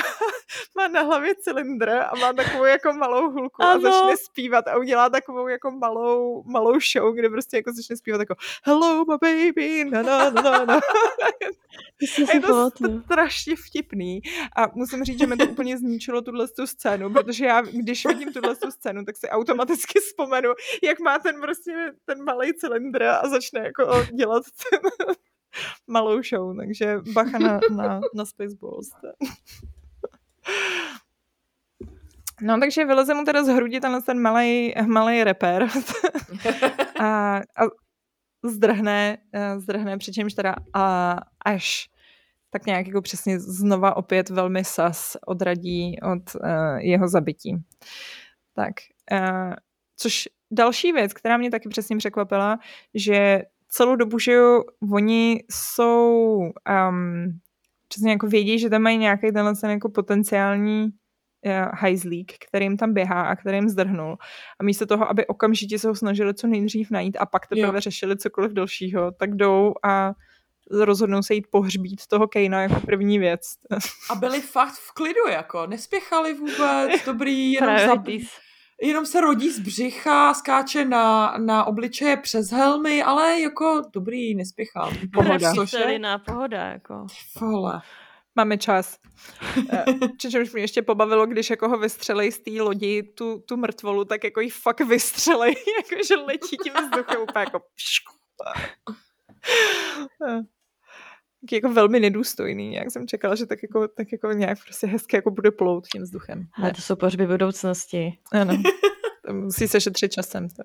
má na hlavě cylindr a má takovou jako malou hulku ano. a začne zpívat a udělá takovou jako malou, malou show, kde prostě jako začne zpívat jako hello my baby, na na na na. Je to strašně vtipný. A musím říct, že mi to úplně zničilo tuhle tu scénu, protože já, když vidím tuhle tu scénu, tak si automaticky vzpomenu, jak má ten prostě ten malý cylindr a začne jako dělat ten malou show. Takže bacha na, na, na Spaceballs. No, takže vyleze mu teda z hrudi tenhle ten malý, malý reper a, a zdrhne, eh, zdrhne, přičemž teda a, až tak nějak jako přesně znova opět velmi sas odradí od uh, jeho zabití. Tak, uh, což další věc, která mě taky přesně překvapila, že celou dobu, že jo, oni jsou um, přesně jako vědí, že tam mají nějaký tenhle ten jako potenciální uh, hajzlík, kterým tam běhá a kterým zdrhnul. A místo toho, aby okamžitě se ho snažili co nejdřív najít a pak teprve jo. řešili cokoliv dalšího, tak jdou a rozhodnou se jít pohřbít toho Kejna jako první věc. A byli fakt v klidu, jako nespěchali vůbec, dobrý, jenom, za, jenom se rodí z břicha, skáče na, na obličeje přes helmy, ale jako dobrý, nespěchal. Pohoda. na pohoda, jako. Vole. Máme čas. Eh, přičemž mě ještě pobavilo, když jako ho vystřelej z té lodi, tu, tu mrtvolu, tak jako ji fakt vystřelej, jakože letí tím vzduchem úplně jako jako velmi nedůstojný. Jak jsem čekala, že tak jako, tak jako nějak prostě hezky jako bude plout tím vzduchem. Ale to jsou pohřby budoucnosti. Ano. musí se šetřit časem.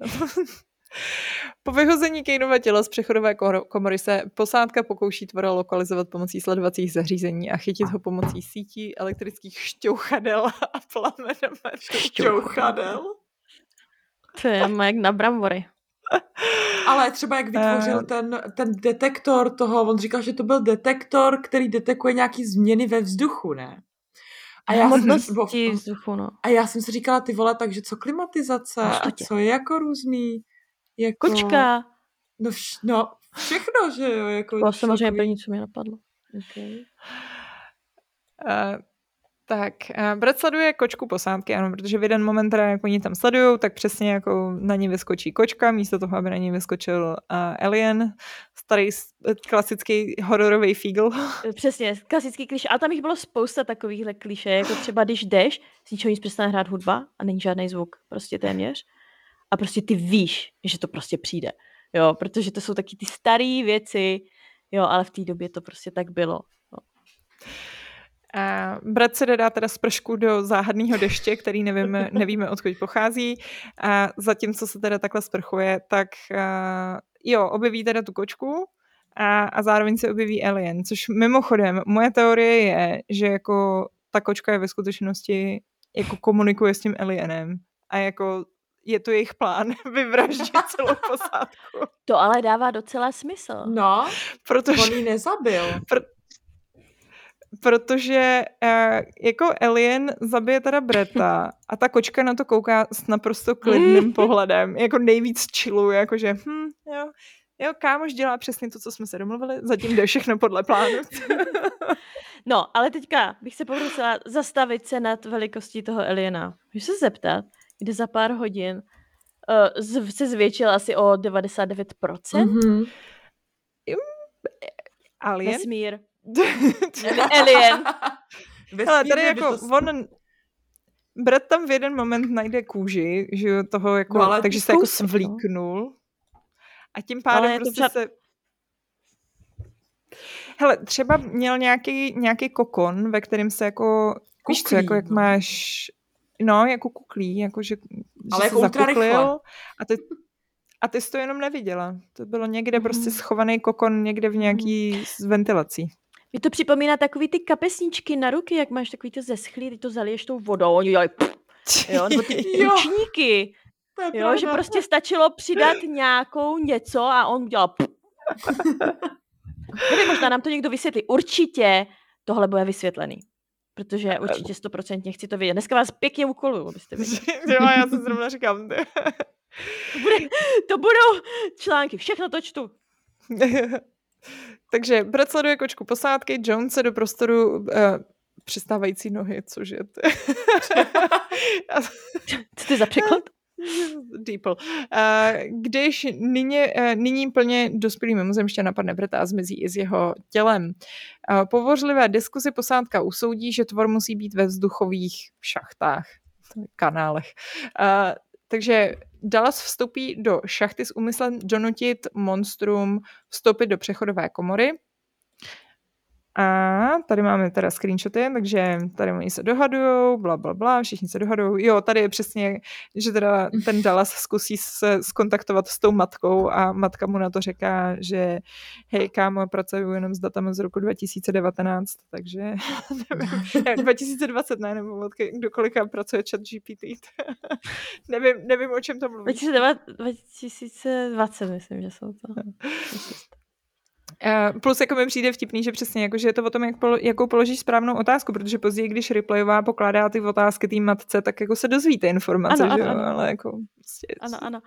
Po vyhození Kejnova těla z přechodové komory se posádka pokouší tvora lokalizovat pomocí sledovacích zařízení a chytit ho pomocí sítí elektrických šťouchadel a plamenometů. Šťouchadel? To je jak na brambory. Ale třeba jak vytvořil uh, ten, ten detektor toho, on říkal, že to byl detektor, který detekuje nějaký změny ve vzduchu, ne? A já, jsem, bo, vzduchu, no. a já jsem si říkala, ty vole, takže co klimatizace a co je jako různý? Jako, Kočka. No, vš, no všechno, že jo. Jako, to samozřejmě první, co mi napadlo. Okay. Uh, tak, brat sleduje kočku posádky, ano, protože v jeden moment, teda, jak oni tam sledují, tak přesně jako na ní vyskočí kočka, místo toho, aby na ní vyskočil uh, alien, starý klasický hororový fígl. Přesně, klasický kliše. A tam jich bylo spousta takovýchhle kliše, jako třeba když jdeš, z ničeho nic přestane hrát hudba a není žádný zvuk, prostě téměř. A prostě ty víš, že to prostě přijde. Jo, protože to jsou taky ty staré věci, jo, ale v té době to prostě tak bylo. No. A brat se dá teda spršku do záhadného deště, který nevíme, nevíme odkud pochází. A zatímco se teda takhle sprchuje, tak uh, jo, objeví teda tu kočku a, a zároveň se objeví alien, což mimochodem, moje teorie je, že jako ta kočka je ve skutečnosti jako komunikuje s tím alienem a jako je to jejich plán vyvraždit celou posádku. To ale dává docela smysl. No, protože on ji nezabil. Pr- protože uh, jako alien zabije teda Breta a ta kočka na to kouká s naprosto klidným pohledem, jako nejvíc chilluje, jakože hm, jo, jo, kámoš dělá přesně to, co jsme se domluvili, zatím jde všechno podle plánu. no, ale teďka bych se poprosila zastavit se nad velikostí toho aliena. Můžu se zeptat, kde za pár hodin uh, se zvětšil asi o 99%? Mm-hmm. Alien? Vesmír. Alien. Hele, tady jako to... on, Brad tam v jeden moment najde kůži, že toho jako, no, takže se jako svlíknul. A tím pádem prostě třeba... se... Hele, třeba měl nějaký, nějaký kokon, ve kterém se jako, kuklí, víš co, jako jak no. máš, no, jako kuklí, jako že, Ale že jako se zakuklil a ty, a ty jsi to jenom neviděla. To bylo někde mm. prostě schovaný kokon někde v nějaký mm. ventilací. Mě to připomíná takový ty kapesničky na ruky, jak máš takový to zeschlý, ty to zaliješ tou vodou, oni dělají jo, nebo ty ručníky. Jo, že prostě stačilo přidat nějakou něco a on udělal Nevím, možná nám to někdo vysvětlí. Určitě tohle bude vysvětlený. Protože určitě stoprocentně chci to vědět. Dneska vás pěkně ukoluju, abyste věděli. jo, já se zrovna říkám. to, bude, to budou články, všechno to čtu. Takže Brad sleduje kočku posádky, Jones se do prostoru uh, přistávající nohy, což je... Co ty za překlad? Deeple. Uh, když nyní, uh, nyní plně dospělý mimozemště napadne Breta a zmizí i s jeho tělem. Uh, po vořlivé diskuzi posádka usoudí, že tvor musí být ve vzduchových šachtách, kanálech. Uh, takže Dallas vstoupí do šachty s úmyslem donutit monstrum vstoupit do přechodové komory, a tady máme teda screenshoty, takže tady oni se dohadují, bla, bla, bla, všichni se dohadují. Jo, tady je přesně, že teda ten Dallas zkusí se skontaktovat s tou matkou a matka mu na to říká, že hej, kámo, pracuju jenom s datama z roku 2019, takže nevím, 2020 ne, nebo od kdokoliv pracuje chat GPT. nevím, nevím, o čem to mluví. 2020, myslím, že jsou to. Uh, plus jako mi přijde vtipný, že přesně jako, že je to o tom, jak polo, jakou položíš správnou otázku, protože později, když replayová pokládá ty otázky té matce, tak jako se dozvíte informace, ano, že ano, jo? Ano. ale jako prostě... Ano, ano.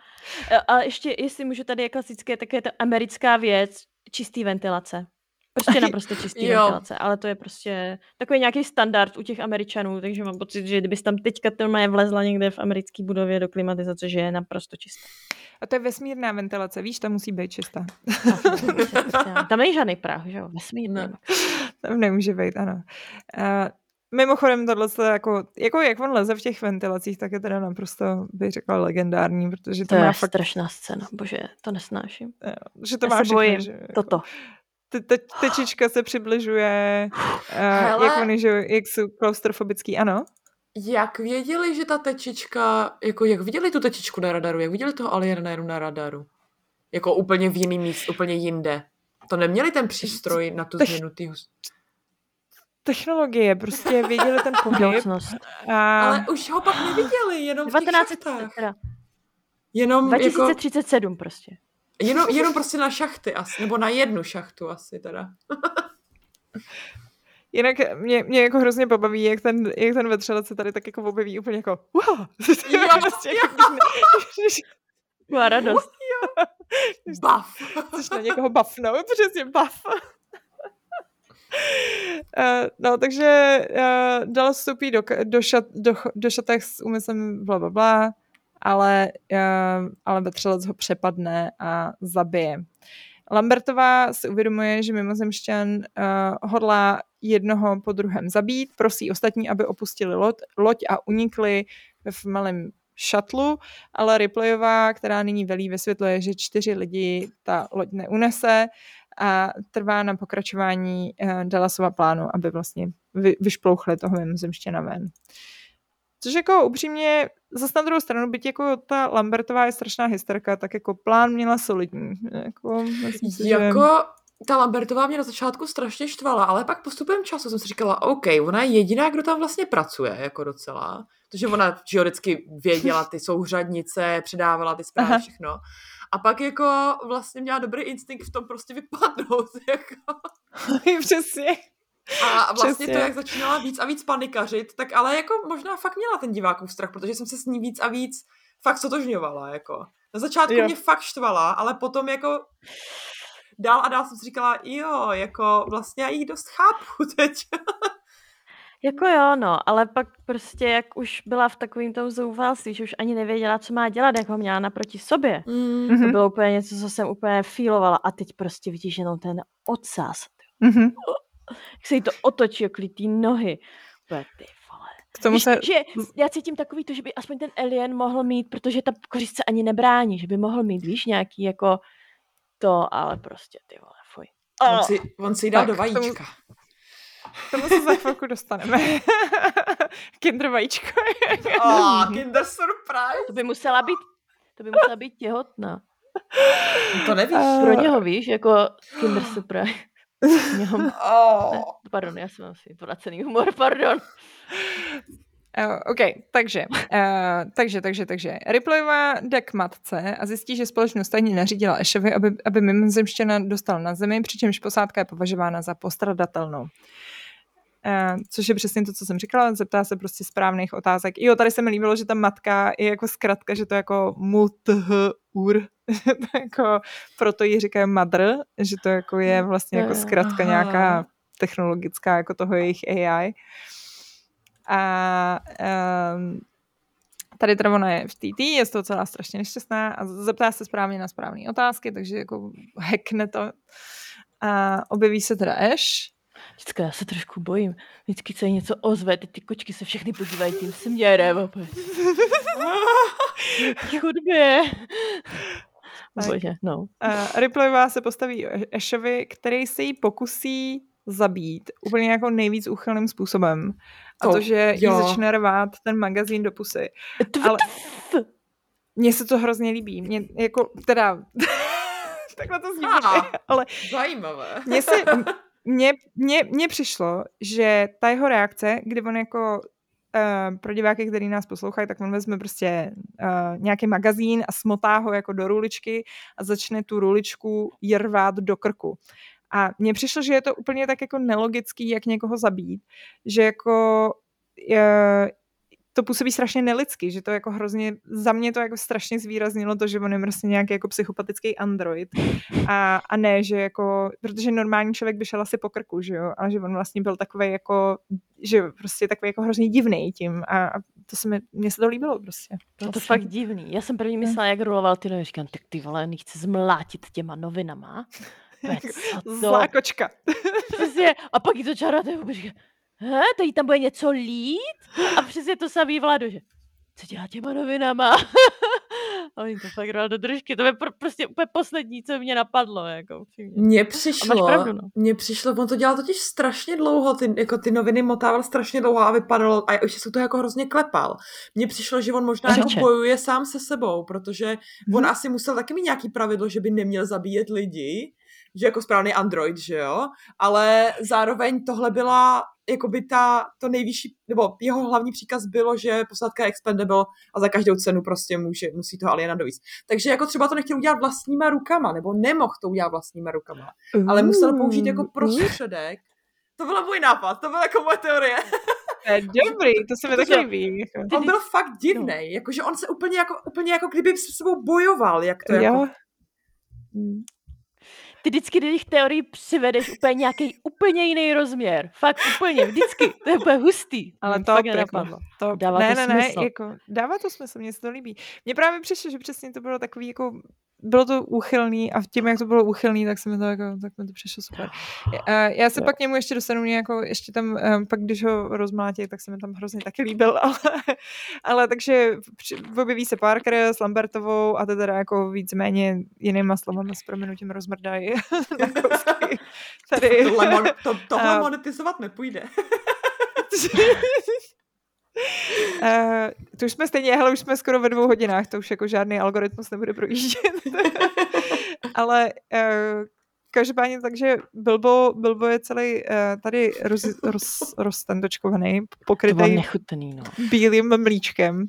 Eh, ale ještě, jestli můžu tady je klasické, tak je to americká věc, čistý ventilace. Prostě naprosto čistý ventilace, ale to je prostě takový nějaký standard u těch Američanů, takže mám pocit, že kdybys tam teďka to vlezla někde v americké budově do klimatizace, že je naprosto čistá. A to je vesmírná ventilace, víš, ta musí být čistá. tam není žádný prach, že jo? Vesmírný. No. Tam nemůže být, ano. Uh, Mimochodem, tohle je jako, jako jak on leze v těch ventilacích, tak je teda naprosto, bych řekla, legendární, protože to, to má je fakt... strašná scéna, bože, to nesnáším. Jo, že to Já má se všechno, bojím, že, jako... toto te, te, tečička se přibližuje, uh, jak oni, že jak jsou klaustrofobický, ano? Jak věděli, že ta tečička, jako jak viděli tu tečičku na radaru, jak viděli toho aliena na radaru? Jako úplně v jiný míst, úplně jinde. To neměli ten přístroj na tu změnu tý Technologie, prostě věděli ten pohyb. A... Ale už ho pak neviděli, jenom 19... v těch Jenom 2037 jako... prostě. Jenom, jenom prostě na šachty asi, nebo na jednu šachtu asi teda. Jinak mě, mě jako hrozně pobaví, jak ten, jak ten vetřelec se tady tak jako objeví úplně jako wow. Jo, prostě, jo. Má radost. Buff. Chceš na někoho buffnout, přesně buff. Uh, no, takže uh, dal vstoupí do, do, šat, do, do šatek s úmyslem bla, bla, bla ale, uh, ale vetřelec ho přepadne a zabije. Lambertová si uvědomuje, že mimozemšťan uh, hodlá jednoho po druhém zabít, prosí ostatní, aby opustili loď, loď a unikli v malém šatlu, ale Ripleyová, která nyní velí, vysvětluje, že čtyři lidi ta loď neunese a trvá na pokračování uh, Dallasova plánu, aby vlastně vy, vyšplouchli toho mimozemšťana ven. Což jako upřímně, zase na druhou stranu, byť jako ta Lambertová je strašná hysterka, tak jako plán měla solidní. Jako, myslím si, jako že... ta Lambertová mě na začátku strašně štvala, ale pak postupem času jsem si říkala, OK, ona je jediná, kdo tam vlastně pracuje, jako docela. Protože ona že vždycky věděla ty souřadnice, předávala ty zprávy, všechno. A pak jako vlastně měla dobrý instinkt v tom prostě vypadnout. Jako. Přesně. A vlastně Přesně. to, jak začínala víc a víc panikařit, tak ale jako možná fakt měla ten divákův strach, protože jsem se s ní víc a víc fakt sotožňovala, jako. Na začátku jo. mě fakt štvala, ale potom jako dál a dál jsem si říkala, jo, jako vlastně já jich dost chápu teď. Jako jo, no, ale pak prostě jak už byla v takovým tom zoufalství, že už ani nevěděla, co má dělat, jak ho měla naproti sobě. Mm. To bylo úplně něco, co jsem úplně feelovala a teď prostě vidíš jenom ten odsaz. Mm-hmm jak se jí to otočí okolo té nohy. Bude, ty vole. K tomu Víš, se... že já cítím takový to, že by aspoň ten alien mohl mít, protože ta kořist se ani nebrání, že by mohl mít, víš, nějaký jako to, ale prostě ty vole, fuj. Oh. On, si, on si dá do vajíčka. K tomu se za chvilku dostaneme. kinder vajíčko. oh, kinder surprise. To by musela být, to by musela být těhotná. To nevíš. Pro něho víš, jako kinder surprise. oh. ne, pardon, já jsem asi vracený humor, pardon. Uh, OK, takže, uh, takže, takže, takže. Ripleyová jde k matce a zjistí, že společnost ani nařídila Ešovi, aby, aby mimozemštěna dostal na zemi, přičemž posádka je považována za postradatelnou. Uh, což je přesně to, co jsem říkala, zeptá se prostě správných otázek. Jo, tady se mi líbilo, že ta matka je jako zkratka, že to je jako to jako, proto ji říkají mother, že to jako je vlastně jako zkratka nějaká technologická jako toho jejich AI. A um, tady teda ona je v TT, je z toho celá strašně nešťastná a zeptá se správně na správné otázky, takže jako hackne to. A objeví se teda Ash. Vždycky já se trošku bojím. Vždycky se něco ozve, ty, ty kočky se všechny podívají tím směrem. Opět. Chudbě. Bože, no. Uh, Ripleyová se postaví Ashovi, který se jí pokusí zabít úplně jako nejvíc úchylným způsobem. A to, to že jo. jí začne rvát ten magazín do pusy. Ale mně se to hrozně líbí. Mě jako, teda, takhle to zní, ah, ale zajímavé. Mně se, mně, mně, mně přišlo, že ta jeho reakce, kdy on jako Uh, pro diváky, který nás poslouchají, tak on vezme prostě uh, nějaký magazín a smotá ho jako do ruličky a začne tu ruličku jirvát do krku. A mně přišlo, že je to úplně tak jako nelogický, jak někoho zabít, že jako je, to působí strašně nelidsky, že to jako hrozně, za mě to jako strašně zvýraznilo to, že on je prostě nějaký jako psychopatický android a, a ne, že jako, protože normální člověk by šel asi po krku, že jo, ale že on vlastně byl takový jako, že prostě takový jako hrozně divný tím a, a to se mi, mně se to líbilo prostě. Bylo to fakt divný. Já jsem první myslela, jak roloval ty noviny, říkám, tak ty vole, nechci zmlátit těma novinama. Zlá kočka. Přesně. A pak jí to říká, he, tady tam bude něco lít? A přesně to samý Vlado, že co dělá těma novinama? A oni to fakt dal do držky. To je pr- prostě úplně poslední, co mě napadlo. Jako, mně přišlo, pravdu, no. mně přišlo, on to dělal totiž strašně dlouho, ty, jako ty noviny motával strašně dlouho a vypadalo, a ještě se to jako hrozně klepal. Mně přišlo, že on možná jako bojuje sám se sebou, protože hmm. on asi musel taky mít nějaký pravidlo, že by neměl zabíjet lidi, že jako správný Android, že jo, ale zároveň tohle byla jako by ta, to nejvyšší, nebo jeho hlavní příkaz bylo, že posádka je expendable a za každou cenu prostě může, musí toho aliena dovíct. Takže jako třeba to nechtěl udělat vlastníma rukama, nebo nemohl to udělat vlastníma rukama, ale musel použít jako prostředek. To byl můj nápad, to byla jako moje teorie. dobrý, to se mi taky líbí. On byl fakt divný, no. jakože on se úplně jako, úplně jako kdyby s sebou bojoval, jak to jo. jako... Ty vždycky do těch teorií přivedeš úplně nějaký úplně jiný rozměr. Fakt úplně, vždycky. To je úplně hustý. Ale to fakt nenapadlo. To, dává ne, to ne, smysl. ne, jako, dává to smysl, mně se to líbí. Mně právě přišlo, že přesně to bylo takový jako bylo to úchylný a v tím, jak to bylo úchylný, tak se mi to, jako, tak mi to přišlo super. Já se pak k němu ještě dostanu, jako ještě tam, pak když ho rozmlátí, tak se mi tam hrozně taky líbil, ale, ale takže objeví se Parker s Lambertovou a to teda jako víceméně jinýma slovama s proměnutím rozmrdají Tady. Tohle, mon- to, tohle monetizovat nepůjde. Uh, to už jsme stejně, hele, už jsme skoro ve dvou hodinách, to už jako žádný algoritmus nebude projíždět. Ale uh, každopádně takže Bilbo, Bilbo je celý uh, tady roz, roz, roztendočkovaný, pokrytý nechutný, no. bílým mlíčkem.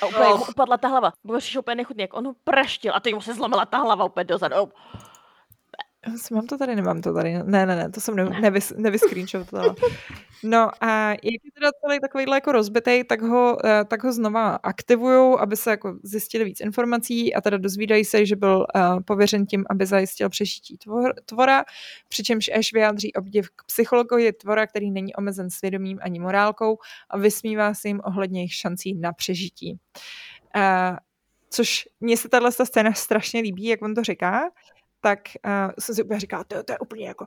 A úplně oh. upadla ta hlava. Bylo úplně nechutný, jak on ho praštil a teď mu se zlomila ta hlava úplně dozadu. Mám to tady, nemám to tady. Ne, ne, ne, to jsem ne, nevys, nevyscreenshotala. No a jak je teda celý takovýhle jako rozbitej, tak ho, eh, tak ho znova aktivují, aby se jako zjistili víc informací a teda dozvídají se, že byl uh, pověřen tím, aby zajistil přežití tvor, tvora, přičemž Ash vyjádří obdiv k psychologii tvora, který není omezen svědomím ani morálkou a vysmívá se jim ohledně jejich šancí na přežití. Uh, což mně se tahle scéna strašně líbí, jak on to říká, tak uh, jsem si úplně říkala, to, to je úplně jako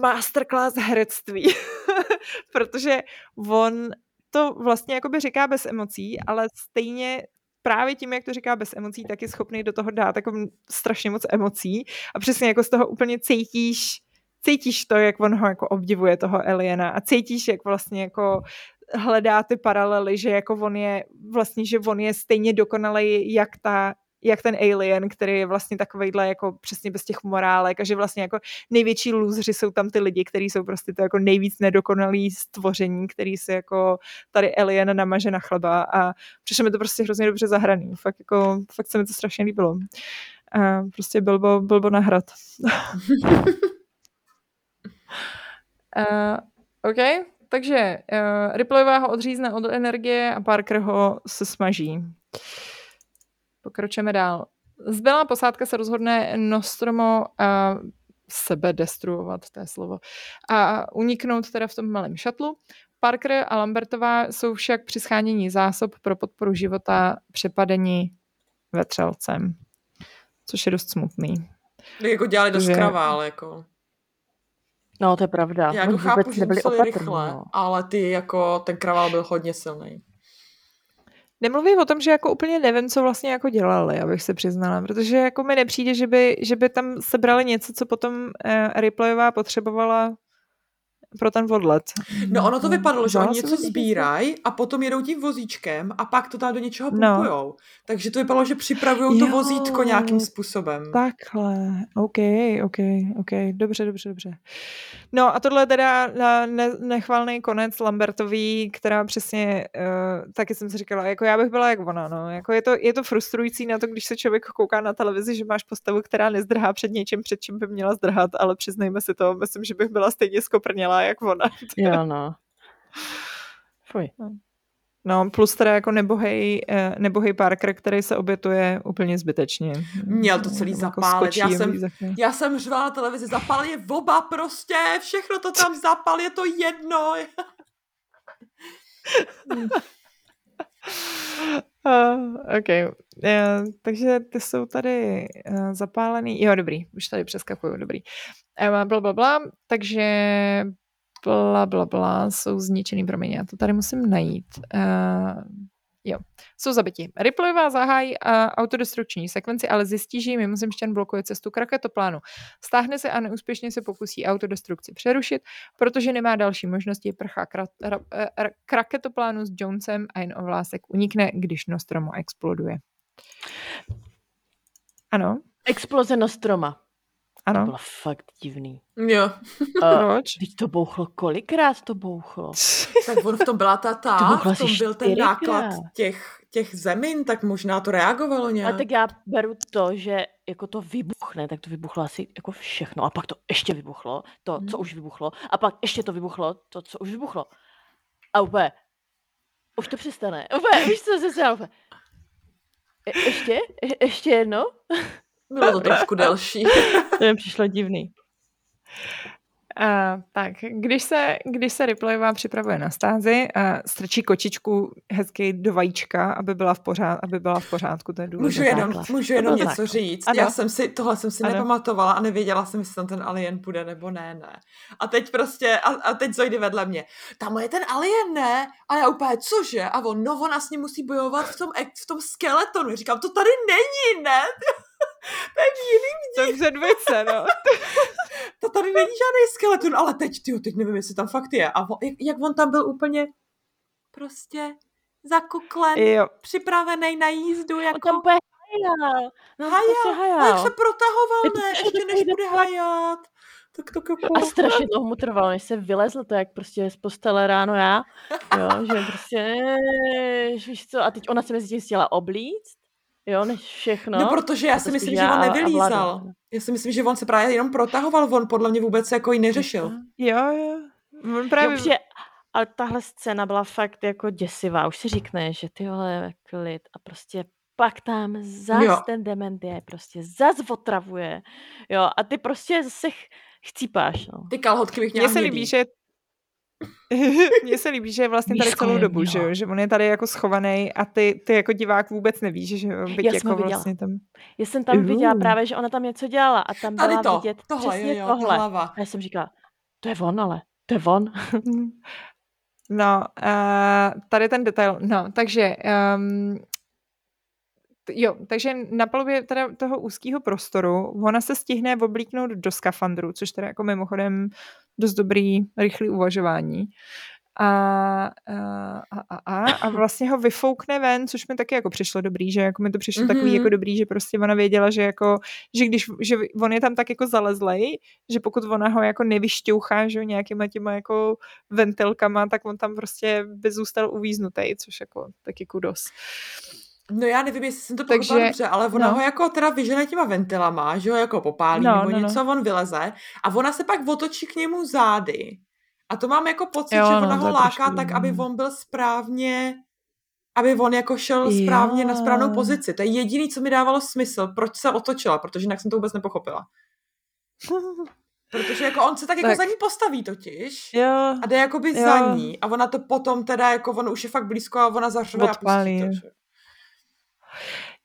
masterclass herectví, protože on to vlastně jakoby říká bez emocí, ale stejně právě tím, jak to říká bez emocí, tak je schopný do toho dát jako strašně moc emocí. A přesně jako z toho úplně cítíš, cítíš to, jak on ho jako obdivuje toho Eliena a cítíš, jak vlastně jako hledá ty paralely, že jako on je vlastně, že on je stejně dokonalý, jak ta jak ten alien, který je vlastně takovejhle jako přesně bez těch morálek a že vlastně jako největší lůzři jsou tam ty lidi, kteří jsou prostě to jako nejvíc nedokonalý stvoření, který se jako tady alien namaže na chleba a přišlo mi to prostě hrozně dobře zahraný. Fakt jako, fakt se mi to strašně líbilo. A prostě Bilbo, Bilbo na hrad. uh, OK, takže uh, Ripleyová ho odřízne od energie a Parker ho se smaží. Pokročíme dál. Zbylá posádka se rozhodne Nostromo uh, sebe destruovat, to je slovo, a uniknout teda v tom malém šatlu. Parker a Lambertová jsou však při schánění zásob pro podporu života přepadení vetřelcem, což je dost smutný. Tak jako dělali dost Že- kravál, jako. No, to je pravda. Já jako chápu, že nebyli opatrní, rychle, no. ale ty jako, ten kravál byl hodně silný. Nemluvím o tom, že jako úplně nevím, co vlastně jako dělali, abych se přiznala, protože jako mi nepřijde, že by, že by tam sebrali něco, co potom uh, Ripleyová potřebovala pro ten odlet. No ono to vypadalo, že oni něco sbírají a potom jedou tím vozíčkem a pak to tam do něčeho No. pumpujou. Takže to vypadalo, že připravují to vozítko nějakým způsobem. Takhle, OK, OK, OK, dobře, dobře, dobře. No a tohle je teda na ne, nechvalný konec Lambertový, která přesně, uh, taky jsem si říkala, jako já bych byla jak ona, no, jako je to, je to frustrující na to, když se člověk kouká na televizi, že máš postavu, která nezdrhá před něčím, před čím by měla zdrhat, ale přiznejme si to, myslím, že bych byla stejně skoprnělá jak ona. Jo, no. Fuj. No, plus teda jako nebohej, eh, nebohej Parker, který se obětuje úplně zbytečně. Měl to celý Jako zapálit. Já skočí a jsem-. Já jsem řvala na televizi, zapal je oba prostě, všechno to tam zapal, je to jedno. Uh, OK. Uh, takže ty jsou tady uh, zapálený. Jo, dobrý. Už tady přeskakuju, dobrý. Uh, bla, bla, bla. Takže bla, bla, bla jsou zničený. Promiň, já to tady musím najít. Uh, jo, jsou zabiti. Ripleyová zahájí uh, autodestrukční sekvenci, ale zjistí, že jí mimozemšťan blokuje cestu k raketoplánu. Stáhne se a neúspěšně se pokusí autodestrukci přerušit, protože nemá další možnosti, prchá k, ra- ra- ra- k raketoplánu s Jonesem a jen o vlásek unikne, když Nostromo exploduje. Ano, Exploze Nostroma. To ano. bylo fakt divný. Jo, Uh, Proč? teď to bouchlo, kolikrát to bouchlo? tak on v tom byla ta To ta, bylo v tom asi byl ten náklad těch, těch zemin, tak možná to reagovalo nějak. Ale tak já beru to, že jako to vybuchne, tak to vybuchlo asi jako všechno. A pak to ještě vybuchlo, to, co Mhm. už vybuchlo. A pak ještě to vybuchlo, to, co už vybuchlo. A úplně, už to přestane. Úplně, víš co, se se úplně. Je, ještě? Je, ještě jedno? Bylo to trošku delší. To mi přišlo divný. Uh, tak, když se, když se Ripleyová připravuje na stázi, uh, strčí kočičku hezky do vajíčka, aby byla v, pořád, aby byla v pořádku, to je Můžu jenom, základ. můžu To jenom něco základ. říct. Ano. Já jsem si, tohle jsem si Ano. nepamatovala a nevěděla jsem, jestli tam ten alien půjde nebo ne, ne. A teď prostě, a, a teď Zoidy vedle mě. Tam je ten alien, ne? A já úplně, cože? A on, no ona s ním musí bojovat v tom, v tom skeletonu. Říkám, to tady není, ne? To je v jiným To je předvice, no. to tady není žádný skeleton, ale teď, tyjo, teď nevím, jestli tam fakt je. A on, jak, jak on tam byl úplně prostě zakuklen, Jo, připravený na jízdu, On jako... tam úplně hajal. No, Hajal, prostě A jak hajal. se protahoval, Je ne, ještě než bude hajat. Tak to jako... A strašně dlouho mu trvalo, než se vylezl to, jak prostě z postele ráno já, jo, že prostě, víš co, a teď ona se mezi tím chtěla oblíct, jo, než všechno. No, protože já si to myslím, že on a nevylízal. Já si myslím, že on se právě jenom protahoval, on podle mě vůbec jako ji neřešil. jo, jo. On Jo, právě... protože, ale tahle scéna byla fakt jako děsivá, už si říkne, že ty vole, klid a prostě pak tam zas Jo. ten dement je, prostě zas otravuje, jo, a ty prostě zase ch- chcípáš, no. Ty kalhotky bych Mně měla se hnědý. líbí, že Mně se líbí, že je vlastně tady celou dobu, jo. že, jo? že on je tady jako schovaný a ty, ty jako divák vůbec nevíš, že jo? byť Já jako viděla. vlastně tam... Já jsem tam viděla Uhu. právě, že ona tam něco dělala a tam Tady byla to, vidět tohle, přesně jo, jo, tohle. hlava. A já jsem říkala, to je on ale, to je on. No, uh, tady ten detail, no, takže um, jo, takže na palubě teda toho úzkého prostoru ona se stihne oblíknout do skafandru, což teda jako mimochodem dost dobrý, rychlý uvažování. A, a, a, a, a vlastně ho vyfoukne ven, což mi taky jako přišlo dobrý, že jako mi to přišlo mm-hmm. takový jako dobrý, že prostě ona věděla, že jako, že když, že on je tam tak jako zalezlej, že pokud ona ho jako nevyšťouchá, že nějakýma těma jako ventilkama, tak on tam prostě by zůstal uvíznutý, což jako taky kudos. No já nevím, jestli jsem to Takže- pochopila dobře, ale ona no. ho jako teda vyžene těma ventilama, že ho jako popálí No, nebo no, no. něco, on vyleze a ona se pak otočí k němu zády. A to mám jako pocit, Jo, že no, ona to ho láká tak, aby no. on byl správně aby on jako šel správně na správnou Jo. pozici. To je jediný, co mi dávalo smysl, proč se otočila, protože jinak jsem to vůbec nepochopila. Protože jako on se tak, tak. jako za ní postaví totiž. Jo. A jde jakoby jo. za ní. A ona to potom teda jako, ono už je fakt blízko a ona zařve a pustí to, že?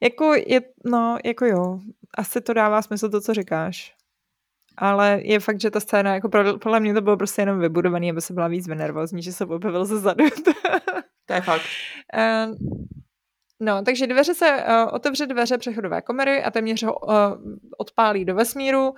Jako, je, no, jako jo. Asi to dává smysl to, co říkáš. Ale je fakt, že ta scéna, jako podle mě to bylo prostě jenom vybudovaný, aby se byla víc nervózní, že se objevil ze zadu. to je fakt. Uh, No, takže dveře se, uh, otevře dveře přechodové komory a téměř ho uh, odpálí do vesmíru.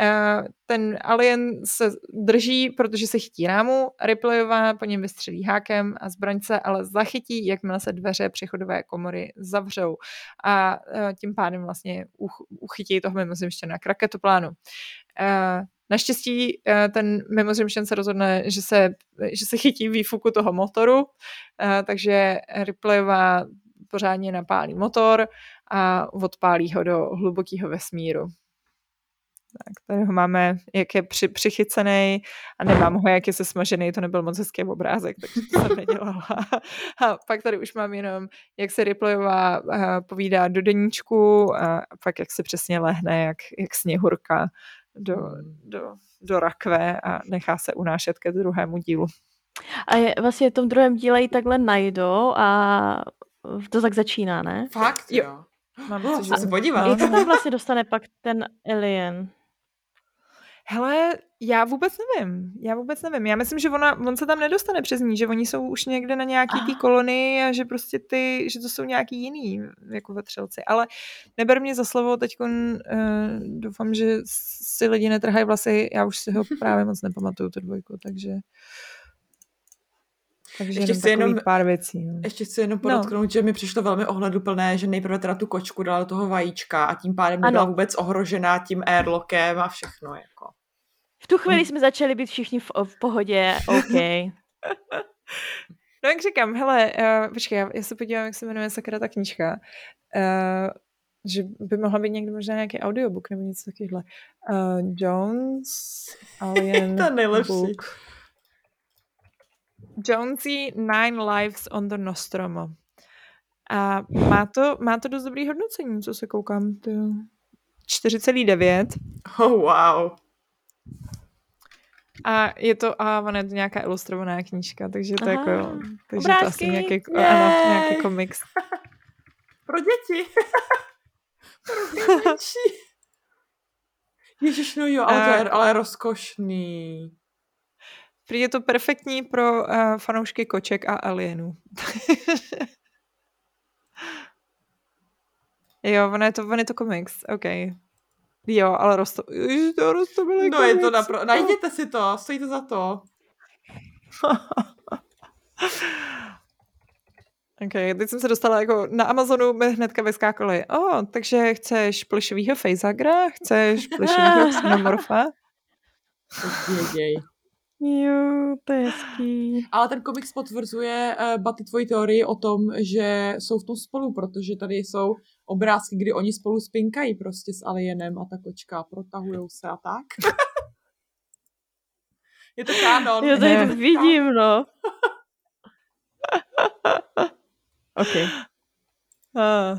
Uh, ten alien se drží, protože se chytí rámu, Ripleyová po něm vystřelí hákem a zbraňce ale zachytí, jakmile se dveře přechodové komory zavřou. A uh, tím pádem vlastně uch, uchytí toho mimozemštěna k raketoplánu. Uh, Naštěstí ten mimozemštěn se rozhodne, že se, že se chytí výfuku toho motoru, takže Ripleyová pořádně napálí motor a odpálí ho do hlubokého vesmíru. Tak tady ho máme, jak je při, přichycený a nemám ho, jak je se smažený, to nebyl moc hezký obrázek, takže to jsem nedělala. A pak tady už mám jenom, jak se Ripleyová eh, povídá do deníčku a pak jak se přesně lehne, jak, jak sněhurka do, do, do rakve a nechá se unášet ke druhému dílu. A je, vlastně v tom druhém díle ji takhle najdou a to tak začíná, ne? Fakt, jo. Mám to, že se podívat. Jak se tam vlastně dostane pak ten alien? Hele, já vůbec nevím. Já vůbec nevím. Já myslím, že ona, on se tam nedostane přes ní, že oni jsou už někde na nějaký té kolonii a že prostě ty, že to jsou nějaký jiný jako vetřelci. Ale neber mě za slovo, teď uh, doufám, že si lidi netrhají vlasy. Já už si ho právě moc nepamatuju, tu dvojku, takže... Takže ještě chci jenom pár věcí. No. Ještě chci jenom podotknout, no. že mi přišlo velmi ohleduplné, že nejprve teda tu kočku dala do toho vajíčka a tím pádem nebyla vůbec ohrožená tím airlockem a všechno. Jako. V tu chvíli hm. jsme začali být všichni v, v pohodě, OK. no jak říkám, hele, uh, počkej, já, já se podívám, jak se jmenuje sakra ta knížka. Uh, že by mohla být někdy možná nějaký audiobook nebo něco takového. Uh, Jones Alien to nejlepší. Book. Jonesy Nine Lives on the Nostromo. A má to, má to dost dobrý hodnocení, co se koukám. 4,9. Oh, wow. A je to, a ona je to nějaká ilustrovaná knížka, takže to Aha. jako, takže Obrázky. to asi nějaký, ano, nějaký komiks. Pro děti. Pro děti. Ježiš, no jo, ale to je ale rozkošný. Prý je to perfektní pro uh, fanoušky koček a alienů. jo, ono je to, on je to komiks, OK. Jo, ale rosto... Ježiš, to rostomilý No je to napro... Najděte si to, stojí to za to. OK, teď jsem se dostala jako na Amazonu mi hnedka vyskákaly. O, oh, takže chceš plišovýho Faceagra? Chceš plišovýho Xenomorfa? Věděj. Jo, to je hezký. Ale ten komiks potvrzuje, uh, Baty, tvoji teorii o tom, že jsou v tom spolu, protože tady jsou obrázky, kdy oni spolu spinkají prostě s alienem a ta kočka protahujou se a tak. je to kanon. Já tady to vidím, no. OK. Uh,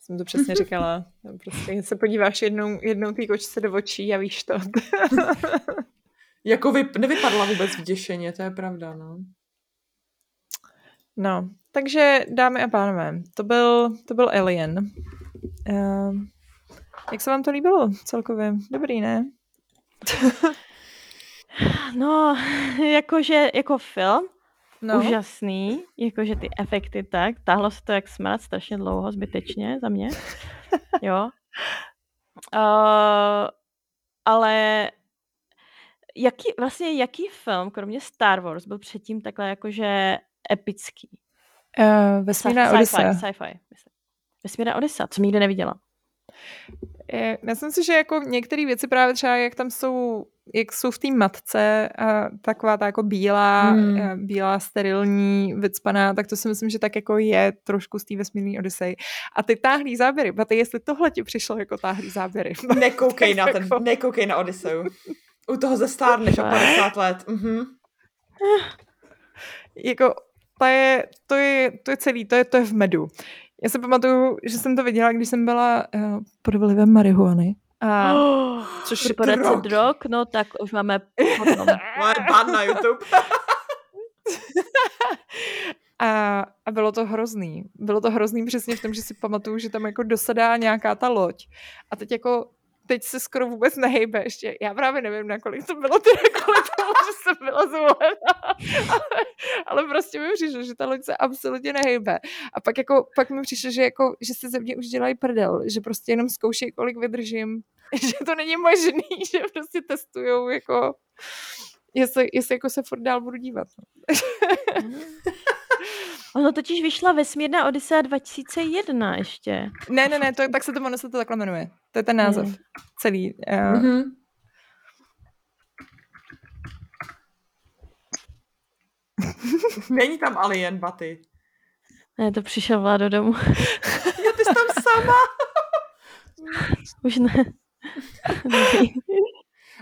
jsem to přesně říkala. Prostě se podíváš jednou, jednou té kočce do očí a víš to. Jako vy, nevypadla vůbec vděšeně, to je pravda, no. No, takže dámy a pánové, to byl, to byl Alien. Uh, jak se vám to líbilo celkově? Dobrý, ne? no, jakože jako film, no. úžasný, jakože ty efekty tak, táhlo se to jak smrad strašně dlouho, zbytečně za mě, jo. Uh, ale jaký, vlastně jaký film, kromě Star Wars, byl předtím takhle jakože epický? Uh, Vesmírná Odyssea. Sci-fi, sci-fi. Vesmírná Odyssea, co mi nikdy neviděla. Myslím si, že jako některé věci právě třeba, jak tam jsou, jak jsou v té matce, a taková ta jako bílá, hmm. bílá sterilní vycpaná, tak to si myslím, že tak jako je trošku z té vesmírné Odyssey. A ty táhlý záběry, ty jestli tohle ti přišlo jako táhlý záběry. Nekoukej na ten, jako- nekoukej na Odysseu. U toho zestárneš o 50 let. Mhm. Jako, to je, to je, to je celý, to je, to je v medu. Já si pamatuju, že jsem to viděla, když jsem byla uh, pod vlivem marihuany. A, Oh, což Korporace drog. drog, no tak už máme potom. Moje ban na YouTube. A, a bylo to hrozný. Bylo to hrozný přesně v tom, že si pamatuju, že tam jako dosadá nějaká ta loď. A teď jako teď se skoro vůbec nehejbe ještě. Já právě nevím, na kolik to bylo teda kvůli tomu, že jsem byla zvolena. ale, ale prostě mi přišlo, že ta loď se absolutně nehejbe. A pak jako, pak mi přišlo, že jako, že se ze mě už dělají prdel, že prostě jenom zkoušejí, kolik vydržím, že to není možný, že prostě testujou jako jestli, jestli jako se furt dál budu dívat. no. Ono totiž vyšla vesmírná Odyssea 2001 ještě. Ne, ne, ne, to, tak se to, ono se to takhle jmenuje. To je ten název. Hmm. Celý. Uh, Mhm. Není tam alien, Baty. Ne, to přišel Vlad do domu. Jo, ty jsi tam sama. Už ne.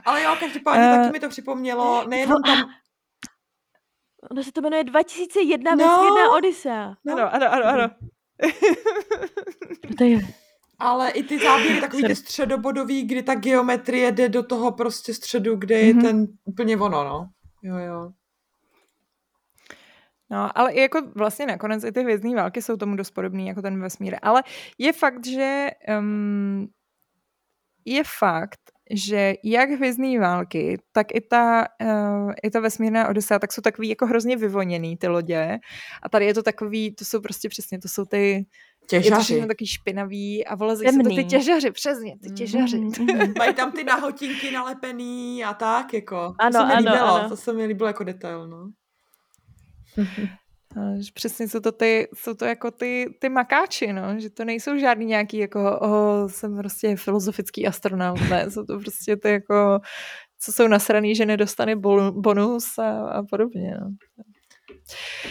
Ale jo, každopádně Eh, taky mi to připomnělo, nejenom tam, ono se to jmenuje 2001 No. vesmírná Odyssea. no, Ano, ano, ano, ano. To je, ale i ty záběry takový ty středobodový, kdy ta geometrie jde do toho prostě středu, kde je Mhm. ten úplně ono, no. Jo, jo. No, ale i jako vlastně nakonec i ty hvězdní války jsou tomu dost podobný jako ten vesmír. Ale je fakt, že um, je fakt, že jak hvězdní války, tak i ta, uh, i ta vesmírná Odisea, tak jsou takový jako hrozně vyvoněný ty lodě. A tady je to takový, to jsou prostě přesně, to jsou ty, je to Těžaři. takový špinavý a volají se to ty těžaři, přesně, ty Mm. těžaři. Mhm, mhm. Mají tam ty nahotinky nalepený a tak, jako. Ano, to se mi ano, líbilo, ano. to se mi líbilo jako detail, no. Že Přesně jsou to, ty, jsou to jako ty, ty makáči, no, že to nejsou žádný nějaký jako, oh, jsem prostě filozofický astronaut, ne, jsou to prostě ty jako, co jsou nasraný, že nedostane bonus a, a podobně, no.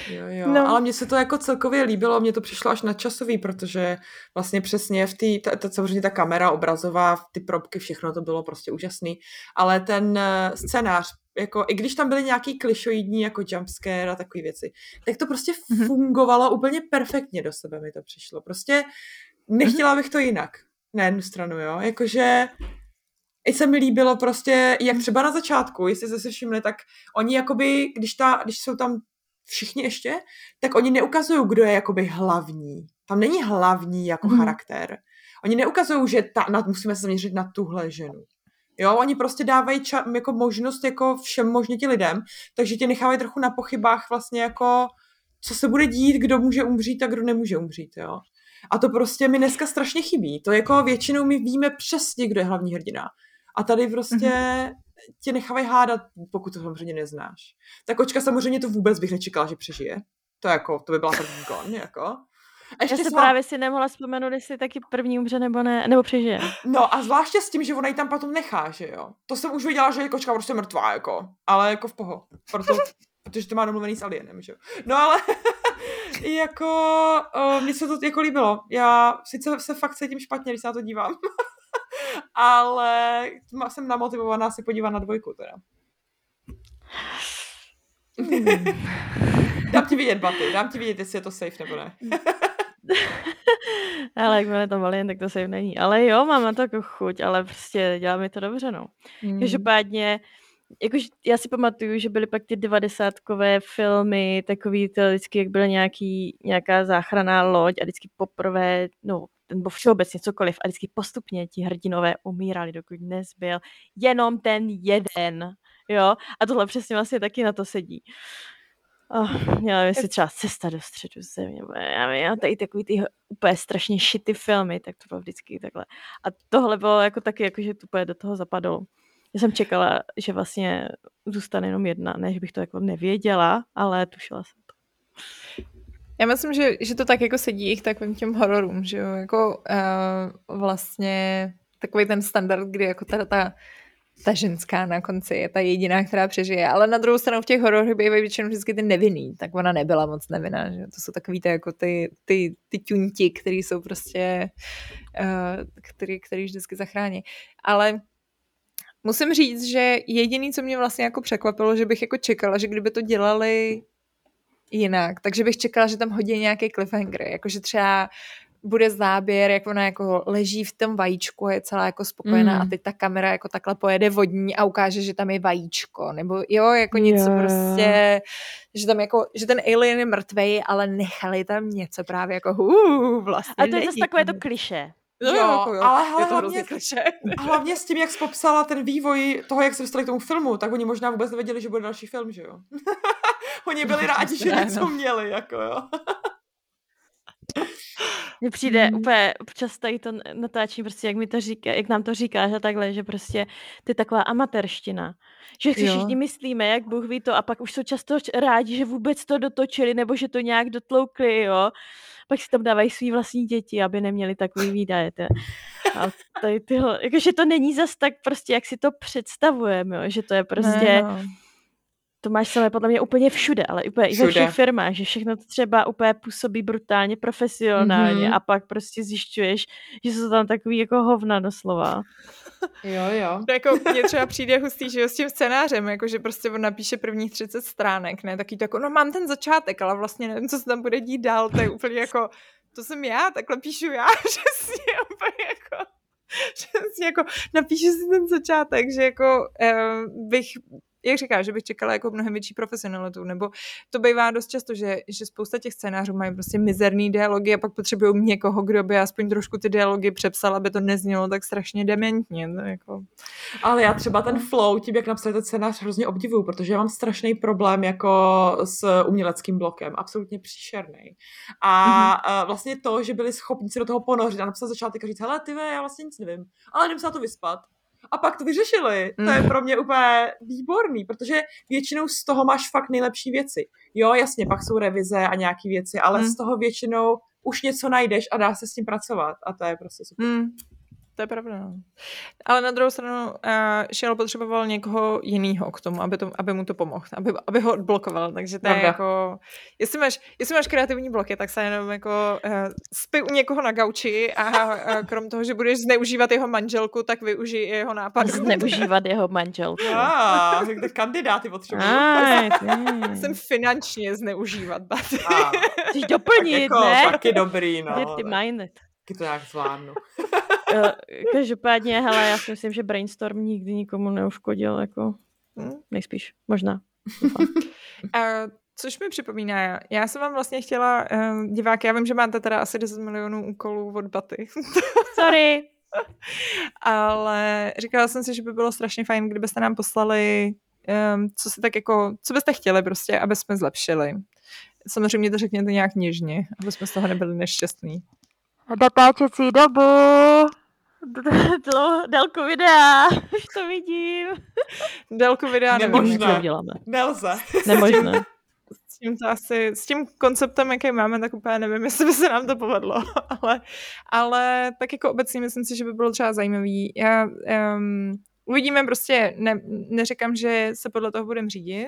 Jo, jo. No. Ale mně se to jako celkově líbilo, mně to přišlo až nadčasový, protože vlastně přesně v té, ta, ta, samozřejmě ta kamera obrazová, ty probky, všechno to bylo prostě úžasný, ale ten eh, scénář, jako i když tam byly nějaký klišoidní jako jumpscare a takové věci, tak to prostě Mhm. fungovalo úplně perfektně do sebe mi to přišlo. Prostě nechtěla bych to jinak. Na jednu stranu, jo. Jakože i se mi líbilo prostě, jak třeba na začátku, jestli jste si všimli, tak oni jakoby, když, ta, když jsou tam všichni ještě, tak oni neukazují, kdo je jakoby hlavní. Tam není hlavní jako mm. charakter. Oni neukazují, že ta, na, musíme se zaměřit na tuhle ženu. Jo, oni prostě dávají ča, jako možnost jako všem možně ti lidem, takže tě nechávají trochu na pochybách vlastně jako, co se bude dít, kdo může umřít a kdo nemůže umřít, jo. A to prostě mi dneska strašně chybí. To jako většinou my víme přesně, kdo je hlavní hrdina. A tady prostě mm-hmm. Tě nechávají hádat, pokud to samozřejmě neznáš. Ta kočka samozřejmě to vůbec bych nečekala, že přežije. To jako, to by byla první gon, jako. A Já se má- právě si nemohla vzpomenout, jestli taky první umře nebo ne, nebo přežije. No a zvláště s tím, že ona ji tam potom nechá, že jo. To jsem už viděla, že je kočka prostě mrtvá, jako. Ale jako v poho. Proto, protože to má domluvený s alienem, že jo. No ale jako, uh, mně se to jako líbilo. Já sice se fakt cítím špatně, když se na to dívám. ale jsem namotivovaná se podívat na dvojku teda. dám ti vidět, Baty, dám ti vidět, jestli je to safe nebo ne. Ale jakmile to balím, tak to save není. Ale jo, mám na to jako chuť, ale prostě dělá mi to dobře, no. Hmm. Každopádně, jakož já si pamatuju, že byly pak ty devadesátkové filmy, takový to vždycky, jak byla nějaký, nějaká záchranná loď a vždycky poprvé, no, nebo všeobecně cokoliv, a vždycky postupně ti hrdinové umírali, dokud nezbyl jenom ten jeden, jo, a tohle přesně vlastně taky na to sedí. Oh, měla by si třeba cesta do středu země, já vím, já tady takový ty úplně strašně šity filmy, tak to bylo vždycky takhle. A tohle bylo jako taky, jako, že to úplně do toho zapadlo. Já jsem čekala, že vlastně zůstane jenom jedna, ne, že bych to jako nevěděla, ale tušila jsem to. Já myslím, že, že to tak jako sedí i k takovým těm hororům, že jo, jako uh, vlastně takový ten standard, kdy jako ta, ta, ta ženská na konci je ta jediná, která přežije, ale na druhou stranu v těch hororech bývají většinou vždycky ty nevinný, tak ona nebyla moc nevinná, že to jsou takový ty, jako ty, ty, ty ťunti, který jsou prostě, uh, který, který vždycky zachrání. Ale musím říct, že jediný, co mě vlastně jako překvapilo, že bych jako čekala, že kdyby to dělali jinak, takže bych čekala, že tam hodí nějaký cliffhanger, jakože třeba bude záběr, jak ona jako leží v tom vajíčku a je celá jako spokojená mm. a teď ta kamera jako takhle pojede vodní a ukáže, že tam je vajíčko, nebo jo, jako něco yeah. prostě, že tam jako, že ten alien je mrtvej, ale nechali tam něco právě jako hů, vlastně. A to je zase takové to kliše. No, jo, jako jo, ale je to hlavně, hlavně s tím, jak jsi popsala ten vývoj toho, jak se dostali k tomu filmu, tak oni možná vůbec nevěděli, že bude další film, že jo? oni byli rádi, že něco no. měli, jako jo. Mně přijde mm. úplně občas tady to natáčení, prostě jak mi to říká, jak nám to říkáš a takhle, že prostě to je taková amatérština. Že si všichni myslíme, jak Bůh ví to a pak už jsou často rádi, že vůbec to dotočili nebo že to nějak dotloukli, jo pak si tam dávají svý vlastní děti, aby neměli takový výdaje. A tady tyhle, jakože to není zas tak prostě, jak si to představujeme, jo? že to je prostě... Ne, no. To máš celé podle mě úplně všude, ale úplně všude. i ve všech firmách, že všechno to třeba úplně působí brutálně profesionálně mm-hmm. a pak prostě zjišťuješ, že jsou tam takový jako hovna doslova. Jo, jo. No, jako mně třeba přijde hustý, že jo, s tím scénářem, jako že prostě on napíše prvních 30 stránek, ne, taky to jako, no mám ten začátek, ale vlastně nevím, co se tam bude dít dál, to je úplně jako, to jsem já, takhle píšu já, že si úplně jako, že si jako napíšu si ten začátek, že jako eh, bych jak říkáš, že bych čekala jako mnohem větší profesionalitu, nebo to bývá dost často, že, že spousta těch scénářů mají prostě mizerný dialogy a pak potřebují někoho, kdo by aspoň trošku ty dialogy přepsal, aby to neznělo tak strašně dementně. No, jako. Ale já třeba ten flow, tím, jak napsali ten scénář, hrozně obdivuju, protože já mám strašný problém jako s uměleckým blokem, absolutně příšerný. A mm-hmm. vlastně to, že byli schopni se do toho ponořit a napsat začátek a říct, hele, ty já vlastně nic nevím, ale jdem se na to vyspat a pak to vyřešili. Mm. To je mm. pro mě úplně výborný, protože většinou z toho máš fakt nejlepší věci. Jo, jasně, pak jsou revize a nějaké věci, ale mm. z toho většinou už něco najdeš a dá se s tím pracovat a to je prostě super. Mm to je pravda. No. Ale na druhou stranu uh, Shell potřeboval někoho jiného k tomu, aby, to, aby mu to pomohl, aby, aby ho odblokoval, takže to je jako, jestli máš, jestli máš kreativní bloky, tak se jenom jako uh, spí u někoho na gauči a uh, krom toho, že budeš zneužívat jeho manželku, tak využij jeho nápad. Zneužívat jeho manželku. Ah, kde kandidáty potřebují. Jsem finančně zneužívat, Baty. Chceš doplnit, jako, ne? Taky dobrý, no. Minded. Taky to nějak zvládnu. Uh, každopádně, hele, já si myslím, že brainstorm nikdy nikomu neuškodil, jako hm, nejspíš, možná. uh, což mi připomíná, já jsem vám vlastně chtěla, uh, diváky, já vím, že máte teda asi 10 milionů úkolů od Baty. Sorry. Ale říkala jsem si, že by bylo strašně fajn, kdybyste nám poslali, um, co si tak jako, co byste chtěli prostě, aby jsme zlepšili. Samozřejmě to řekněte nějak něžně, aby jsme z toho nebyli nešťastní. Natáčecí dobu. Délku videa. Už to vidím. Délku videa Nemožné. Děláme. Nelze. Nemožné. S tím, to asi, s tím konceptem, jaký máme, tak úplně nevím, jestli by se nám to povedlo, ale, ale tak jako obecně myslím si, že by bylo třeba zajímavý. Já, um, uvidíme prostě, ne, neříkám, že se podle toho budeme řídit,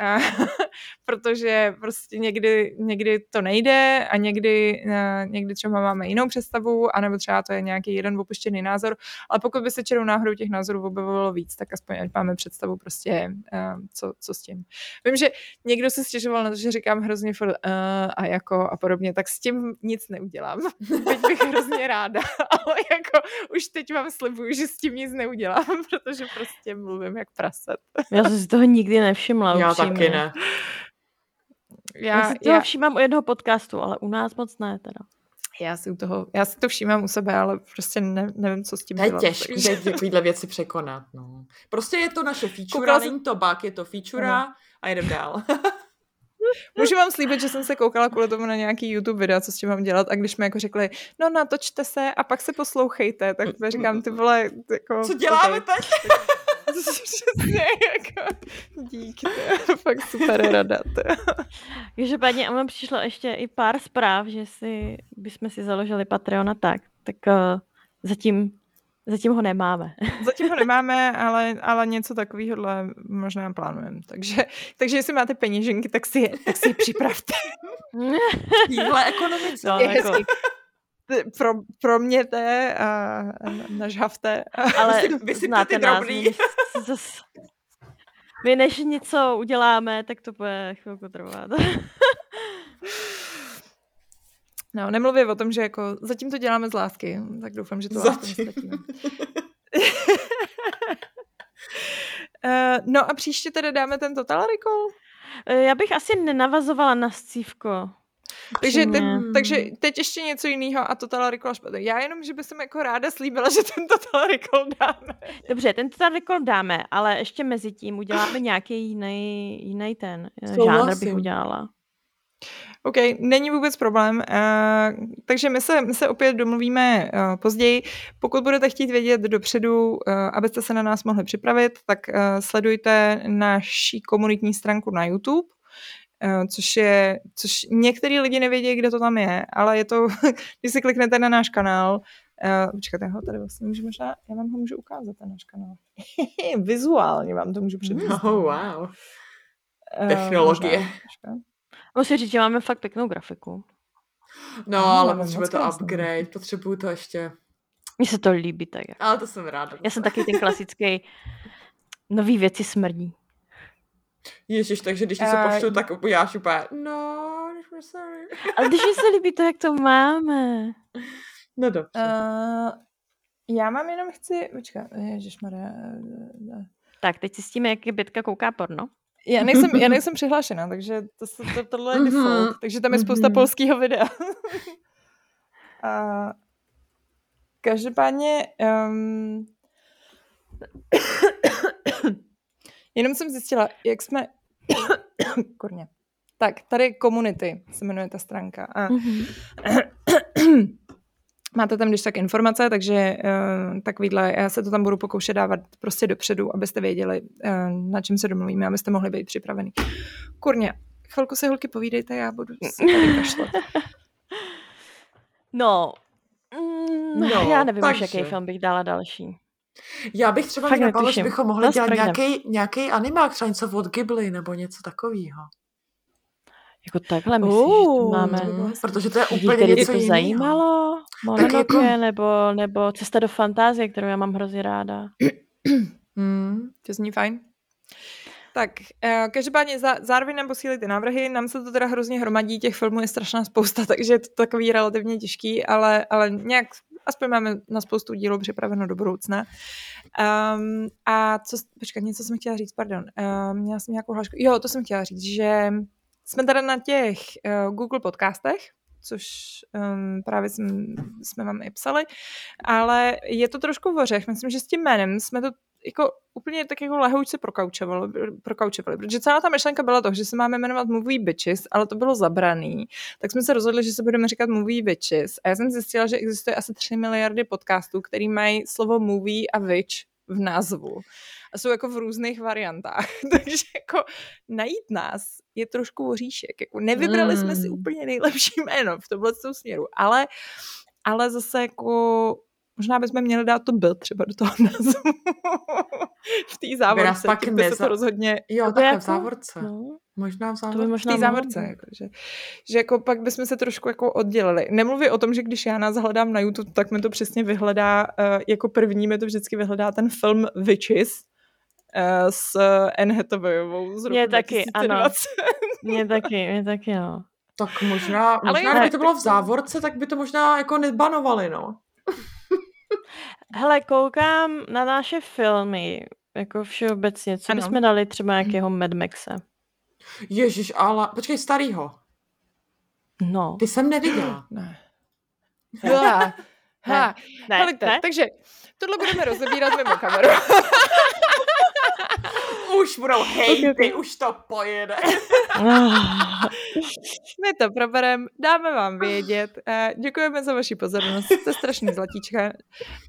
protože prostě někdy, někdy to nejde a někdy, někdy třeba máme jinou představu, anebo třeba to je nějaký jeden opuštěný názor, ale pokud by se čerou náhodou těch názorů objevovalo víc, tak aspoň ať máme představu prostě, co, co s tím. Vím, že někdo se stěžoval na to, že říkám hrozně for, uh, a jako a podobně, tak s tím nic neudělám. Teď bych hrozně ráda, ale jako už teď vám slibuju, že s tím nic neudělám, protože prostě mluvím jak praset. Já jsem si toho nikdy nevšimla. Já taky ne. Já, já si toho já... všímám u jednoho podcastu, ale u nás moc ne teda. Já si, u toho, já si to všímám u sebe, ale prostě ne, nevím, co s tím dělat. To je těžké takže... takovýhle věci překonat. No. Prostě je to naše feature, není to bug, je to feature uh-huh. a jdem dál. Můžu vám slíbit, že jsem se koukala kvůli tomu na nějaký YouTube videa, co s tím mám dělat a když mi jako řekli, no natočte se a pak se poslouchejte, tak říkám, ty vole, jako... Co děláme okay. teď? Přesně, jako díky, to je fakt super rada. Každopádně, a mám přišlo ještě i pár zpráv, že si, bychom si založili Patreona tak, tak uh, zatím Zatím ho nemáme. Zatím ho nemáme, ale, ale něco takového možná plánujeme. Takže, takže jestli máte peněženky, tak si je, tak si je připravte. Jídle ekonomické. No, jako, pro, proměte a nažhavte. Ale vy si znáte nás. My než něco uděláme, tak to bude chvilku trvat. No, nemluvě o tom, že jako zatím to děláme z lásky, tak doufám, že to Zatím. zatím. Uh, no a příště tedy dáme ten Total Recall? Eh, Já bych asi nenavazovala na scívko. Takže, te, Upřímně. takže teď ještě něco jiného a Total Recall špatně. Já jenom, že bych jako ráda slíbila, že ten Total Recall dáme. Dobře, ten Total Recall dáme, ale ještě mezi tím uděláme nějaký jiný, jiný ten eh, žánr Souhlasím. bych udělala. OK, není vůbec problém. Uh, takže my se, my se opět domluvíme uh, později. Pokud budete chtít vědět dopředu, uh, abyste se na nás mohli připravit, tak uh, sledujte naší komunitní stránku na YouTube, což je, což některý lidi nevědí, kde to tam je, ale je to, když si kliknete na náš kanál, Uh, počkejte, ho tady vlastně můžu možná, já vám ho můžu ukázat, ten náš kanál. Vizuálně vám to můžu předvést. Oh, wow. Eh, technologie. možná, počkej. Musím říct, že máme fakt pěknou grafiku. No, No, ale potřebuje to krásný. upgrade, potřebuju to ještě. Mně se to líbí tak. jako. Ale to jsem ráda. Já jsem taky ten klasický nový věci smrdí. Ježiš, takže když ti se Eh, pošlu, tak uděláš úplně, no, sorry. Ale když mi se líbí to, jak to máme. No dobře. Uh, já mám jenom chci, počkat, ježišmarja. eh, Tak, teď si s tím, jak je Bětka kouká porno. Já nejsem, já nejsem přihlášena, takže to, to, tohle je Mhm, default, takže tam je spousta mhm. polského videa. A každopádně um, jenom jsem zjistila, jak jsme kurně. Tak, tady Community se jmenuje ta stránka. A Mhm. Máte tam když tak informace, takže uh, takovýhle, já se to tam budu pokoušet dávat prostě dopředu, abyste věděli, uh, na čem se domluvíme, abyste mohli být připravený. Kurně, chvilku se holky povídejte, já budu se tady kašlat. No, mm, No, já nevím už, jaký film bych dala další. Já bych třeba Fakt mě napadlo, že bychom mohli No, dělat nějaký, nějaký animák, třeba něco od Ghibli nebo něco takového. Jako takhle myslíš, že Uh, to máme... bylo Protože to je úplně který by něco to jiného. zajímalo? Mononoke jako- nebo, nebo Cesta do fantázie, kterou já mám hrozně ráda. Hmm. To zní fajn. Tak, uh, každopádně za, zároveň nám posílíte návrhy, nám se to teda hrozně hromadí, těch filmů je strašná spousta, takže je to takový relativně těžký, ale, ale nějak aspoň máme na spoustu dílů připraveno do budoucna. Um, a co, počkat, něco jsem chtěla říct, pardon, um, měla jsem nějakou hlášku. Jo, to jsem chtěla říct, že jsme tady na těch uh, Google podcastech, což um, právě jsem, jsme vám i psali, ale je to trošku v ořech. Myslím, že s tím jménem jsme to jako úplně tak jako lehoučce prokaučovali, prokaučovali, protože celá ta myšlenka byla to, že se máme jmenovat Movie Bitches, ale to bylo zabraný, tak jsme se rozhodli, že se budeme říkat Movie Bitches. A já jsem zjistila, že existuje asi 3 miliardy podcastů, který mají slovo movie a witch v názvu. A jsou jako v různých variantách, takže jako najít nás je trošku oříšek, jako nevybrali jsme si Mm. úplně nejlepší jméno v tomhle směru, ale ale zase jako možná bychom měli dát to byl třeba do toho názvu v té závorce, pak by se to rozhodně Jo, takhle jako- v závorce. No, Možná v to by závorce. v možná té mohlo závorce, jako, že, že jako pak bychom se trošku jako oddělili. Nemluví o tom, že když já nás hledám na YouTube, tak mi to přesně vyhledá, uh, jako první mi to vždycky vyhledá ten film Witches uh, s Anne Hathawayovou z roku Mně taky, ano. 2020. Mně taky, mně taky, no. Tak možná, Ale možná jo, kdyby to bylo v tak- závorce, tak by to možná jako nebanovali, no. Hele, koukám na naše filmy, jako všeobecně. Co Ano. bychom dali třeba nějakého Mad Maxe? Ježíš, ale počkej, starýho. No. Ty jsem neviděla. Ne. Ha, ha. Ne, Helejte, ne? takže tohle budeme rozebírat mimo kameru. Už budou hejty, ok. už to pojede. My to probereme, dáme vám vědět. Uh, děkujeme za vaši pozornost, jste strašný zlatíčka.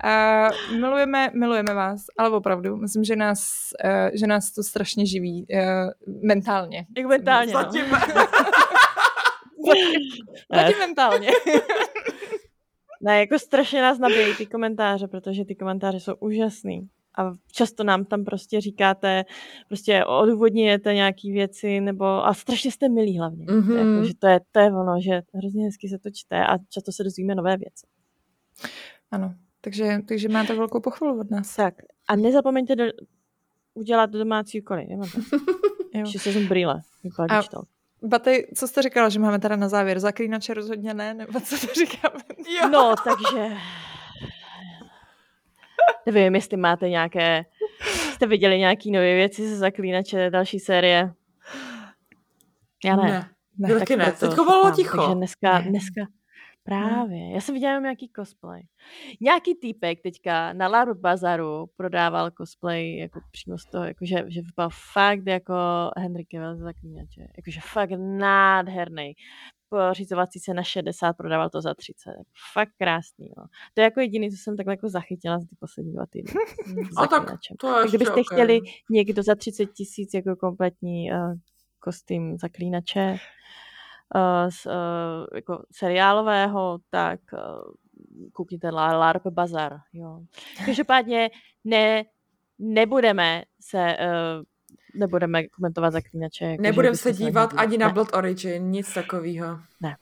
Uh, milujeme, milujeme vás, ale opravdu, myslím, že nás, uh, že nás to strašně živí mentálně. Jak mentálně, no. Zatím. Zatím mentálně. Ne, jako strašně nás nabíjejí ty komentáře, protože ty komentáře jsou úžasný. A často nám tam prostě říkáte, prostě odůvodňujete nějaký věci, nebo a strašně jste milí hlavně. Mhm. Mm-hmm. Jako, že to je, to je ono, že hrozně hezky se to čte a často se dozvíme nové věci. Ano, takže, takže máte velkou pochvalu od nás. Tak a nezapomeňte do, udělat domácí úkoly. Nemáte? Jo. Ještě se brýle. Vypadá A-. Baty, co jste říkala, že máme teda na závěr? Zaklínače rozhodně ne, nebo co to říkáme? Jo. No, takže... Nevím, jestli máte nějaké... Jste viděli nějaké nové věci ze Zaklínače, další série? Já ne. Ne, ne taky ne. Teďko bylo ticho. Takže dneska, dneska, Právě. Já jsem viděla nějaký cosplay. Nějaký týpek teďka na Larp Bazaru prodával cosplay jako přímo z toho, jakože, že vypadal fakt jako Henry Cavill za zaklínače. Jakože fakt nádherný. Pořizovací se na 60, prodával to za 30. Fakt krásný. No. To je jako jediný, co jsem takhle jako zachytila za ty poslední dva týdny. A tak to je Kdybyste okay. chtěli někdo za 30 tisíc jako kompletní uh, kostým zaklínače, uh, z, uh, jako seriálového, tak uh, koukněte LARP Bazar. Jo. Každopádně ne, nebudeme se uh, nebudeme komentovat zaklínače. Jako nebudeme se dívat ani na Blood Origin, nic takového. Ne.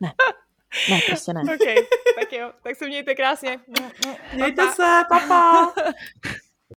Ne. Ne, prostě ne. okay, tak jo, tak se mějte krásně. Mějte se, papa.